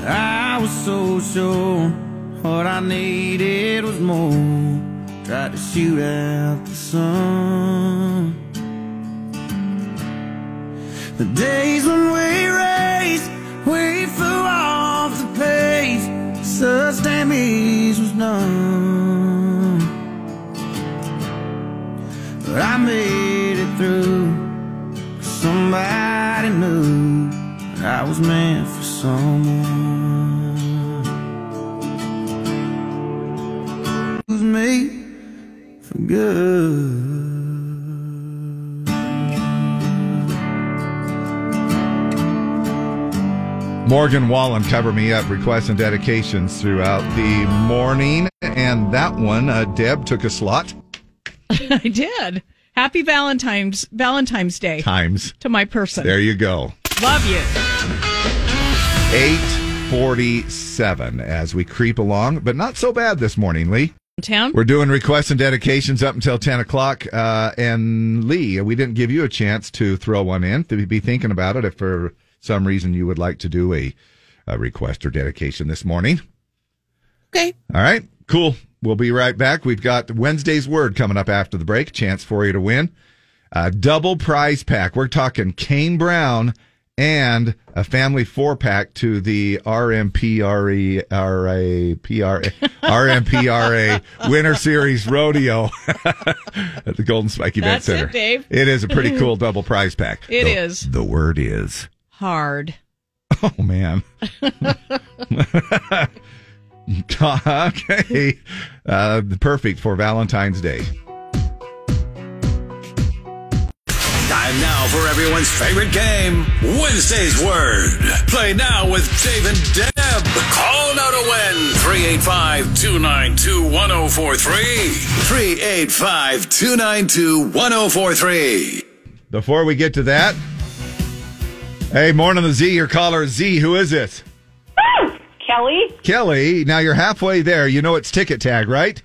I was so sure what I needed was more. Tried to shoot out the sun. The days when we But I made it through. Somebody knew I was meant for someone. Was me for good. Morgan Wallen, cover me up. Requests and dedications throughout the morning. And that one, uh, Deb took a slot. I did. Happy Valentine's Valentine's Day Times. to my person. There you go. Love you. 847 as we creep along, but not so bad this morning, Lee. Town. We're doing requests and dedications up until 10 o'clock. Uh, and Lee, we didn't give you a chance to throw one in, to be thinking about it if for some reason you would like to do a, a request or dedication this morning. Okay. All right, cool. We'll be right back. We've got Wednesday's word coming up after the break. Chance for you to win. A double prize pack. We're talking Kane Brown and a family four pack to the RMPRA RMPRA Winter Series Rodeo at the Golden Spike Event That's it, Center. Dave. It is a pretty cool double prize pack. It the, is. The word is. Hard. Oh man. okay. Uh, perfect for Valentine's Day. Time now for everyone's favorite game, Wednesday's Word. Play now with Dave and Deb. Call now to win 385 292 1043. 385 292 1043. Before we get to that, hey, morning the Z, your caller Z. Who is it? Kelly? Kelly. Now you're halfway there. You know it's ticket tag, right?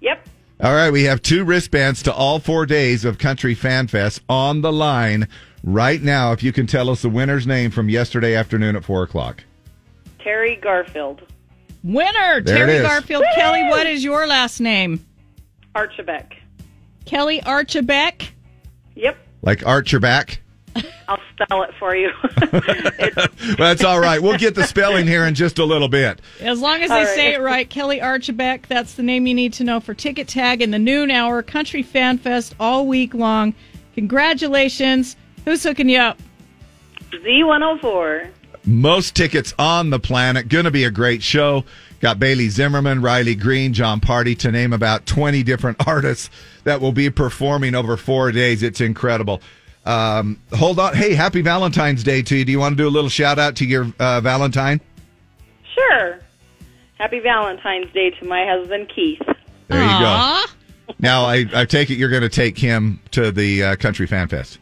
Yep. All right, we have two wristbands to all four days of Country Fan Fest on the line right now. If you can tell us the winner's name from yesterday afternoon at four o'clock. Terry Garfield. Winner, There it Terry is. Garfield. Kelly, what is your last name? Archibek. Kelly Archibek. Yep. Like arch your back. I'll spell it for you. That's all right. We'll get the spelling here in just a little bit. As long as All they right. say it right, Kelly Archibek, that's the name you need to know for Ticket Tag in the noon hour Country Fan Fest all week long. Congratulations. Who's hooking you up? Z104. Most tickets on the planet. Going to be a great show. Got Bailey Zimmerman, Riley Green, Jon Pardi, to name about 20 different artists that will be performing over four days. It's incredible. Um, hold on. Hey, happy Valentine's Day to you. Do you want to do a little shout out to your uh, Valentine? Sure. Happy Valentine's Day to my husband, Keith. There you go. Now, I, I take it you're going to take him to the uh, Country Fan Fest.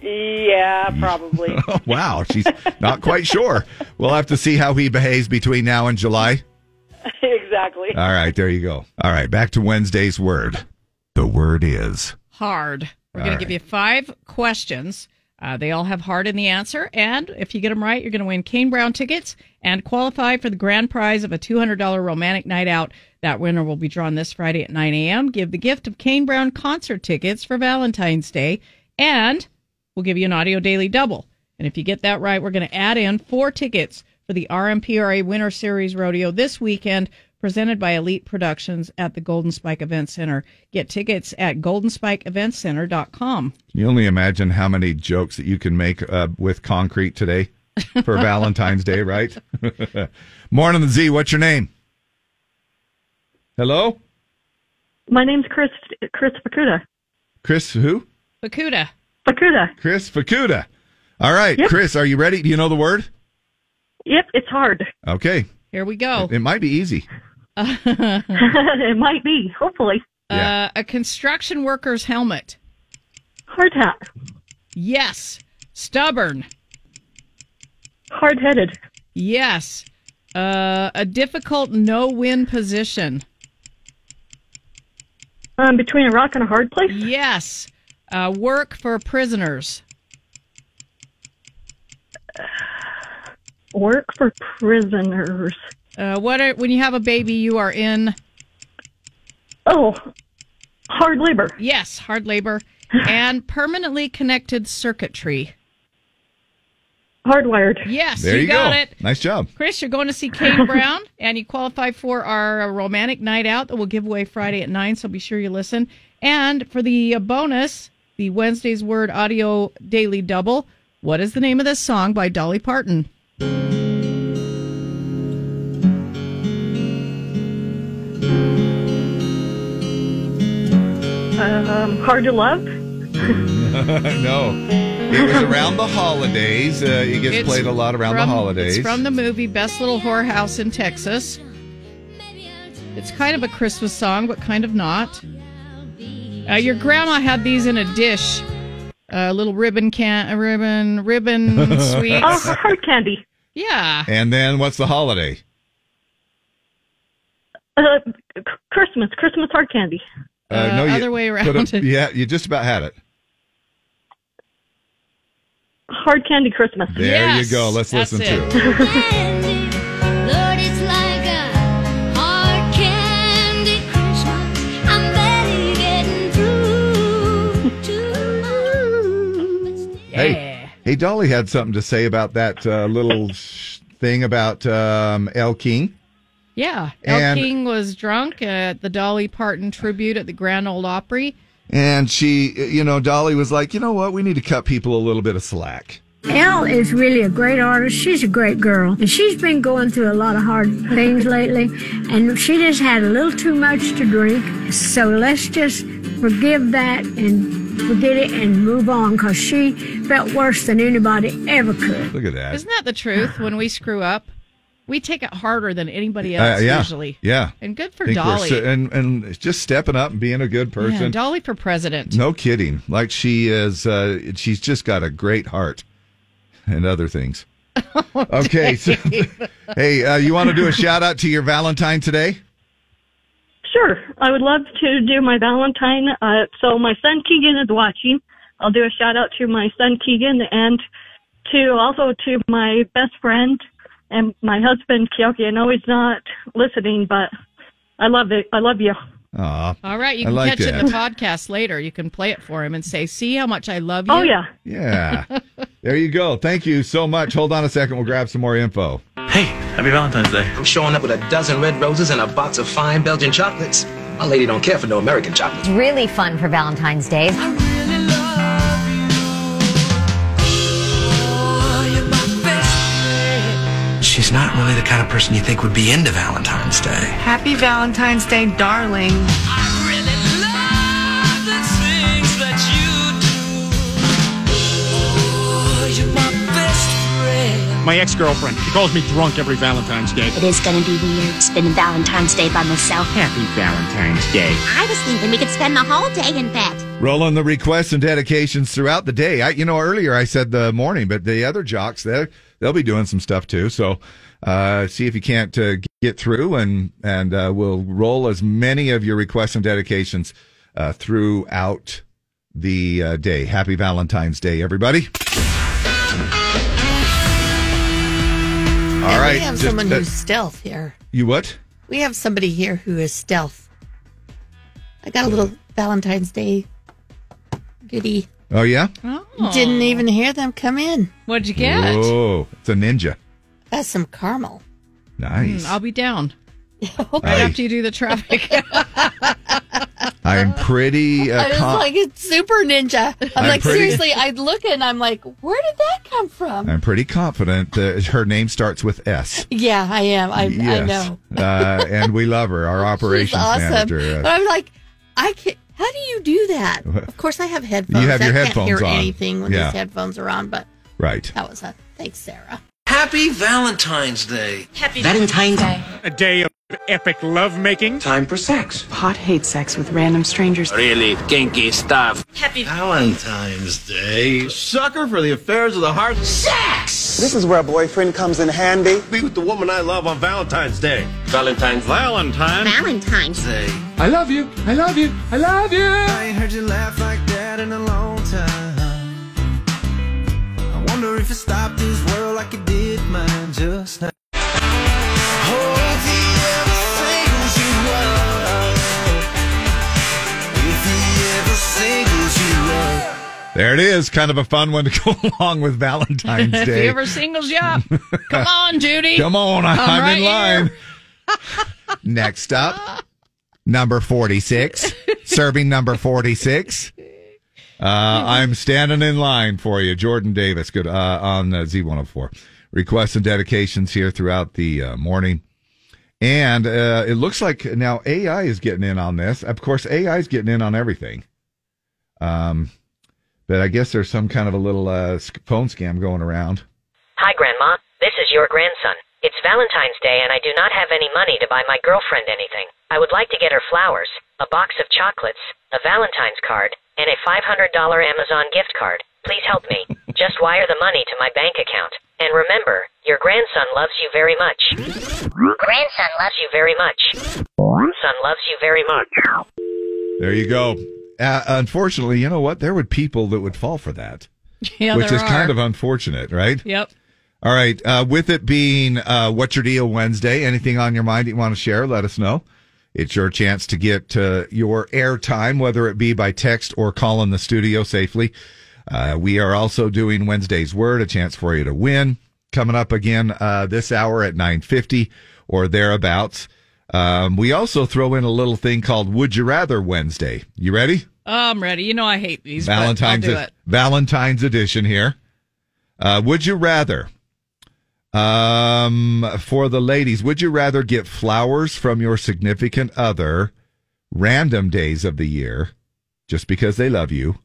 Yeah, probably. Oh, wow. She's not quite sure. We'll have to see how he behaves between now and July. exactly. All right, there you go. All right, back to Wednesday's word. The word is Hard. We're going to give you five questions. Uh, they all have hard in the answer. And if you get them right, you're going to win Kane Brown tickets and qualify for the grand prize of a $200 romantic night out. That winner will be drawn this Friday at 9 a.m. Give the gift of Kane Brown concert tickets for Valentine's Day. And we'll give you an audio daily double. And if you get that right, we're going to add in four tickets for the RMPRA Winter Series Rodeo this weekend, presented by Elite Productions at the Golden Spike Event Center. Get tickets at goldenspikeeventcenter.com. Can you only imagine how many jokes that you can make uh, with concrete today for Valentine's Day, right? Morning, the Z. What's your name? Hello, My name's Chris Chris Fakuda. Chris. Who? Bakuda. Fakuda. Chris Fakuda. All right, Yep. Chris. Are you ready? Do you know the word? Yep, it's hard. Okay. Here we go. It, it might be easy. it might be, hopefully. Uh, a construction worker's helmet. Hard hat. Yes. Stubborn. Hard headed. Yes. Uh, a difficult no win position. Um, between a rock and a hard place? Yes. Uh, work for prisoners. Work for prisoners. Uh, what are, when you have a baby, you are in. Oh, hard labor. Yes, hard labor. and permanently connected circuitry. Hardwired. Yes, There you, got go. it. Nice job. Chris, you're going to see Kane Brown, and you qualify for our romantic night out that we'll give away Friday at 9, so be sure you listen. And for the uh, bonus, the Wednesday's Word Audio Daily Double, what is the name of this song by Dolly Parton? Um, hard to love. no, it was around the holidays. Uh, it gets It's played a lot around from- the holidays. It's from the movie Best Little Whorehouse in Texas. It's kind of a Christmas song, but kind of not. Uh, your grandma had these in a dish. A little ribbon can, a ribbon, ribbon sweets. Oh, hard candy. Yeah. and then what's the holiday? Uh, Christmas. Christmas hard candy. Uh, you other way around. a- yeah, you just about had it. Hard candy Christmas. There you go. Let's that's listen it. to it. Lord, it's like a hard candy Christmas. I'm barely getting through. Hey, hey, Dolly had something to say about that uh, little sh- thing about um, Elle King. Yeah. Elle And- King was drunk at the Dolly Parton tribute at the Grand Ole Opry. And she, you know, Dolly was like, you know what? We need to cut people a little bit of slack. Elle is really a great artist. She's a great girl. And she's been going through a lot of hard things lately. And she just had a little too much to drink. So let's just forgive that and forget it and move on because she felt worse than anybody ever could. Look at that. Isn't that the truth when we screw up? We take it harder than anybody Uh, else yeah, usually. yeah. And good for Dolly. so- and and just stepping up and being a good person. Yeah, Dolly for president. No kidding. Like she is, uh, she's just got a great heart and other things. okay. So, hey, uh, you want to do a shout out to your Valentine today? Sure. I would love to do my Valentine. Uh, so my son Keegan is watching. I'll do a shout out to my son Keegan and to also to my best friend and my husband Kyoki. I know he's not listening, but I love it. I love you. Aw. All right, you can like catch it in the podcast later. You can play it for him and say, "See how much I love oh, you." Oh yeah. Yeah. there you go. Thank you so much. Hold on a second. We'll grab some more info. Hey, happy Valentine's Day. I'm showing up with a dozen red roses and a box of fine Belgian chocolates. My lady don't care for no American chocolates. It's really fun for Valentine's Day. Not really the kind of person you think would be into Valentine's Day. Happy Valentine's Day, darling. My ex girlfriend. She calls me drunk every Valentine's Day. It is gonna be weird spending Valentine's Day by myself. Happy Valentine's Day. I was thinking we could spend the whole day in bed. Rolling the requests and dedications throughout the day. I, you know, earlier I said the morning, but the other jocks, they they'll be doing some stuff too. So, uh, see if you can't uh, get through, and and uh, we'll roll as many of your requests and dedications uh, throughout the uh, day. Happy Valentine's Day, everybody! All And right, We have just, someone who's stealth here. you what? We have somebody here who is stealth. I got a little Valentine's Day goodie. Oh yeah. Didn't even hear them come in. What'd you get? Oh, it's a ninja. That's some caramel. Nice. Hmm, I'll be down. right Nice. after you do the traffic. I'm pretty. Uh, I was con- like, it's super ninja. I'm, I'm like, pretty- seriously, I'd look and I'm like, where did that come from? I'm pretty confident that her name starts with S. Yeah, I am. I, I know. uh, and we love her, our She's operations awesome. manager. But Uh, I'm like, I can How do you do that? Of course, I have headphones. You have your I headphones can't hear on. anything when Yeah. these headphones are on. But right. that was a thanks, Sarah. Happy Valentine's Day. Happy Valentine's Day. A day of epic lovemaking. Time for sex. Pot hates sex with random strangers. Really kinky stuff. Happy Valentine's Day. Sucker for the affairs of the heart. Sex! This is where a boyfriend comes in handy. Be with the woman I love on Valentine's Day. Valentine's. Valentine's. Valentine's Day. I love you. I love you. I love you. I ain't heard you laugh like that in a long time. I wonder if it stopped this world like it did mine just now. There it is. Kind of a fun one to go along with Valentine's Day. if he ever singles you up, come on, Judy. Come on, I'm, right in line. Next up, number 46, serving number 46. Uh, I'm standing in line for you, Jordan Davis, good uh, on uh, Z104. Requests and dedications here throughout the uh, morning. And uh, it looks like now AI is getting in on this. Of course, AI is getting in on everything. Um, but I guess there's some kind of a little uh, phone scam going around. Hi, Grandma. This is your grandson. It's Valentine's Day, and I do not have any money to buy my girlfriend anything. I would like to get her flowers, a box of chocolates, a Valentine's card, and a $500 Amazon gift card. Please help me. Just wire the money to my bank account. And remember, your grandson loves you very much. Grandson loves you very much. Son loves you very much. There you go. Uh, unfortunately, you know what? There would people that would fall for that, Yeah, which is are. kind of unfortunate, right? Yep. All right. Uh, with it being uh, What's Your Deal Wednesday, anything on your mind you want to share, let us know. It's your chance to get uh, your airtime, whether it be by text or call in the studio safely. Uh, we are also doing Wednesday's Word, a chance for you to win. Coming up again uh, this hour at 9.50 or thereabouts. Um, we also throw in a little thing called Would You Rather Wednesday. You ready? I'm ready. You know I hate these. Valentine's it. Valentine's edition here. Uh, would you rather, um, for the ladies, would you rather get flowers from your significant other random days of the year just because they love you,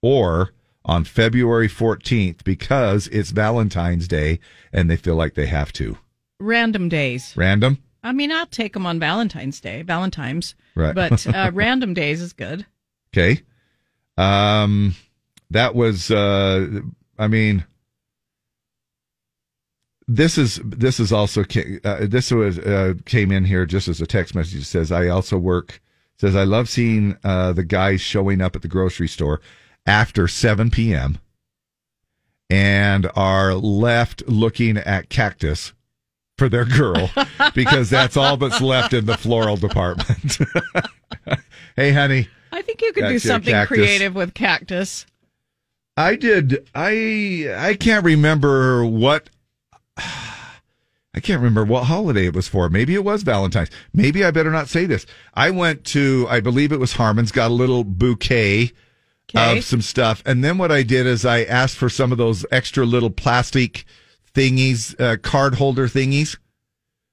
or on February 14th because it's Valentine's Day and they feel like they have to? Random days. Random. I mean, I'll take them on Valentine's Day, Valentine's. Right. But uh, random days is good. Okay. Um, that was. Uh, I mean, this is this is also uh, this was uh, came in here just as a text message. It says I also work. Says I love seeing uh, the guys showing up at the grocery store after seven p.m. and are left looking at cactus for their girl because that's all that's left in the floral department. hey, honey. I think you could do something creative with cactus. I did. I I can't remember what. I can't remember what holiday it was for. Maybe it was Valentine's. Maybe I better not say this. I went to, I believe it was Harmon's, got a little bouquet Okay. of some stuff. And then what I did is I asked for some of those extra little plastic thingies, uh, card holder thingies.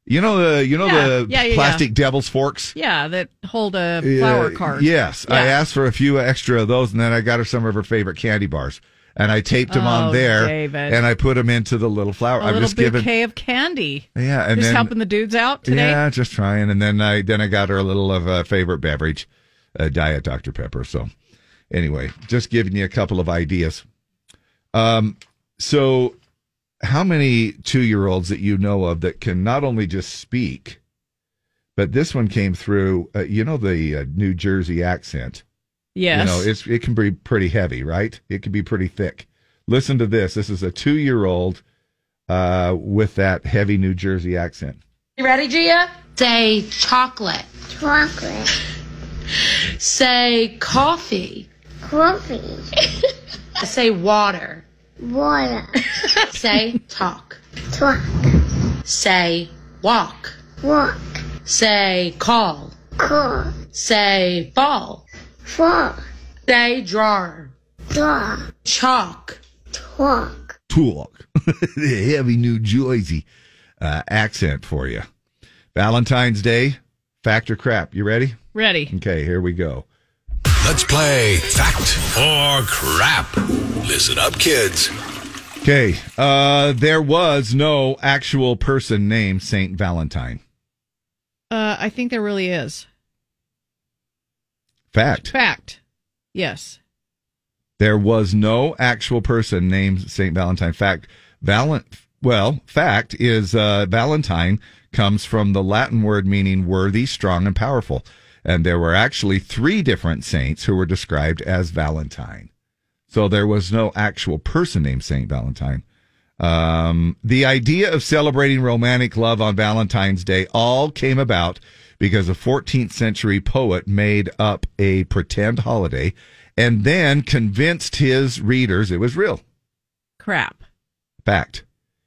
You know the, you know Yeah, the yeah, yeah, plastic devil's forks? Yeah, that hold a flower Uh, card. Yes, I asked for a few extra of those, and then I got her some of her favorite candy bars, and I taped them Oh, on there, David. and I put them into the little flower. A I'm little just giving, bouquet of candy. yeah, and Just then helping the dudes out today. yeah, just trying, and then I then I got her a little of a favorite beverage, a diet Dr Pepper. So anyway, just giving you a couple of ideas. Um, so how many two year olds that you know of that can not only just speak, but this one came through, uh, you know, the uh, New Jersey accent. Yes. You know, it's it can be pretty heavy, right? It can be pretty thick. Listen to this. This is a two year old uh, with that heavy New Jersey accent. You ready, Gia? Say chocolate. Chocolate. Say coffee. Coffee. Say water. Water. Say talk. Talk. Say walk. Walk. Say call. Call. Say ball. Fall. Say draw. Draw. Chalk. Talk. Talk. the heavy New Jersey uh, accent for you. Valentine's Day, fact or crap. You ready? Ready. Okay, here we go. Let's play Fact or Crap. Listen up, kids. Okay, uh, there was no actual person named Saint Valentine. Uh, I think there really is. Fact. Fact. Yes. There was no actual person named Saint Valentine. Fact, Valent. Well, fact is uh, Valentine comes from the Latin word meaning worthy, strong, and powerful. And there were actually three different saints who were described as Valentine. So there was no actual person named Saint Valentine. Um, the idea of celebrating romantic love on Valentine's Day all came about because a 14th century poet made up a pretend holiday and then convinced his readers it was real. Crap. Fact.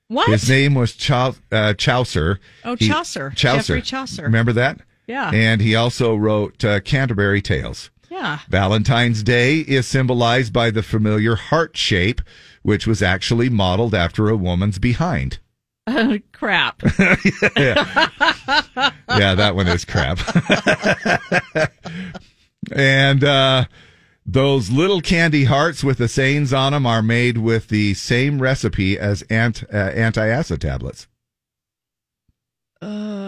What? His name was Chau- uh, Chaucer. Oh, He- Chaucer. Chaucer. Geoffrey Chaucer. Remember that? Yeah. And he also wrote uh, Canterbury Tales. Yeah. Valentine's Day is symbolized by the familiar heart shape, which was actually modeled after a woman's behind. Crap. yeah. yeah, that one is crap. and uh, those little candy hearts with the sayings on them are made with the same recipe as ant, uh, anti-acid tablets. Uh,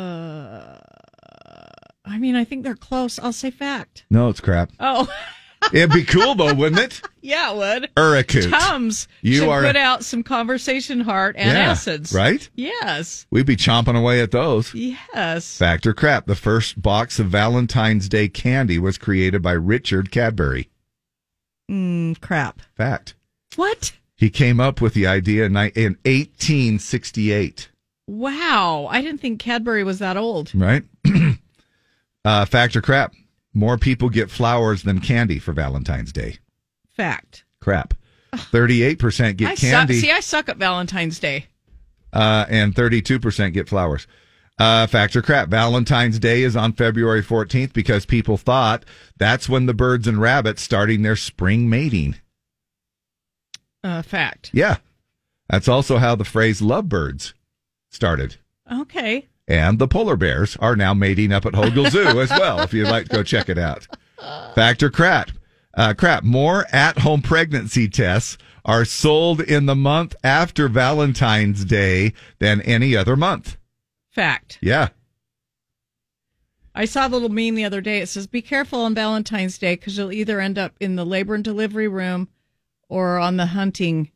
I mean, I think they're close. I'll say fact. No, it's crap. Oh, It'd be cool though, wouldn't it? yeah, it would. Uracoot. Tums You should are- put out some conversation heart and Yeah, acids. right? Yes. We'd be chomping away at those. Yes. Fact or crap? The first box of Valentine's Day candy was created by Richard Cadbury. Mm, crap. Fact. What? He came up with the idea in 1868. Wow. I didn't think Cadbury was that old. Right? Uh, fact or crap? More people get flowers than candy for Valentine's Day. Fact. Crap. 38% get I candy. Suck. See, I suck at Valentine's Day. uh, and 32% get flowers. Uh, fact or crap? Valentine's Day is on February 14th because people thought that's when the birds and rabbits starting their spring mating. Uh, fact. Yeah. That's also how the phrase lovebirds started. Okay. And the polar bears are now mating up at Hogle Zoo as well, if you'd like to go check it out. Fact or crap? Uh, crap. More at home pregnancy tests are sold in the month after Valentine's Day than any other month. Fact. Yeah. I saw a little meme the other day. It says, "Be careful on Valentine's Day because you'll either end up in the labor and delivery room or on the hunting,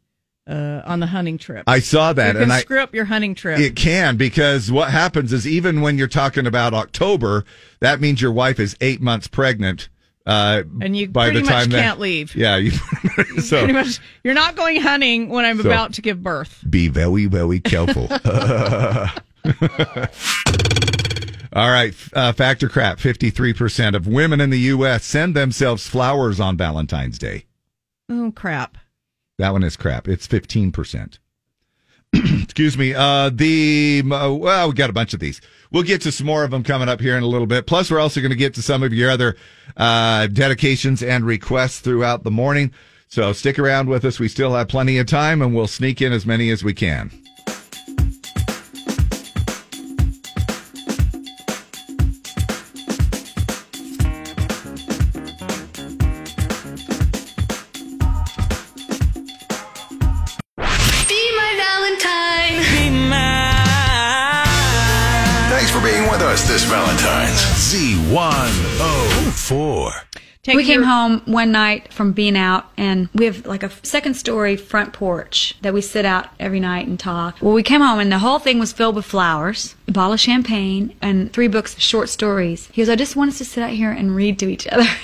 uh, on the hunting trip." I saw that, You and I screw up your hunting trip. It can because what happens is even when you're talking about October, that means your wife is eight months pregnant. Uh, And you by pretty the much time that- can't leave. Yeah, you, so Pretty much, you're not going hunting when I'm So- about to give birth. be very very careful. All right, uh, factor crap. Fifty-three percent of women in the U.S. send themselves flowers on Valentine's Day. Oh crap! That one is crap. It's fifteen percent. Excuse me. Uh, the uh, well, we got a bunch of these. We'll get to some more of them coming up here in a little bit. Plus, we're also going to get to some of your other uh, dedications and requests throughout the morning. So stick around with us. We still have plenty of time, and we'll sneak in as many as we can. We came home one night from being out, and we have like a second story front porch that we sit out every night and talk. Well, we came home, and the whole thing was filled with flowers, a bottle of champagne, and three books of short stories. He goes, I just want us to sit out here and read to each other.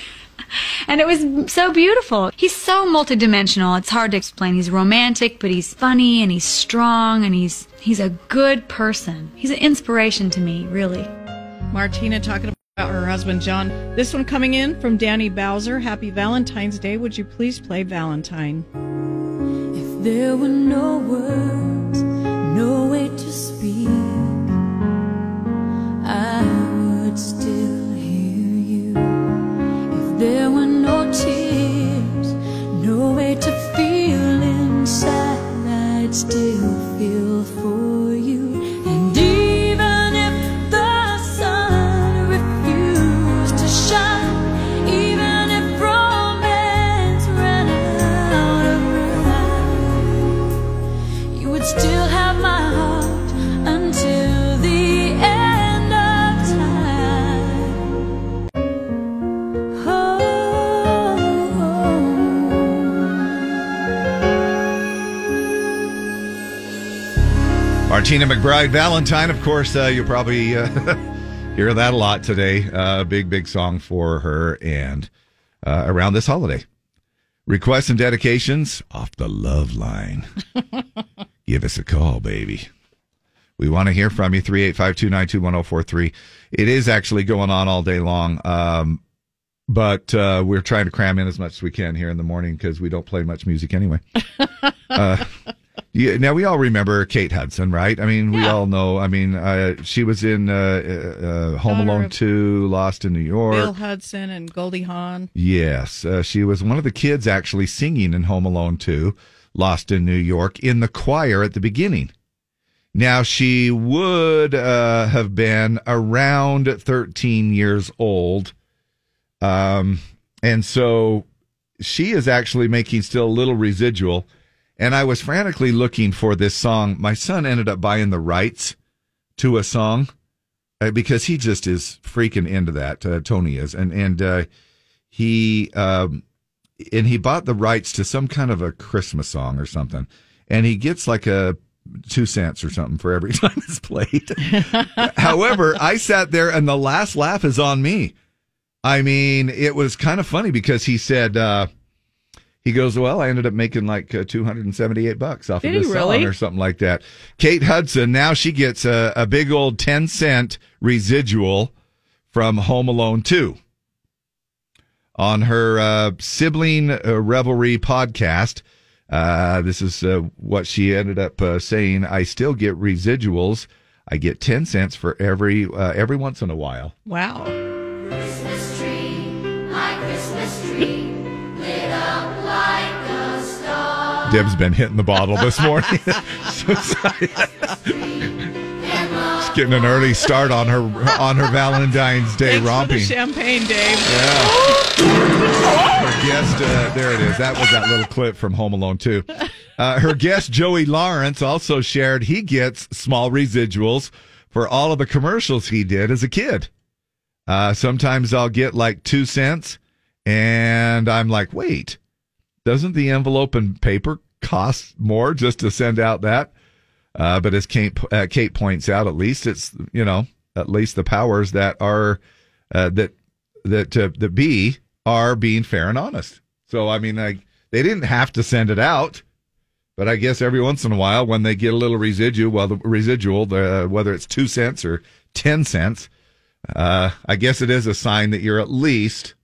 And it was so beautiful. He's so multidimensional. It's hard to explain. He's romantic, but he's funny and he's strong and he's he's a good person. He's an inspiration to me, really. Martina talking about her husband John. This one coming in from Danny Bowser. Happy Valentine's Day. Would you please play Valentine? If there were no words, no way to speak, I would still hear you. If there were no tears, no way to feel inside, I'd still feel for Martina McBride Valentine, of course, uh, you'll probably uh, hear that a lot today. Uh, big, big song for her and uh, around this holiday. Requests and dedications off the love line. Give us a call, baby. We want to hear from you. 385 292 1043. It is actually going on all day long. Um, but uh, we're trying to cram in as much as we can here in the morning because we don't play much music anyway. uh, yeah, now we all remember Kate Hudson, right? I mean, we all know. I mean, uh, she was in uh, uh, Home Daughter Alone 2, Lost in New York. Bill Hudson and Goldie Hawn. Yes, uh, she was one of the kids actually singing in Home Alone 2, Lost in New York, in the choir at the beginning. Now, she would uh, have been around 13 years old. Um, and so she is actually making still a little residual. And I was frantically looking for this song. My son ended up buying the rights to a song uh, because he just is freaking into that. Uh, Tony is, and and uh, he um, and he bought the rights to some kind of a Christmas song or something, and he gets like a two cents or something for every time it's played. However, I sat there and the last laugh is on me. I mean, it was kind of funny because he said. He goes, well, I ended up making like uh, 278 bucks off Did of this really? song or something like that. Kate Hudson, now she gets a, a big old 10 cent residual from Home Alone 2 on her uh, sibling uh, revelry podcast. Uh, this is uh, what she ended up uh, saying. I still get residuals. I get 10 cents for every uh, every once in a while. Wow. Deb's been hitting the bottle this morning. So. She's getting an early start on her on her Valentine's Day Thanks romping. champagne, Dave. Yeah. Her guest, uh, there it is. That was that little clip from Home Alone 2. Uh, her guest, Joey Lawrence, also shared he gets small residuals for all of the commercials he did as a kid. Uh, sometimes I'll get like two cents, and I'm like, wait, doesn't the envelope and paper cost more just to send out that? Uh, but as Kate, uh, Kate points out, at least it's you know at least the powers that are uh, that that uh, that be are being fair and honest. So I mean, like they didn't have to send it out, but I guess every once in a while when they get a little residual, well, the residual, the, whether it's two cents or ten cents, uh, I guess it is a sign that you're at least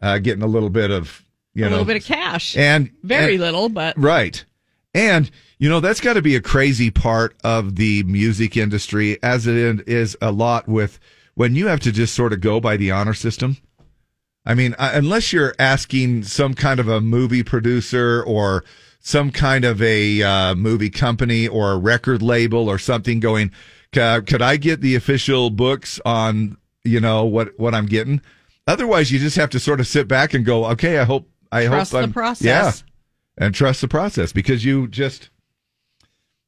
uh, getting a little bit of you a know little bit of cash. and very and- little, but Right. And, you know, that's got to be a crazy part of the music industry, as it is a lot with when you have to just sort of go by the honor system. I mean, uh, unless you're asking some kind of a movie producer or some kind of a uh, movie company or a record label or something going, could I get the official books on, you know, what, what I'm getting? Otherwise, you just have to sort of sit back and go, okay, I hope, I Trust hope the I'm, process. Yeah and trust the process because you just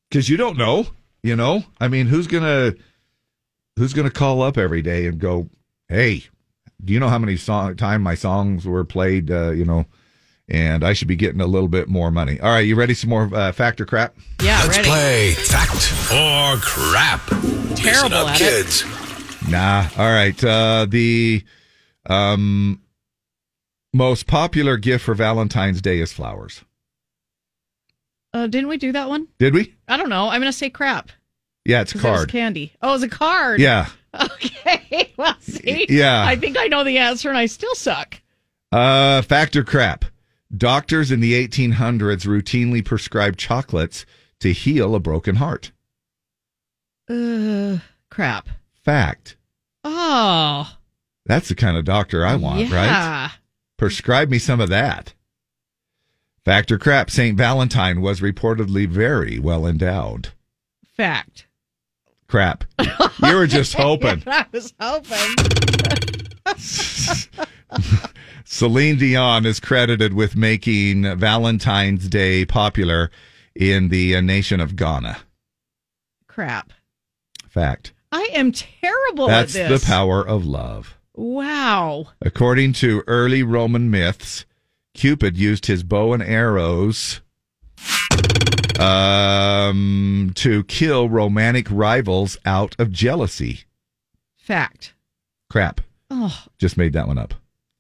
because you don't know you know i mean who's gonna who's gonna call up every day and go hey do you know how many song time my songs were played uh, you know and i should be getting a little bit more money all right you ready some more uh, factor crap yeah, Let's ready. play fact or crap. Listen Terrible up, at it. kids. Nah. All right. Uh, the um, most popular gift for Valentine's Day is flowers. Uh, didn't we do that one? Did we? I don't know. I'm going to say crap. Yeah, it's 'cause it was card. candy. Oh, it's a card. Yeah. Okay. Well, see. Yeah. I think I know the answer, and I still suck. Uh, factor crap. Doctors in the 1800s routinely prescribed chocolates to heal a broken heart. Uh, crap. Fact. Oh. That's the kind of doctor I want, right? Prescribe me some of that. Factor crap. St. Valentine was reportedly very well endowed. Fact. Crap. You were just hoping. I was hoping. Celine Dion is credited with making Valentine's Day popular in the uh, nation of Ghana. crap. Fact. I am terrible That's at the power of love. Wow. According to early Roman myths, Cupid used his bow and arrows um, to kill romantic rivals out of jealousy. Fact. Crap. Oh. Just made that one up.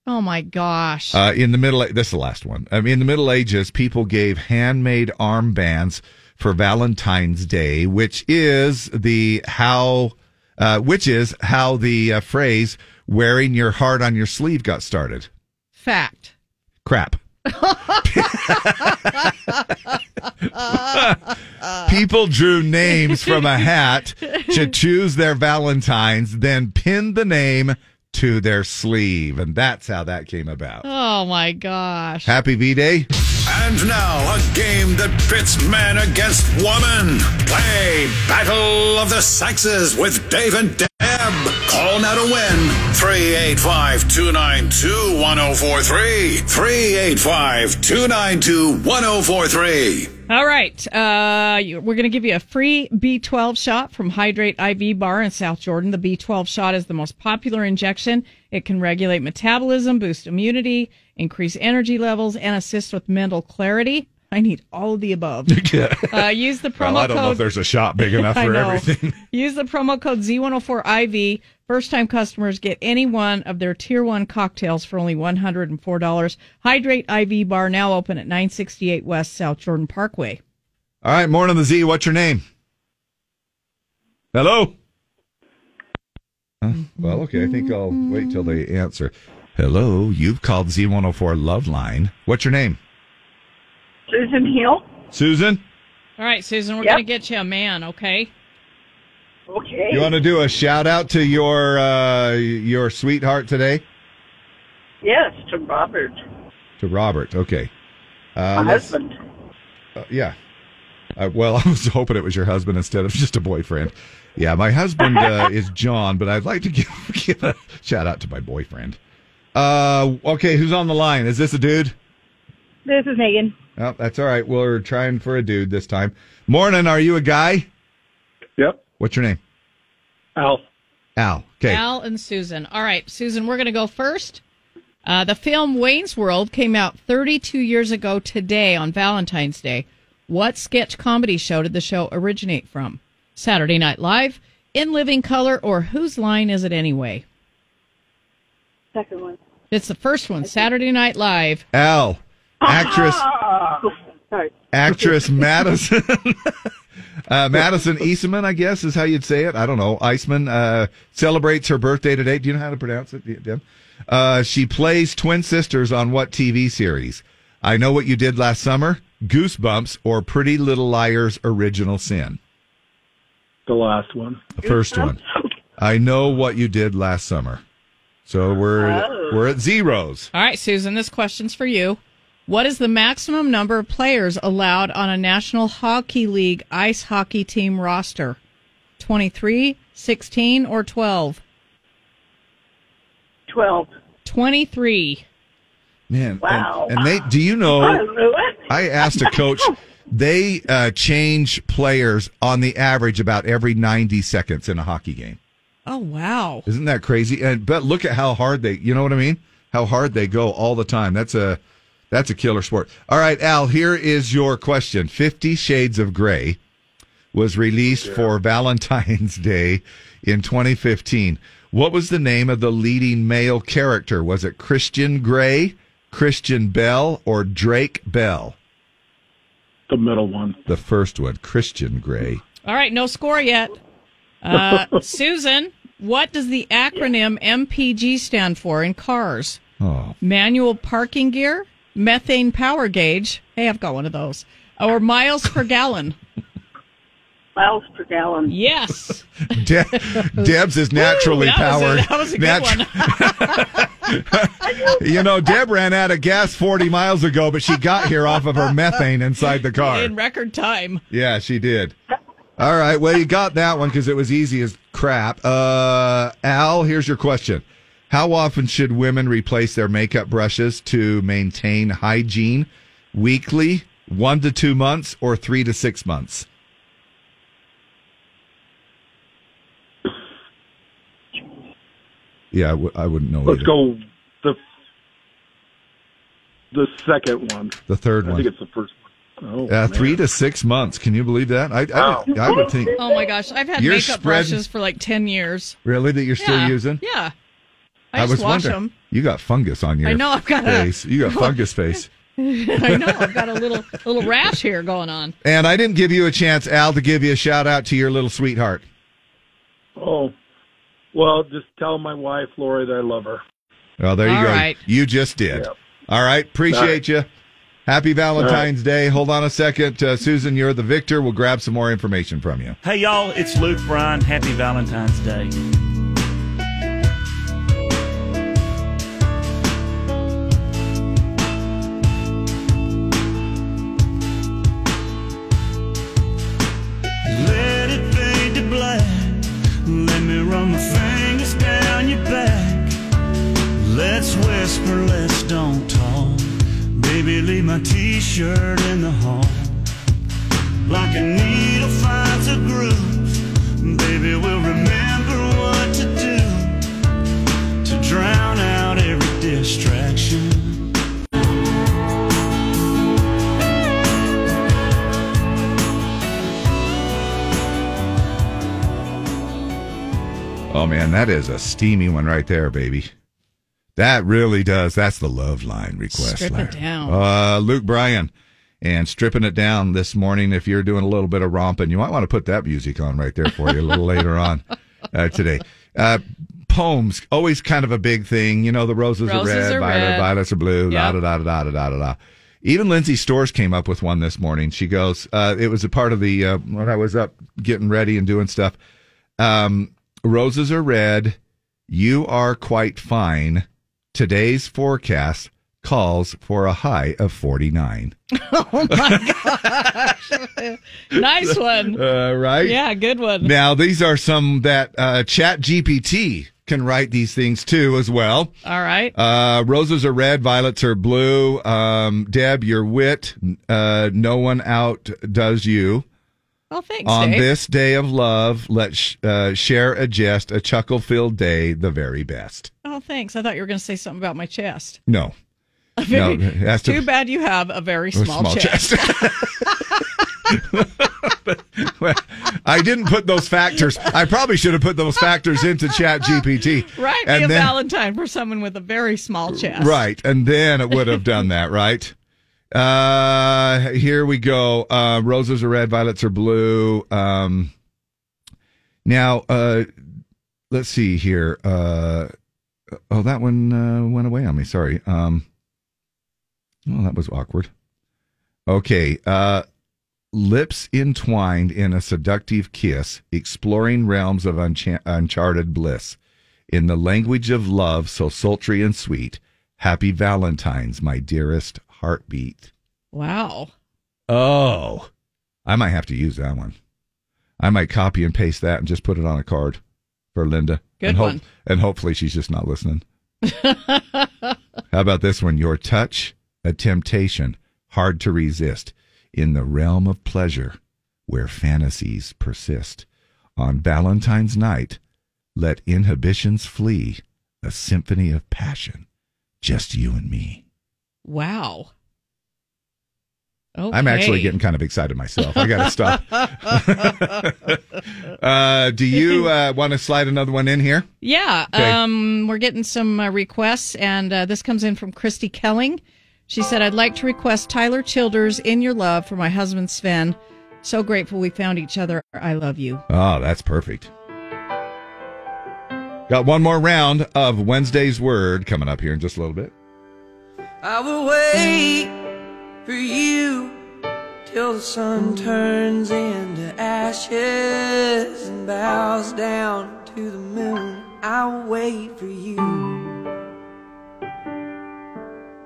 Oh my gosh. Uh, in the middle, this is the last one. I mean, in the Middle Ages, people gave handmade armbands for Valentine's Day, which is the how, uh, which is how the uh, phrase "wearing your heart on your sleeve" got started. Fact. Crap. People drew names from a hat to choose their Valentines, then pinned the name to their sleeve, and that's how that came about. Oh my gosh. Happy V Day. And now, a game that pits man against woman. Play Battle of the Sexes with Dave and Deb. Call now to win. 385 292 1043. 385 292 1043. All right. Uh, you- we're going to give you a free B12 shot from Hydrate IV Bar in South Jordan. The B12 shot is the most popular injection. It can regulate metabolism, boost immunity, increase energy levels, and assist with mental clarity. I need all of the above. Uh, use the promo well, I don't know if there's a shot big enough for everything. Use the promo code Z104IV. First time customers get any one of their tier one cocktails for only $104. Hydrate IV Bar now open at 968 West South Jordan Parkway. All right, morning the Z. What's your name? Hello. Huh? Well, okay. I think I'll wait till they answer. Hello, you've called Z104 Love Line. What's your name? Susan Hill. Susan. All right, Susan, we're Yep. going to get you a man, okay? Okay. You want to do a shout out to your uh, your sweetheart today? Yes, to Robert, To Robert. Okay. Uh, my husband. Uh, yeah. Uh, well, I was hoping it was your husband instead of just a boyfriend. Yeah, my husband uh, is John, but I'd like to give, give a shout out to my boyfriend. Uh, okay, who's on the line? Is this a dude? This is Megan. Oh, that's all right. We're trying for a dude this time. Morning. Are you a guy? Yep. What's your name? Al. Al. Okay. Al and Susan. All right, Susan, we're going to go first. Uh, the film Wayne's World came out 32 years ago today on Valentine's Day. What sketch comedy show did the show originate from? Saturday Night Live, In Living Color, or Whose Line Is It Anyway? Second one. It's the first one, Saturday Night Live. Al. Actress. Sorry. actress Madison uh, Madison Eastman, I guess is how you'd say it. I don't know. Eastman uh, celebrates her birthday today. Do you know how to pronounce it, Deb? Uh, she plays twin sisters on what TV series? I know what you did last summer. Goosebumps or Pretty Little Liars Original Sin. The last one. The first one. I know what you did last summer. So we're Oh. we're at zeros. All right, Susan, this question's for you. What is the maximum number of players allowed on a National Hockey League ice hockey team roster? 23, 16, or 12? 12. 23. Man, Wow. and, and they do you know? I knew it. I asked a coach. They uh, change players on the average about every ninety seconds in a hockey game. Oh, wow. Isn't that crazy? And but look at how hard they. You know what I mean? How hard they go all the time. That's a that's a killer sport. All right, Al. Here is your question. Fifty Shades of Grey was released for Valentine's Day in 2015. What was the name of the leading male character? Was it Christian Grey, Christian Bell, or Drake Bell? The middle one. The first one, Christian Grey. All right, no score yet. Uh, Susan, what does the acronym MPG stand for in cars? Oh. Manual parking gear, methane power gauge. Hey, I've got one of those. Or miles per gallon. Miles per gallon. Yes. De- Deb's is naturally Ooh, that was a- powered. that was a good one. you know, Deb ran out of gas 40 miles ago, but she got here off of her methane inside the car. In record time. Yeah, she did. All right. Well, you got that one because it was easy as crap. Uh, Al, here's your question. How often should women replace their makeup brushes to maintain hygiene? Weekly, one to two months, or three to six months? Yeah, I w- I wouldn't know. Let's either. go the the second one. The third I one. I think it's the first one. Oh, Uh, three to six months. Can you believe that? I, Wow. I, I would think. Oh my gosh, I've had makeup spreading- brushes for like 10 years. Really, that you're still using? Yeah. I, just was wash wondering. them. You got fungus on your I know, I've got a- face. you got fungus face. I know, I've got a little little rash here going on. And I didn't give you a chance, Al, to give you a shout out to your little sweetheart. Oh, well, just tell my wife Lori that I love her. Well, there you All go. right. You just did. Yep. All right. Appreciate you. Happy Valentine's All Day. Hold on a second. Uh, Susan, you're the victor. We'll grab some more information from you. Hey y'all, it's Luke Bryan. Happy Valentine's Day. Run my fingers down your back. Let's whisper, let's don't talk. Baby, leave my t-shirt in the hall. Like a needle finds a groove. Baby, we'll remember what to do to drown out every distraction. Oh, man, that is a steamy one right there, baby. That really does. That's the love line request. Strip it down. Uh, Luke Bryan. And stripping it down this morning. If you're doing a little bit of romping, you might want to put that music on right there for you a little later on uh, today. Uh, poems, always kind of a big thing. You know, the roses, are red, are violet, red. violets are blue, da Yep. da da da da da da da. Even Lindsay Stores came up with one this morning. She goes, uh, it was a part of the, uh, when I was up getting ready and doing stuff. Um, roses are red. You are quite fine. Today's forecast calls for a high of 49. Oh my gosh. nice one. Uh, right? Yeah, good one. Now, these are some that uh, Chat GPT can write these things too as well. All right. Uh, roses are red, violets are blue. Um, Deb, your wit, uh, no one outdoes you. Oh, thanks, On Dave. this day of love, let's sh- uh, share a jest, a chuckle filled day, the very best. Oh, thanks. I thought you were going to say something about my chest. No. Very- No, it has to- too bad you have a very small, small chest. Well, I didn't put those factors. I probably should have put those factors into Chat GPT. right? Be a Valentine for someone with a very small chest. Right. And then it would have done that, right? Uh here we go. Uh roses are red, violets are blue. Um now uh let's see here. Uh oh that one uh went away on me. Sorry. Um well that was awkward. Okay. Uh lips entwined in a seductive kiss, exploring realms of uncha- uncharted bliss. In the language of love, so sultry and sweet, happy Valentine's, my dearest heartbeat. Wow. Oh, I might have to use that one. I might copy and paste that and just put it on a card for Linda. Good and one. And hopefully she's just not listening. How about this one? Your touch, a temptation, hard to resist, in the realm of pleasure, where fantasies persist. On Valentine's night, let inhibitions flee, a symphony of passion, just you and me. Wow. I'm actually getting kind of excited myself. I got to stop. uh, do you uh, want to slide another one in here? Yeah, Okay. um, we're getting some uh, requests, and uh, this comes in from Christy Kelling. She said, "I'd like to request Tyler Childers in your love for my husband Sven. So grateful we found each other. I love you." Oh, that's perfect. Got one more round of Wednesday's Word coming up here in just a little bit. I will wait for you till the sun turns into ashes and bows down to the moon. I'll wait for you.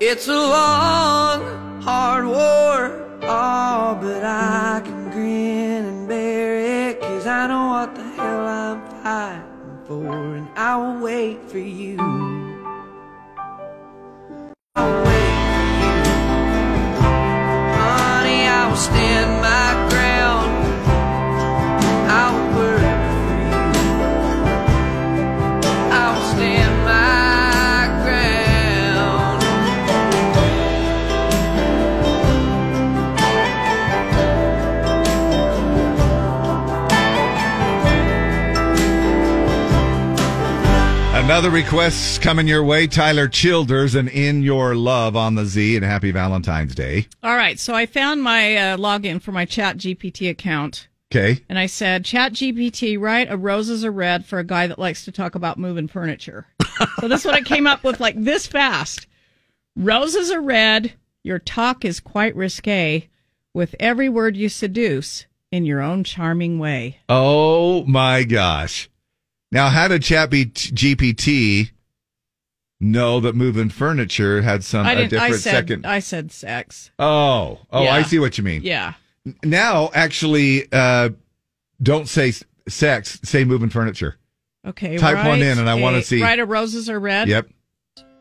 It's a long, hard war, oh, but I can grin and bear it, cause I know what the hell I'm fighting for, and I will wait for you. Honey, I will stand my ground. Another request coming your way, Tyler Childers, and In Your Love on the Z, and happy Valentine's Day. All right, so I found my uh, login for my Chat GPT account, Okay. and I said, "Chat GPT, write a roses are red for a guy that likes to talk about moving furniture." so this is what I came up with, like this fast. Roses are red. Your talk is quite risque. With every word you seduce in your own charming way. Oh my gosh. Now, how did Chat B- GPT know that moving furniture had some I a different I said. second? I said sex. Oh, oh, Yeah. I see what you mean. Yeah. Now, actually, uh, don't say sex, say moving furniture. Okay. Type one in and I wanna see- Right, a roses are red. Yep.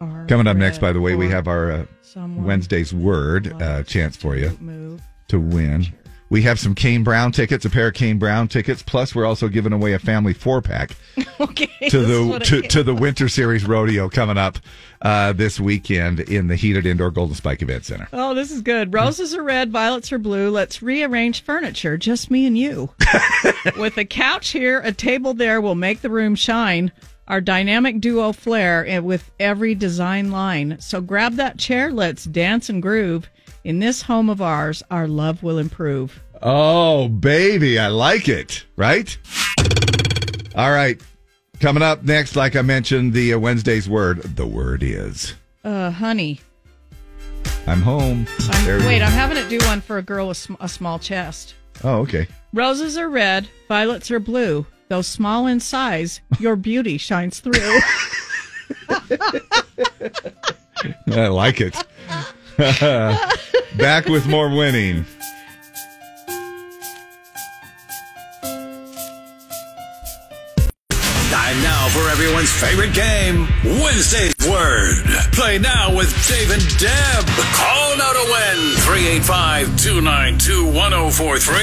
Are Coming up next, by the way, we have our uh, Wednesday's word uh, chance for you move. to win. We have some Kane Brown tickets, a pair of Kane Brown tickets. Plus, we're also giving away a family four pack okay. to the to, to the Winter Series Rodeo coming up uh, this weekend in the heated indoor Golden Spike Event Center. Oh, this is good. Roses are red, violets are blue. Let's rearrange furniture, just me and you. With a couch here, a table there will make the room shine. Our dynamic duo flair with every design line. So grab that chair, let's dance and groove. In this home of ours, our love will improve. Oh, baby, I like it. Right? All right. Coming up next, like I mentioned, the uh, Wednesday's word. The word is Uh, honey. I'm home. I'm, wait. I'm having it do one for a girl with sm- a small chest. Oh, okay. Roses are red, violets are blue. Though small in size, your beauty shines through. I like it. Back with more winning. Time now for everyone's favorite game, Wednesday's Word. Play now with Dave and Deb. Call now to win 385 292 1043.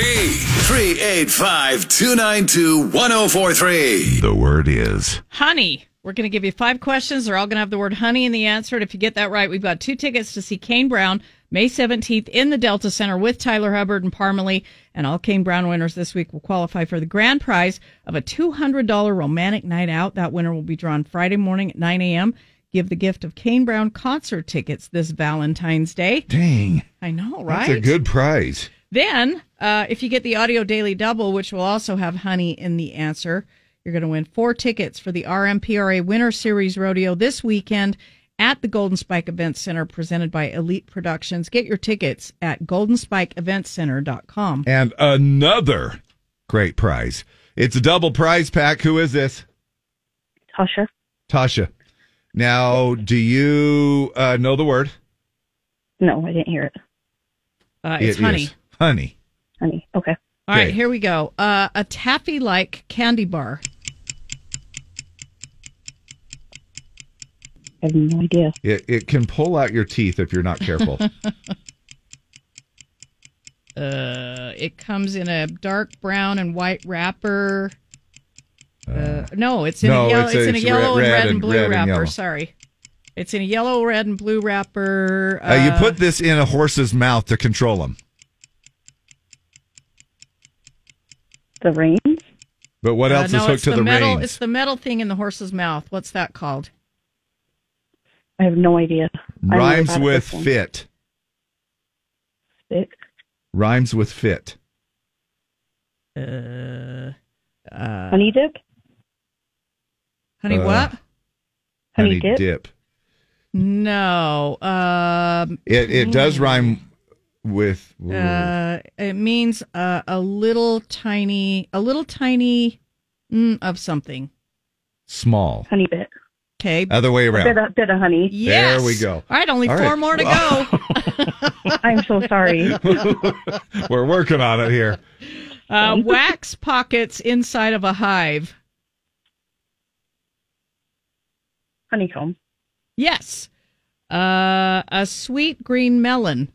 385 292 1043. The word is Honey. We're going to give you five questions. They're all going to have the word honey in the answer. And if you get that right, we've got two tickets to see Kane Brown May 17th in the Delta Center with Tyler Hubbard and Parmalee. And all Kane Brown winners this week will qualify for the grand prize of a $200 romantic night out. That winner will be drawn Friday morning at 9 a.m. Give the gift of Kane Brown concert tickets this Valentine's Day. Dang. I know, right? That's a good prize. Then, uh, if you get the audio daily double, which will also have honey in the answer, you're going to win four tickets for the RMPRA Winter Series Rodeo this weekend at the Golden Spike Event Center, presented by Elite Productions. Get your tickets at goldenspikeeventcenter.com. And another great prize. It's a double prize pack. Who is this? Tasha. Tasha. Now, do you uh, know the word? No, I didn't hear it. Uh, it's It honey. is honey. Honey. Okay. All right, Okay. here we go. Uh, a taffy like candy bar. I have no idea. It, it can pull out your teeth if you're not careful. Uh, it comes in a dark brown and white wrapper. Uh, no, it's in no, a yellow. it's It's, in a it's yellow red- and red red and and- blue red wrapper. yellow. Sorry, it's in a yellow, red, and blue wrapper. uh, you put this in a horse's mouth to control him. The reins? But what uh, else no, is hooked it's to the, metal. reins? It's the metal thing in the horse's mouth. What's that called? I have no idea. Rhymes with fit. Fit. Rhymes with fit. Uh, uh, Honey dip? honey Uh, what? Honey dip? dip. No. Um, It it does rhyme with. Uh, it means uh, a little tiny, a little tiny mm, of something. small. Honey bit. Okay. Other way A around. bit of, bit of honey. Yes. There we go. All right, only All four right. more to go. I'm so sorry. We're working on it here. Uh, wax pockets inside of a hive. Honeycomb. Yes. Uh, a sweet green melon.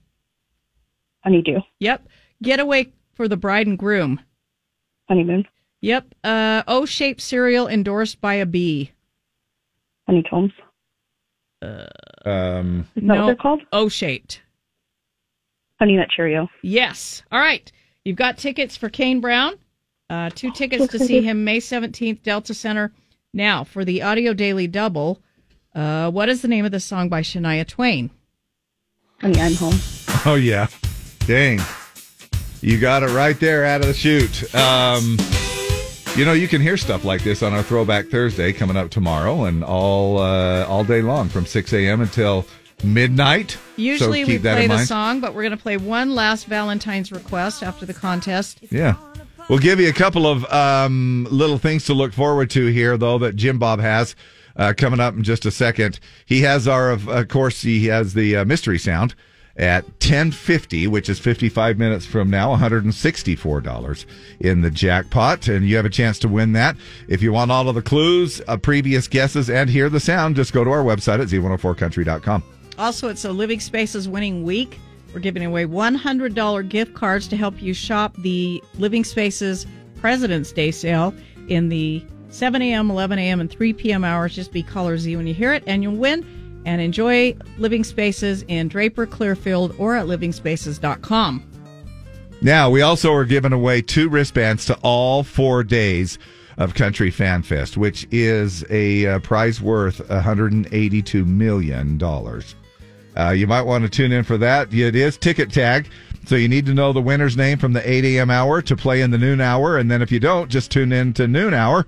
Honeydew. Yep. Getaway for the bride and groom. Honeymoon. Yep. Uh, O-shaped cereal endorsed by a bee. Honeycombs. Um, Is that what they're called? O-shaped. Honey Nut Cheerio. Yes. All right. You've got tickets for Kane Brown. Uh, two tickets to see him May 17th, Delta Center. Now, for the Audio Daily Double, uh, what is the name of the song by Shania Twain? Honey, I'm home. Oh yeah, dang! You got it right there out of the chute. Um, you know, you can hear stuff like this on our Throwback Thursday coming up tomorrow, and all uh, all day long from six a.m. until midnight. Usually so we play the song, but we're going to play one last Valentine's request after the contest. Yeah. We'll give you a couple of um, little things to look forward to here, though, that Jim Bob has uh, coming up in just a second. He has our, of, of course, he has the uh, mystery sound at 1050, which is 55 minutes from now, $164 in the jackpot. And you have a chance to win that. If you want all of the clues, uh, previous guesses, and hear the sound, just go to our website at z104country.com. Also, it's a Living Spaces winning week. We're giving away $100 gift cards to help you shop the Living Spaces President's Day sale in the 7 a.m., 11 a.m., and 3 p.m. hours. Just be caller Z when you hear it, and you'll win. And enjoy Living Spaces in Draper, Clearfield, or at livingspaces.com. Now, we also are giving away two wristbands to all four days of Country Fan Fest, which is a uh, prize worth $182 million. Uh, you might want to tune in for that. It is ticket tag, so you need to know the winner's name from the 8 a.m. hour to play in the noon hour. And then if you don't, just tune in to noon hour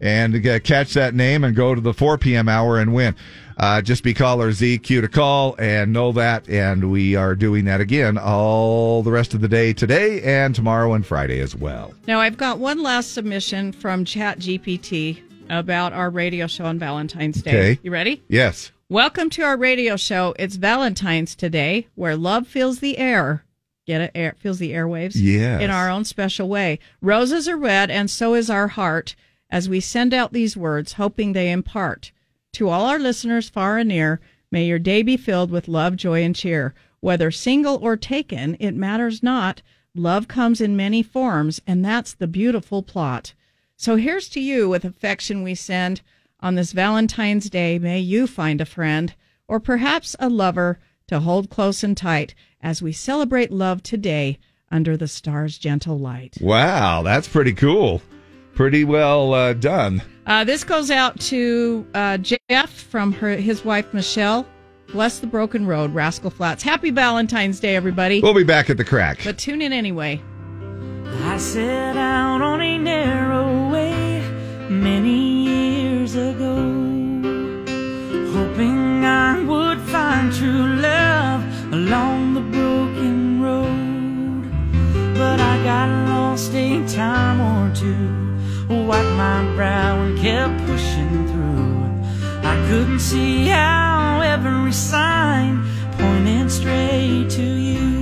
and uh, catch that name and go to the 4 p.m. hour and win. Uh, just be caller ZQ to call and know that. And we are doing that again all the rest of the day today and tomorrow and Friday as well. Now, I've got one last submission from ChatGPT about our radio show on Valentine's Day. Okay. You ready? Yes. Welcome to our radio show. It's Valentine's today, where love fills the air. Get it? Air fills the airwaves. Yeah. In our own special way. Roses are red, and so is our heart. As we send out these words, hoping they impart. To all our listeners far and near, may your day be filled with love, joy, and cheer. Whether single or taken, it matters not. Love comes in many forms, and that's the beautiful plot. So here's to you with affection we send on this Valentine's Day. May you find a friend or perhaps a lover to hold close and tight as we celebrate love today under the star's gentle light. Wow, that's pretty cool. Pretty well uh, done. Uh, this goes out to uh, Jeff from her his wife Michelle. Bless the broken road, Rascal Flatts. Happy Valentine's Day, everybody. We'll be back at the crack. But tune in anyway. I set out on a narrow way many years ago, hoping I would find true love along the broken road. But I got lost a time or two, wiped my brow and kept pushing through. I couldn't see how every sign pointed straight to you.